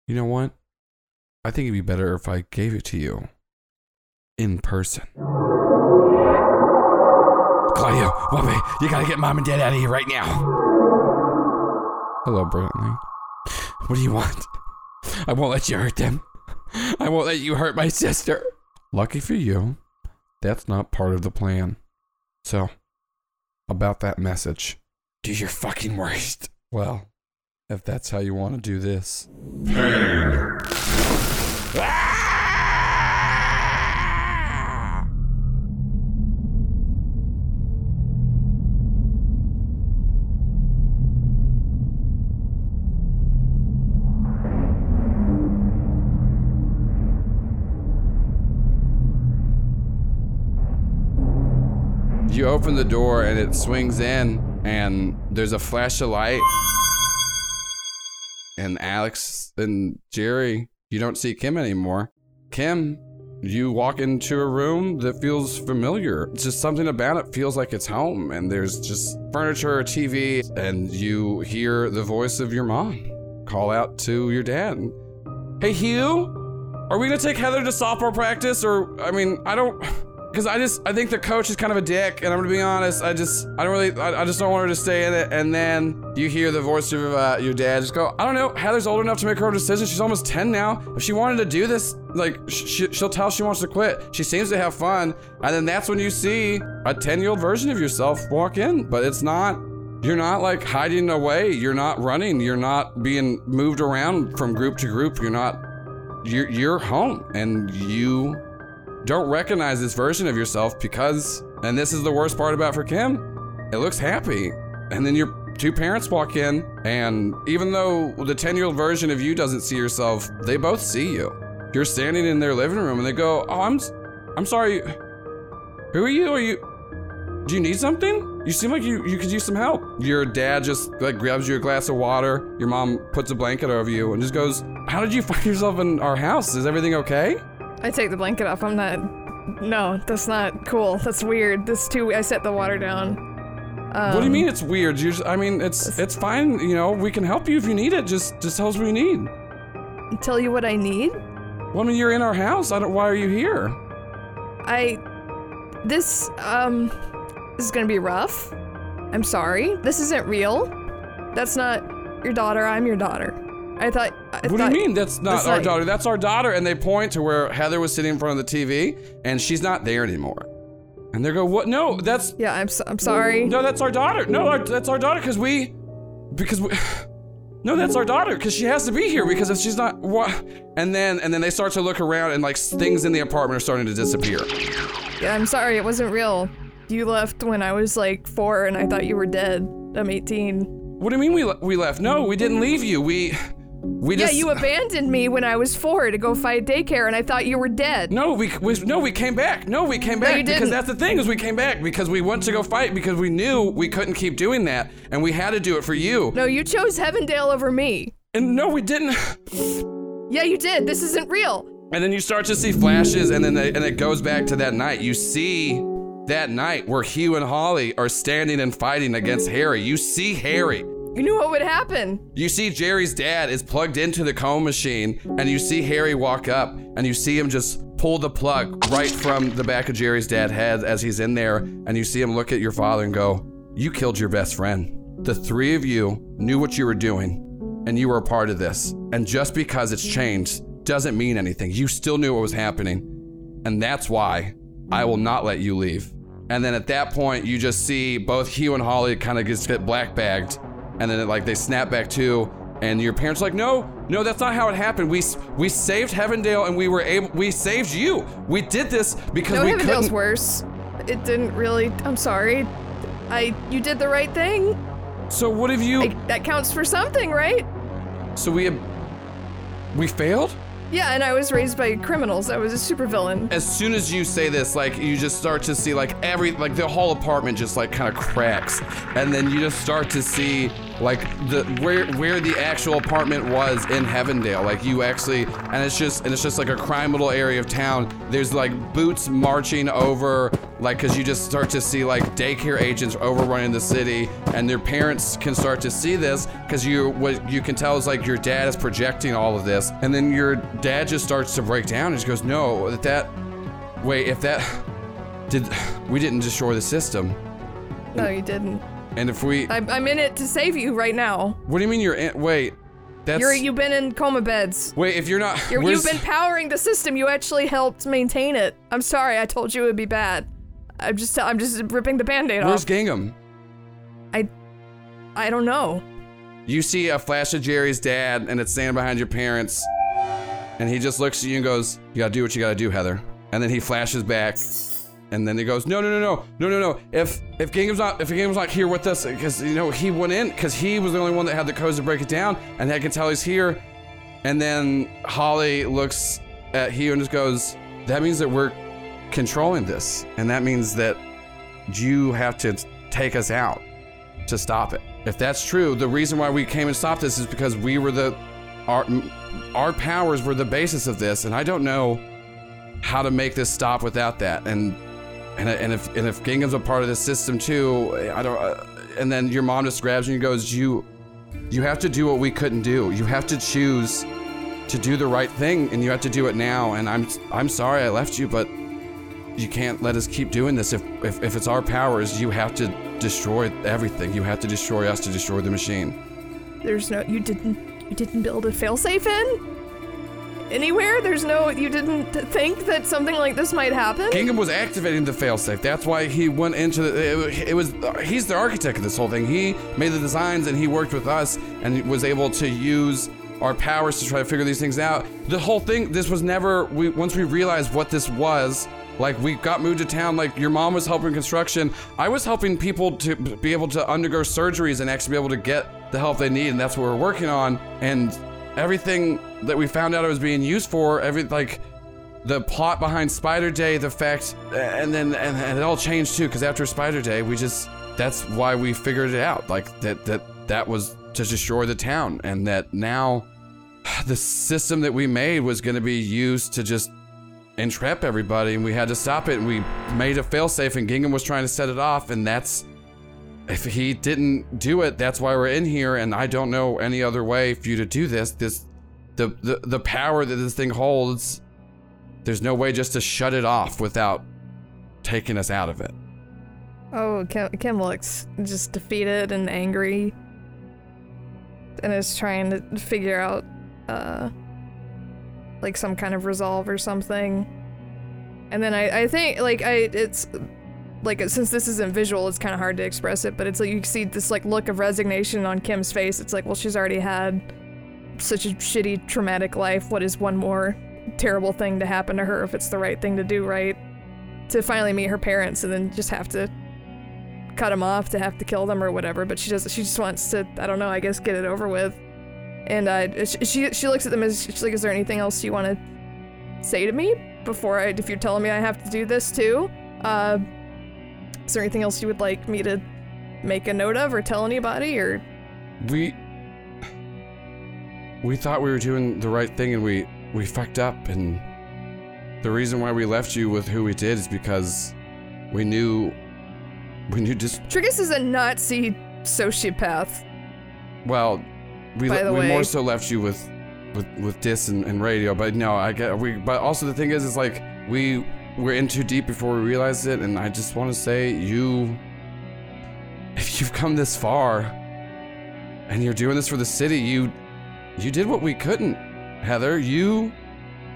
S2: You know what? I think it'd be better if I gave it to you in person.
S9: Claudio, Wubby, you gotta get mom and dad out of here right now.
S2: Hello, Brantley.
S9: What do you want? I won't let you hurt them. I won't let you hurt my sister.
S2: Lucky for you, that's not part of the plan. So, about that message.
S9: Do your fucking worst.
S2: Well, if that's how you want to do this. You open the door and it swings in, and there's a flash of light. And Alex and Jerry, you don't see Kim anymore. Kim, you walk into a room that feels familiar. Just something about it feels like it's home, and there's just furniture, a TV, and you hear the voice of your mom call out to your dad. Hey, Hugh, are we gonna take Heather to softball practice? Or, I mean, I don't. Because I just, I think the coach is kind of a dick, and I'm gonna be honest. I just, I don't really, I, I just don't want her to stay in it. And then you hear the voice of uh, your dad just go, I don't know. Heather's old enough to make her own decision. She's almost 10 now. If she wanted to do this, like, sh- she'll tell she wants to quit. She seems to have fun. And then that's when you see a 10 year old version of yourself walk in. But it's not, you're not like hiding away. You're not running. You're not being moved around from group to group. You're not, you're, you're home and you don't recognize this version of yourself because, and this is the worst part about for Kim, it looks happy. And then your two parents walk in, and even though the 10 year old version of you doesn't see yourself, they both see you. You're standing in their living room and they go, Oh, I'm, I'm sorry. Who are you? Are you, do you need something? You seem like you, you could use some help. Your dad just like grabs you a glass of water. Your mom puts a blanket over you and just goes, How did you find yourself in our house? Is everything okay?
S4: I take the blanket off. I'm not. No, that's not cool. That's weird. This too. I set the water down. Um,
S2: what do you mean it's weird? You just, I mean, it's it's fine. You know, we can help you if you need it. Just just tell us what you need.
S4: Tell you what I need.
S2: Well, I mean, you're in our house. I don't. Why are you here?
S4: I. This um, this is gonna be rough. I'm sorry. This isn't real. That's not your daughter. I'm your daughter. I thought. I
S2: what do you mean? That's not
S4: that's
S2: our daughter. That's our daughter. And they point to where Heather was sitting in front of the TV, and she's not there anymore. And they go, "What? No, that's
S4: Yeah, I'm. So, I'm sorry.
S2: no, that's our daughter. No, our, that's our daughter because we, because we, no, that's our daughter because she has to be here because if she's not, what? And then and then they start to look around and like things in the apartment are starting to disappear.
S4: Yeah, I'm sorry, it wasn't real. You left when I was like four and I thought you were dead. I'm 18.
S2: What do you mean we le- we left? No, we didn't leave you. We we
S4: yeah,
S2: just
S4: you abandoned me when I was four to go fight daycare and I thought you were dead.
S2: No, we, we no, we came back. No, we came
S4: No,
S2: back
S4: you
S2: because that's the thing is we came back because we went to go fight because we knew we couldn't keep doing that and we had to do it for you.
S4: No, you chose Heavendale over me.
S2: And no, we didn't.
S4: Yeah, you did. This isn't real.
S2: And then you start to see flashes, and then they, and it goes back to that night. You see that night where Hugh and Holly are standing and fighting against Harry. You see Harry.
S4: You knew what would happen.
S2: You see Jerry's dad is plugged into the coma machine, and you see Harry walk up, and you see him just pull the plug right from the back of Jerry's dad's head as he's in there, and you see him look at your father and go, You killed your best friend. The three of you knew what you were doing, and you were a part of this. And just because it's changed doesn't mean anything. You still knew what was happening, and that's why I will not let you leave. And then at that point, you just see both Hugh and Holly kind of just get black bagged, and then it, like they snap back too. And your parents are like, no, no, that's not how it happened. We we saved Heavendale, and we were able, we saved you. We did this because
S4: no,
S2: we
S4: Heavendale's
S2: couldn't.
S4: worse. It didn't really. I'm sorry. I. You did the right thing.
S2: So what have you?
S4: I, that counts for something, right?
S2: So we have, we failed.
S4: Yeah, and I was raised by criminals. I was a supervillain.
S2: As soon as you say this, like you just start to see like every like the whole apartment just like kind of cracks, and then you just start to see like the where where the actual apartment was in Heavendale. Like you actually, and it's just and it's just like a crime little area of town. There's like boots marching over, like because you just start to see like daycare agents overrunning the city, and their parents can start to see this because you what you can tell is like your dad is projecting all of this, and then your dad just starts to break down and just goes, no, that that wait if that did we didn't destroy the system,
S4: No, you didn't.
S2: and if we
S4: I'm, I'm in it to save you right now.
S2: what do you mean you're in, wait that's
S4: You're you've been in coma beds.
S2: wait if you're not
S4: you're, you've been powering the system. You actually helped maintain it. I'm sorry. I told you it would be bad. I'm just I'm just ripping the band-aid
S2: where's
S4: off.
S2: Gingham?
S4: I I don't know.
S2: You see a flash of Jerry's dad, and it's standing behind your parents, and he just looks at you and goes, "You gotta do what you gotta do, Heather." And then he flashes back, and then he goes, "No, no, no, no, no, no, no. If if Gingham's not if Gingham's not here with us, because you know he went in, because he was the only one that had the codes to break it down, and I can tell he's here." And then Holly looks at Hugh and just goes, "That means that we're controlling this, and that means that you have to take us out to stop it. If that's true, the reason why we came and stopped this is because we were the our our powers were the basis of this, and I don't know how to make this stop without that. And and and if and if Gingham's a part of this system too, I don't. Uh, and then your mom just grabs you and goes, "You you have to do what we couldn't do. You have to choose." To do the right thing, and you have to do it now. And I'm I'm sorry I left you, but you can't let us keep doing this. If, if, if it's our powers, you have to destroy everything. You have to destroy us to destroy the machine.
S4: There's no you didn't you didn't build a failsafe in anywhere. There's no you didn't think that something like this might happen.
S2: Gingham was activating the failsafe. That's why he went into the. It, it was he's the architect of this whole thing. He made the designs and he worked with us and was able to use our powers to try to figure these things out. The whole thing. This was never. We once we realized what this was. Like we got moved to town. Like your mom was helping construction. I was helping people to be able to undergo surgeries and actually be able to get the help they need, and that's what we're working on. And everything that we found out it was being used for, every like the plot behind Spider Day, the fact, and then and, and it all changed too. Because after Spider Day, we just that's why we figured it out. Like that that that was to destroy the town, and that now the system that we made was going to be used to just entrap everybody, and we had to stop it. And we made a failsafe, and Gingham was trying to set it off, and that's if he didn't do it, that's why we're in here. And I don't know any other way for you to do this. This the the, the power that this thing holds. There's no way just to shut it off without taking us out of it.
S4: Oh, Kim, Kim looks just defeated and angry, and is trying to figure out, uh, like some kind of resolve or something. And then I, I think like I, it's like since this isn't visual, it's kind of hard to express it. But it's like you see this like look of resignation on Kim's face. It's like, well, she's already had such a shitty, traumatic life. What is one more terrible thing to happen to her if it's the right thing to do, right? To finally meet her parents and then just have to cut them off, to have to kill them or whatever. But she does. She just wants to. I don't know. I guess get it over with. And uh, she she she looks at them as she's like, "Is there anything else you want to say to me before I? If you're telling me I have to do this too, uh, is there anything else you would like me to make a note of or tell anybody or?"
S2: We we thought we were doing the right thing and we we fucked up and the reason why we left you with who we did is because we knew we knew just
S4: Trigus is a Nazi sociopath.
S2: well we we
S4: way-
S2: more so left you with with with dis and, and radio but no I get we but also the thing is is like we were in too deep before we realize it and I just want to say you if you've come this far and you're doing this for the city you you did what we couldn't Heather you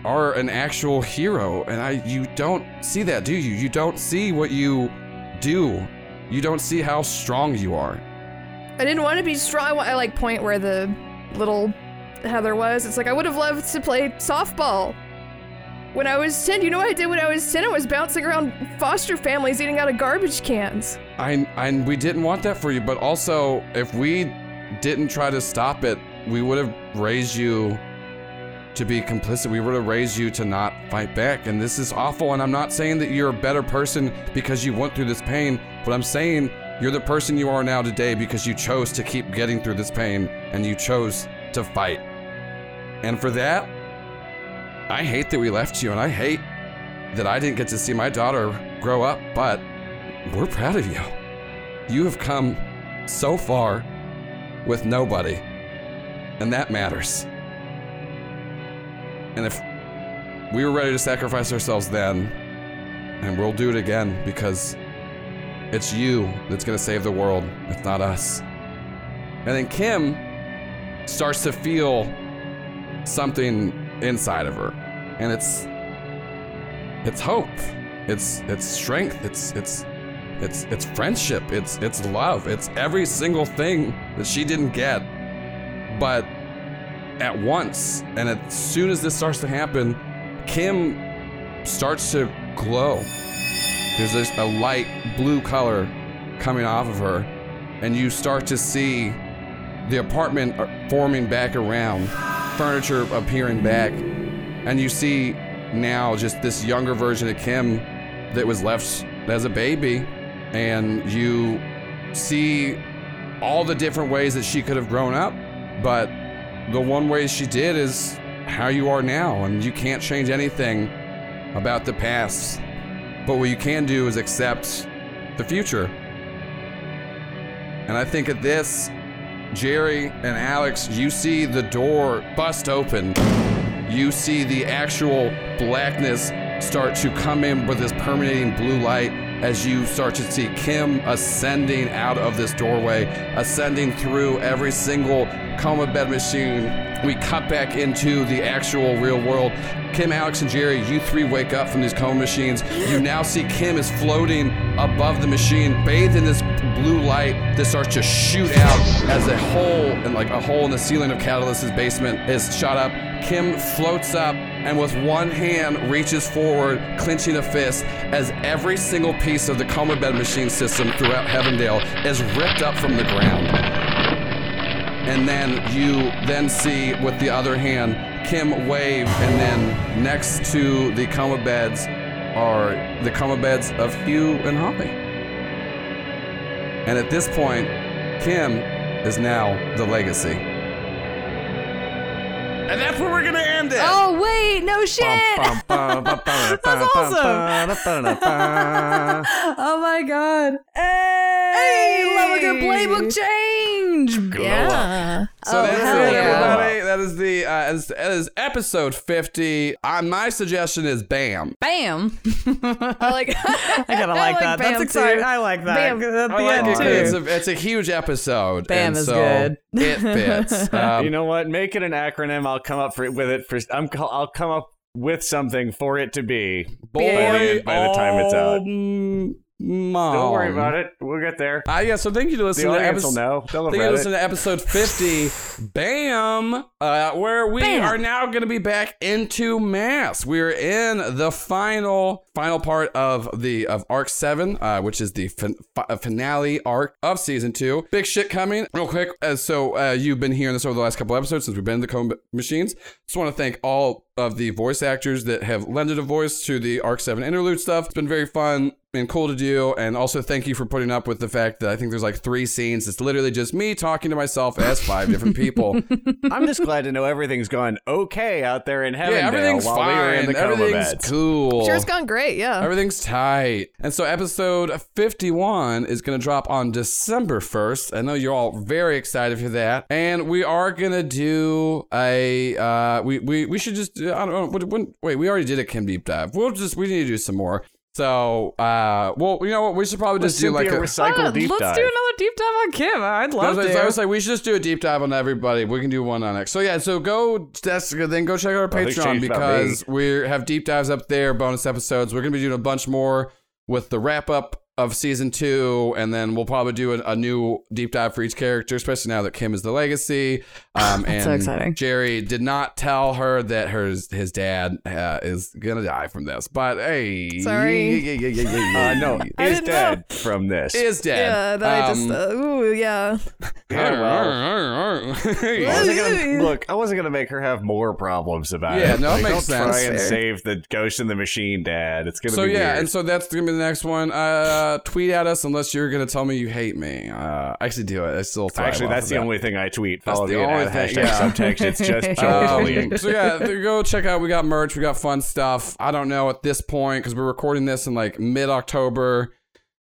S2: are an actual hero and I you don't see that do you you don't see what you do you don't see how strong you are
S4: I didn't want to be strong. I like point where the little Heather was. It's like I would have loved to play softball. When I was 10, you know what I did when I was 10? I was bouncing around foster families eating out of garbage cans.
S2: I, I we didn't want that for you, but also if we didn't try to stop it, we would have raised you to be complicit. We would have raised you to not fight back, and this is awful. And I'm not saying that you're a better person because you went through this pain, but I'm saying you're the person you are now today because you chose to keep getting through this pain and you chose to fight. And for that, I hate that we left you, and I hate that I didn't get to see my daughter grow up, but we're proud of you. You have come so far with nobody, and that matters. And if we were ready to sacrifice ourselves then, and we'll do it again because it's you that's gonna save the world, it's not us. And then Kim starts to feel something inside of her, and it's it's hope, it's it's strength, it's it's it's it's friendship, it's it's love, it's every single thing that she didn't get, but at once. And as soon as this starts to happen, Kim starts to glow. There's this a light blue color coming off of her, and you start to see the apartment uh, forming back around, furniture appearing back, and you see now just this younger version of Kim that was left as a baby, and you see all the different ways that she could have grown up, but the one way she did is how you are now, and you can't change anything about the past. But what you can do is accept the future. And I think at this, Jerry and Alex, you see the door bust open. You see the actual blackness start to come in with this permeating blue light as you start to see Kim ascending out of this doorway, ascending through every single coma bed machine. We cut back into the actual real world. Kim, Alex, and Jerry, you three wake up from these coma machines. You now see Kim is floating above the machine, bathed in this blue light that starts to shoot out as a hole and like a hole in the ceiling of Catalyst's basement is shot up. Kim floats up and with one hand reaches forward, clenching a fist, as every single piece of the coma bed machine system throughout Heavendale is ripped up from the ground. And then you then see with the other hand Kim wave, and then next to the coma beds are the coma beds of Hugh and Holly. And at this point, Kim is now the legacy. And that's where we're gonna end it.
S3: Oh wait, no shit. That's awesome. oh my god. Hey, hey, love a good playbook change.
S4: Uh, yeah.
S2: So
S3: Oh,
S2: that's
S3: hell
S2: it,
S3: yeah.
S2: everybody. That is the uh, that is, that is episode fifty. Uh, my suggestion is Bam.
S3: Bam.
S4: I like.
S3: I gotta like that. That's exciting.
S4: too.
S3: I like that.
S4: Bam.
S3: At the
S2: I like
S3: end,
S2: it 'cause
S3: too.
S2: it's a it's a huge episode.
S3: Bam
S2: and
S3: is
S2: so
S3: good.
S2: It fits. Um,
S5: you know what? Make it an acronym. I'll come up for with it for. I'm. I'll come up with something for it to be
S2: Boy,
S5: by, the, by the time it's out.
S2: Mom.
S5: Don't worry about it. We'll get there.
S2: Uh, yeah, so thank you to
S5: The
S2: listening to
S5: audience
S2: episode.
S5: will know.
S2: Thank you to listen to episode 50, Bam, uh, where we
S3: Bam.
S2: are now going to be back into Masks. We're in the final final part of the of arc seven, uh, which is the fin- finale arc of season two. Big shit coming, real quick. Uh, so uh, you've been hearing this over the last couple episodes since we've been in the Coma Machines. Just want to thank all of the voice actors that have lended a voice to the arc seven interlude stuff. It's been very fun and cool to do. And also thank you for putting up with the fact that I think there's like three scenes. It's literally just me talking to myself as five different people.
S5: I'm just glad to know everything's gone okay out there in heaven.
S2: yeah, everything's
S5: while
S2: fine.
S5: we were in the
S2: everything's
S5: beds.
S2: cool.
S4: Sure, it's gone great. Yeah.
S2: Everything's tight. And so episode 51 is going to drop on December 1st. I know you're all very excited for that. And we are going to do a uh we we we should just I don't know when, wait, we already did a Kim deep dive. We'll just we need to do some more. So, uh well, you know what? We should probably just do like a
S3: Ah, let's do another deep dive on Kim. I'd love
S2: I was,
S3: to.
S2: I was like, we should just do a deep dive on everybody. We can do one on X. So yeah, so go that's then go check out our Patreon
S5: changed about me.
S2: because we have deep dives up there, bonus episodes. We're gonna be doing a bunch more with the wrap up of season two, and then we'll probably do a, a new deep dive for each character, especially now that Kim is the legacy. Um, and
S3: so exciting.
S2: Jerry did not tell her that her his dad uh, is gonna die from this, but hey,
S4: Sorry.
S2: yeah, yeah, yeah, yeah, yeah,
S5: Uh, no,
S4: I
S5: is
S4: didn't
S5: dead from this.
S2: is dead.
S4: Yeah, that I just
S2: Um,
S4: uh, ooh yeah.
S5: Yeah, well. I wasn't gonna, look, I wasn't gonna make her have more problems about
S2: Yeah,
S5: it.
S2: no, it
S5: Like,
S2: makes
S5: don't Try and save the ghost in the machine, Dad. It's gonna
S2: so
S5: be
S2: yeah,
S5: weird.
S2: and so that's gonna be the next one. Uh, tweet at us unless you're gonna tell me you hate me. Uh, actually do it. I still thrive
S5: Actually, that's the
S2: that.
S5: only thing I tweet.
S2: That's
S5: Follow
S2: the
S5: me
S2: only thing,
S5: hashtag
S2: yeah.
S5: subtext. It's just Joe
S2: Um, so yeah, go check out. We got merch. We got fun stuff. I don't know at this point because we're recording this in like mid October.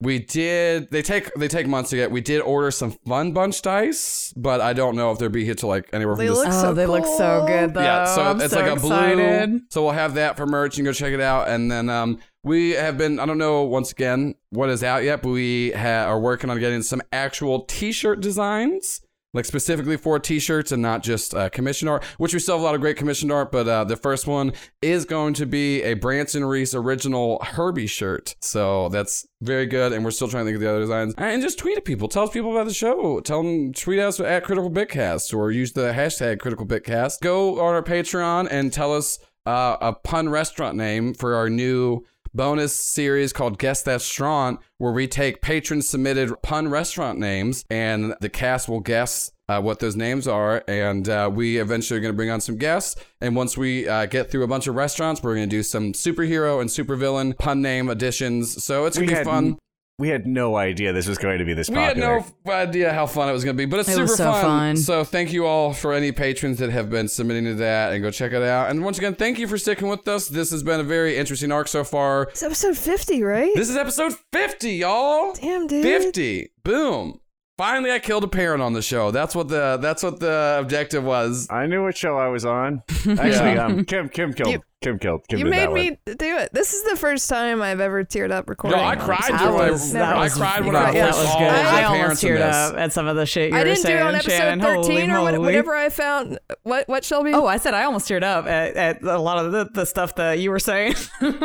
S2: We did. They take they take months to get. We did order some fun bunch dice, but I don't know if they'll be here to like anywhere from
S4: They
S2: this
S4: look
S3: oh,
S4: so
S3: they look so good though.
S2: yeah, so
S3: I'm
S2: it's
S3: so
S2: like a
S3: excited.
S2: blue. So we'll have that for merch and go check it out. And then um, we have been I don't know once again what is out yet, but we ha- are working on getting some actual T-shirt designs. Like specifically for t-shirts and not just uh, commission art, which we still have a lot of great commissioned art. But uh, the first one is going to be a Branson Reese original Herbie shirt, so that's very good. And we're still trying to think of the other designs. And just tweet at people, tell people about the show, tell them tweet us at Critical Bitcast or use the hashtag Critical Bitcast. Go on our Patreon and tell us uh, a pun restaurant name for our new bonus series called Guess That Strong, where we take patron submitted pun restaurant names and the cast will guess. Uh, what those names are, and uh, we eventually are going to bring on some guests. And once we uh, get through a bunch of restaurants, we're going to do some superhero and supervillain pun name additions. So it's going to be fun.
S5: We had no idea this was going to be this popular.
S2: We had no idea how fun it was going to be, but it's
S3: It
S2: super
S3: was so fun.
S2: So thank you all for any patrons that have been submitting to that, and go check it out. And once again, thank you for sticking with us. This has been a very interesting arc so far.
S4: It's episode fifty, right?
S2: This is episode 50, y'all.
S4: Damn, dude.
S2: 50. Boom. Finally, I killed a parent on the show. That's what the that's what the objective was.
S5: I knew what show I was on.
S2: Yeah.
S5: Actually, um, Kim Kim killed
S4: You-
S5: Kim killed Kim
S4: you
S5: did
S4: made
S5: that
S4: me
S5: one.
S4: do it. This is the first time I've ever teared up recording.
S2: No,
S4: I
S2: cried
S4: something.
S2: doing it.
S3: was-
S2: I
S3: that was-
S2: cried when
S3: that-
S2: I
S3: that
S2: voiced
S3: was good.
S2: of
S3: I almost
S2: parents in
S3: teared
S2: this.
S3: up at some of the shit you
S4: I
S3: were saying.
S4: I didn't do it on episode
S3: Shannon.
S4: thirteen
S3: Holy
S4: or what,
S3: moly.
S4: whatever I found. What what Shelby?
S3: Oh, I said I almost teared up at, at a lot of the, the stuff that you were saying.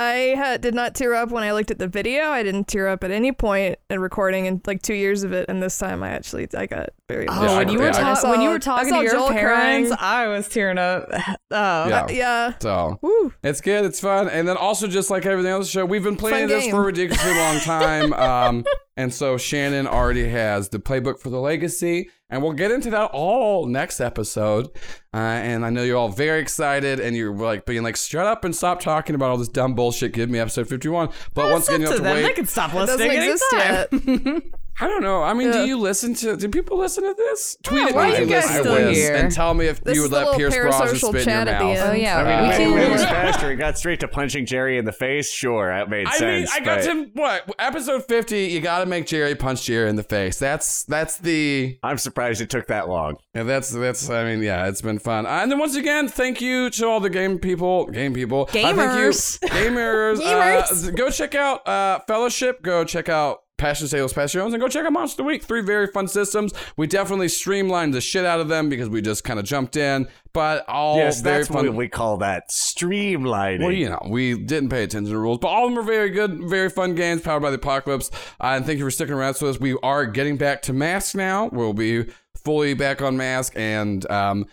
S4: I had, did not tear up when I looked at the video. I didn't tear up at any point in recording in like two years of it, and this time I actually I got very.
S3: Oh,
S2: Yeah,
S3: when you were
S2: yeah, I-
S3: ta- when you were talking to your
S4: Joel
S3: parents,
S4: crying.
S3: I was tearing up. Oh,
S2: Yeah.
S4: Uh, yeah.
S2: So
S4: Woo.
S2: it's good, it's fun, and then also just like everything else, show we've been playing this for a ridiculously long time. Um, and so Shannon already has the playbook for the legacy, and we'll get into that all next episode. Uh, and I know you're all very excited, and you're like being like, "Shut up and stop talking about all this dumb bullshit." Give me episode 51. But once again, you
S3: Up
S2: have
S3: to
S2: to
S3: them.
S2: wait.
S3: They can stop
S4: It doesn't
S3: listening
S4: exist yet.
S2: I don't know. I mean, do you listen to? Do people listen to this? Tweet
S3: Yeah,
S2: at
S3: why
S2: me
S3: are you guys
S2: listen to
S3: still
S2: this
S3: here?
S2: and tell me if
S4: This
S2: you
S4: is
S2: would
S4: the
S2: let
S4: little
S2: Pierce Brosnan
S4: parasocial
S2: spit in your
S4: chat at the
S2: mouth.
S4: end.
S3: Oh yeah,
S5: I mean,
S3: we
S5: when,
S3: can.
S5: when it was faster, it got straight to punching Jerry in the face. Sure, that made
S2: I
S5: sense.
S2: I mean, I got to what episode fifty. You got to make Jerry punch Jerry in the face. That's that's the
S5: I'm surprised it took that long.
S2: yeah. That's that's. I mean, yeah, it's been fun. And then once again, thank you to all the game people, game people, Uh, thank you,
S3: Gamers.
S2: gamers.
S3: Gamers.
S2: Uh, go check out uh, Fellowship. Go check out Passion Sales Passions and go check out Monster of the Week. Three very fun systems. We definitely streamlined the shit out of them because we just kind of jumped in, but all
S5: yes,
S2: very
S5: that's
S2: fun.
S5: what we call that streamlining.
S2: Well, you know, we didn't pay attention to the rules, but all of them are very good, very fun games powered by the apocalypse. Uh, and thank you for sticking around with us. We are getting back to Masks now. We'll be fully back on Masks, and um,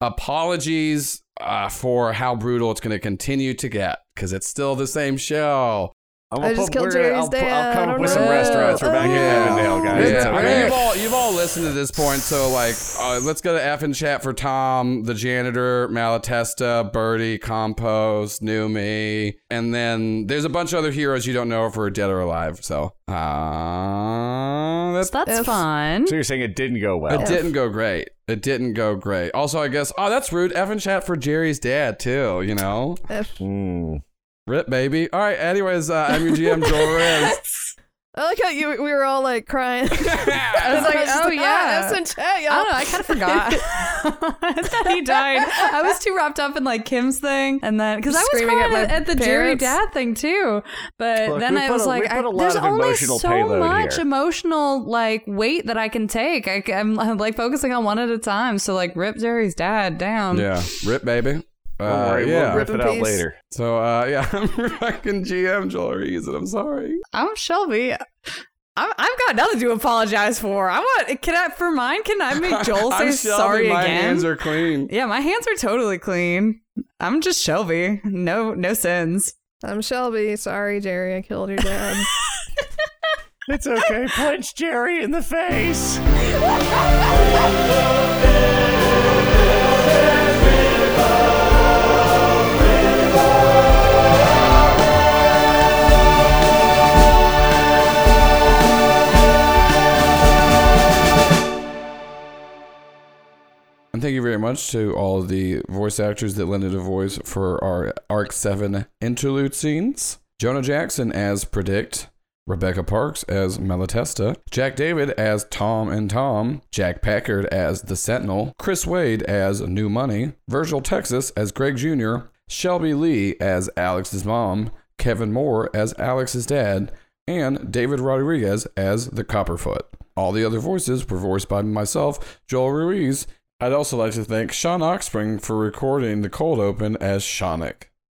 S2: apologies uh, for how brutal it's going to continue to get because it's still the same show.
S5: I'm
S4: I just killed Jerry's
S5: I'll,
S4: dad.
S5: I'll come up
S4: don't
S5: with some
S4: know.
S5: restaurants for back in Heavendale, guys. It's
S2: Yeah, I mean, you've all you've all listened to this point, so like, uh, let's go to F and chat for Tom, the janitor, Malatesta, Birdie, Compost, New Me, and then there's a bunch of other heroes you don't know if we're dead or alive. So, uh, that's
S3: That's fun.
S5: So you're saying it didn't go well?
S2: It didn't go great. It didn't go great. Also, I guess, oh, that's rude. F and chat for Jerry's dad too. You know,
S5: Hmm.
S2: Rip baby. All right. Anyways, uh, I'm your GM Joel Ruiz.
S4: I like how you we were all like crying.
S3: I was like,
S4: just
S3: oh yeah.
S4: ah, F and chat, y'all.
S3: I don't know. I kind of forgot that he died. I was too wrapped up in like Kim's thing, and then because I was
S4: Screaming
S3: crying
S4: at
S3: at, at the Jerry. Dad thing too. But
S5: Look,
S3: then I was
S5: a-
S3: like,
S5: we put
S3: I,
S5: a lot
S3: there's only so much
S5: here.
S3: emotional like weight that I can take. I, am like focusing on one at a time. So like, rip Jerry's dad down.
S2: yeah, rip baby.
S5: Don't
S2: Uh,
S5: worry,
S2: yeah.
S5: we'll rip it out later.
S2: So uh yeah, I'm fucking GM Joel Ruiz, and I'm sorry.
S3: I'm Shelby. I'm, I've got nothing to apologize for. I want. Can I for mine? Can I make Joel say
S2: I'm Shelby,
S3: sorry
S2: my
S3: again?
S2: hands are clean.
S3: Yeah, my hands are totally clean. I'm just Shelby. No, no sins.
S4: I'm Shelby. Sorry, Jerry. I killed your dad.
S5: It's okay. Punch Jerry in the face.
S2: And thank you very much to all the voice actors that lended a voice for our Arc 7 interlude scenes. Jonah Jackson as Predict, Rebecca Parks as Malatesta, Jack David as Tom and Tom, Jack Packard as The Sentinel, Chris Wade as New Money, Virgil Texas as Greg Jr., Shelby Lee as Alex's mom, Kevin Moore as Alex's dad, and David Rodriguez as the Copperfoot. All the other voices were voiced by myself, Joel Ruiz. I'd also like to thank Sean Oxspring for recording the cold open as Shonik.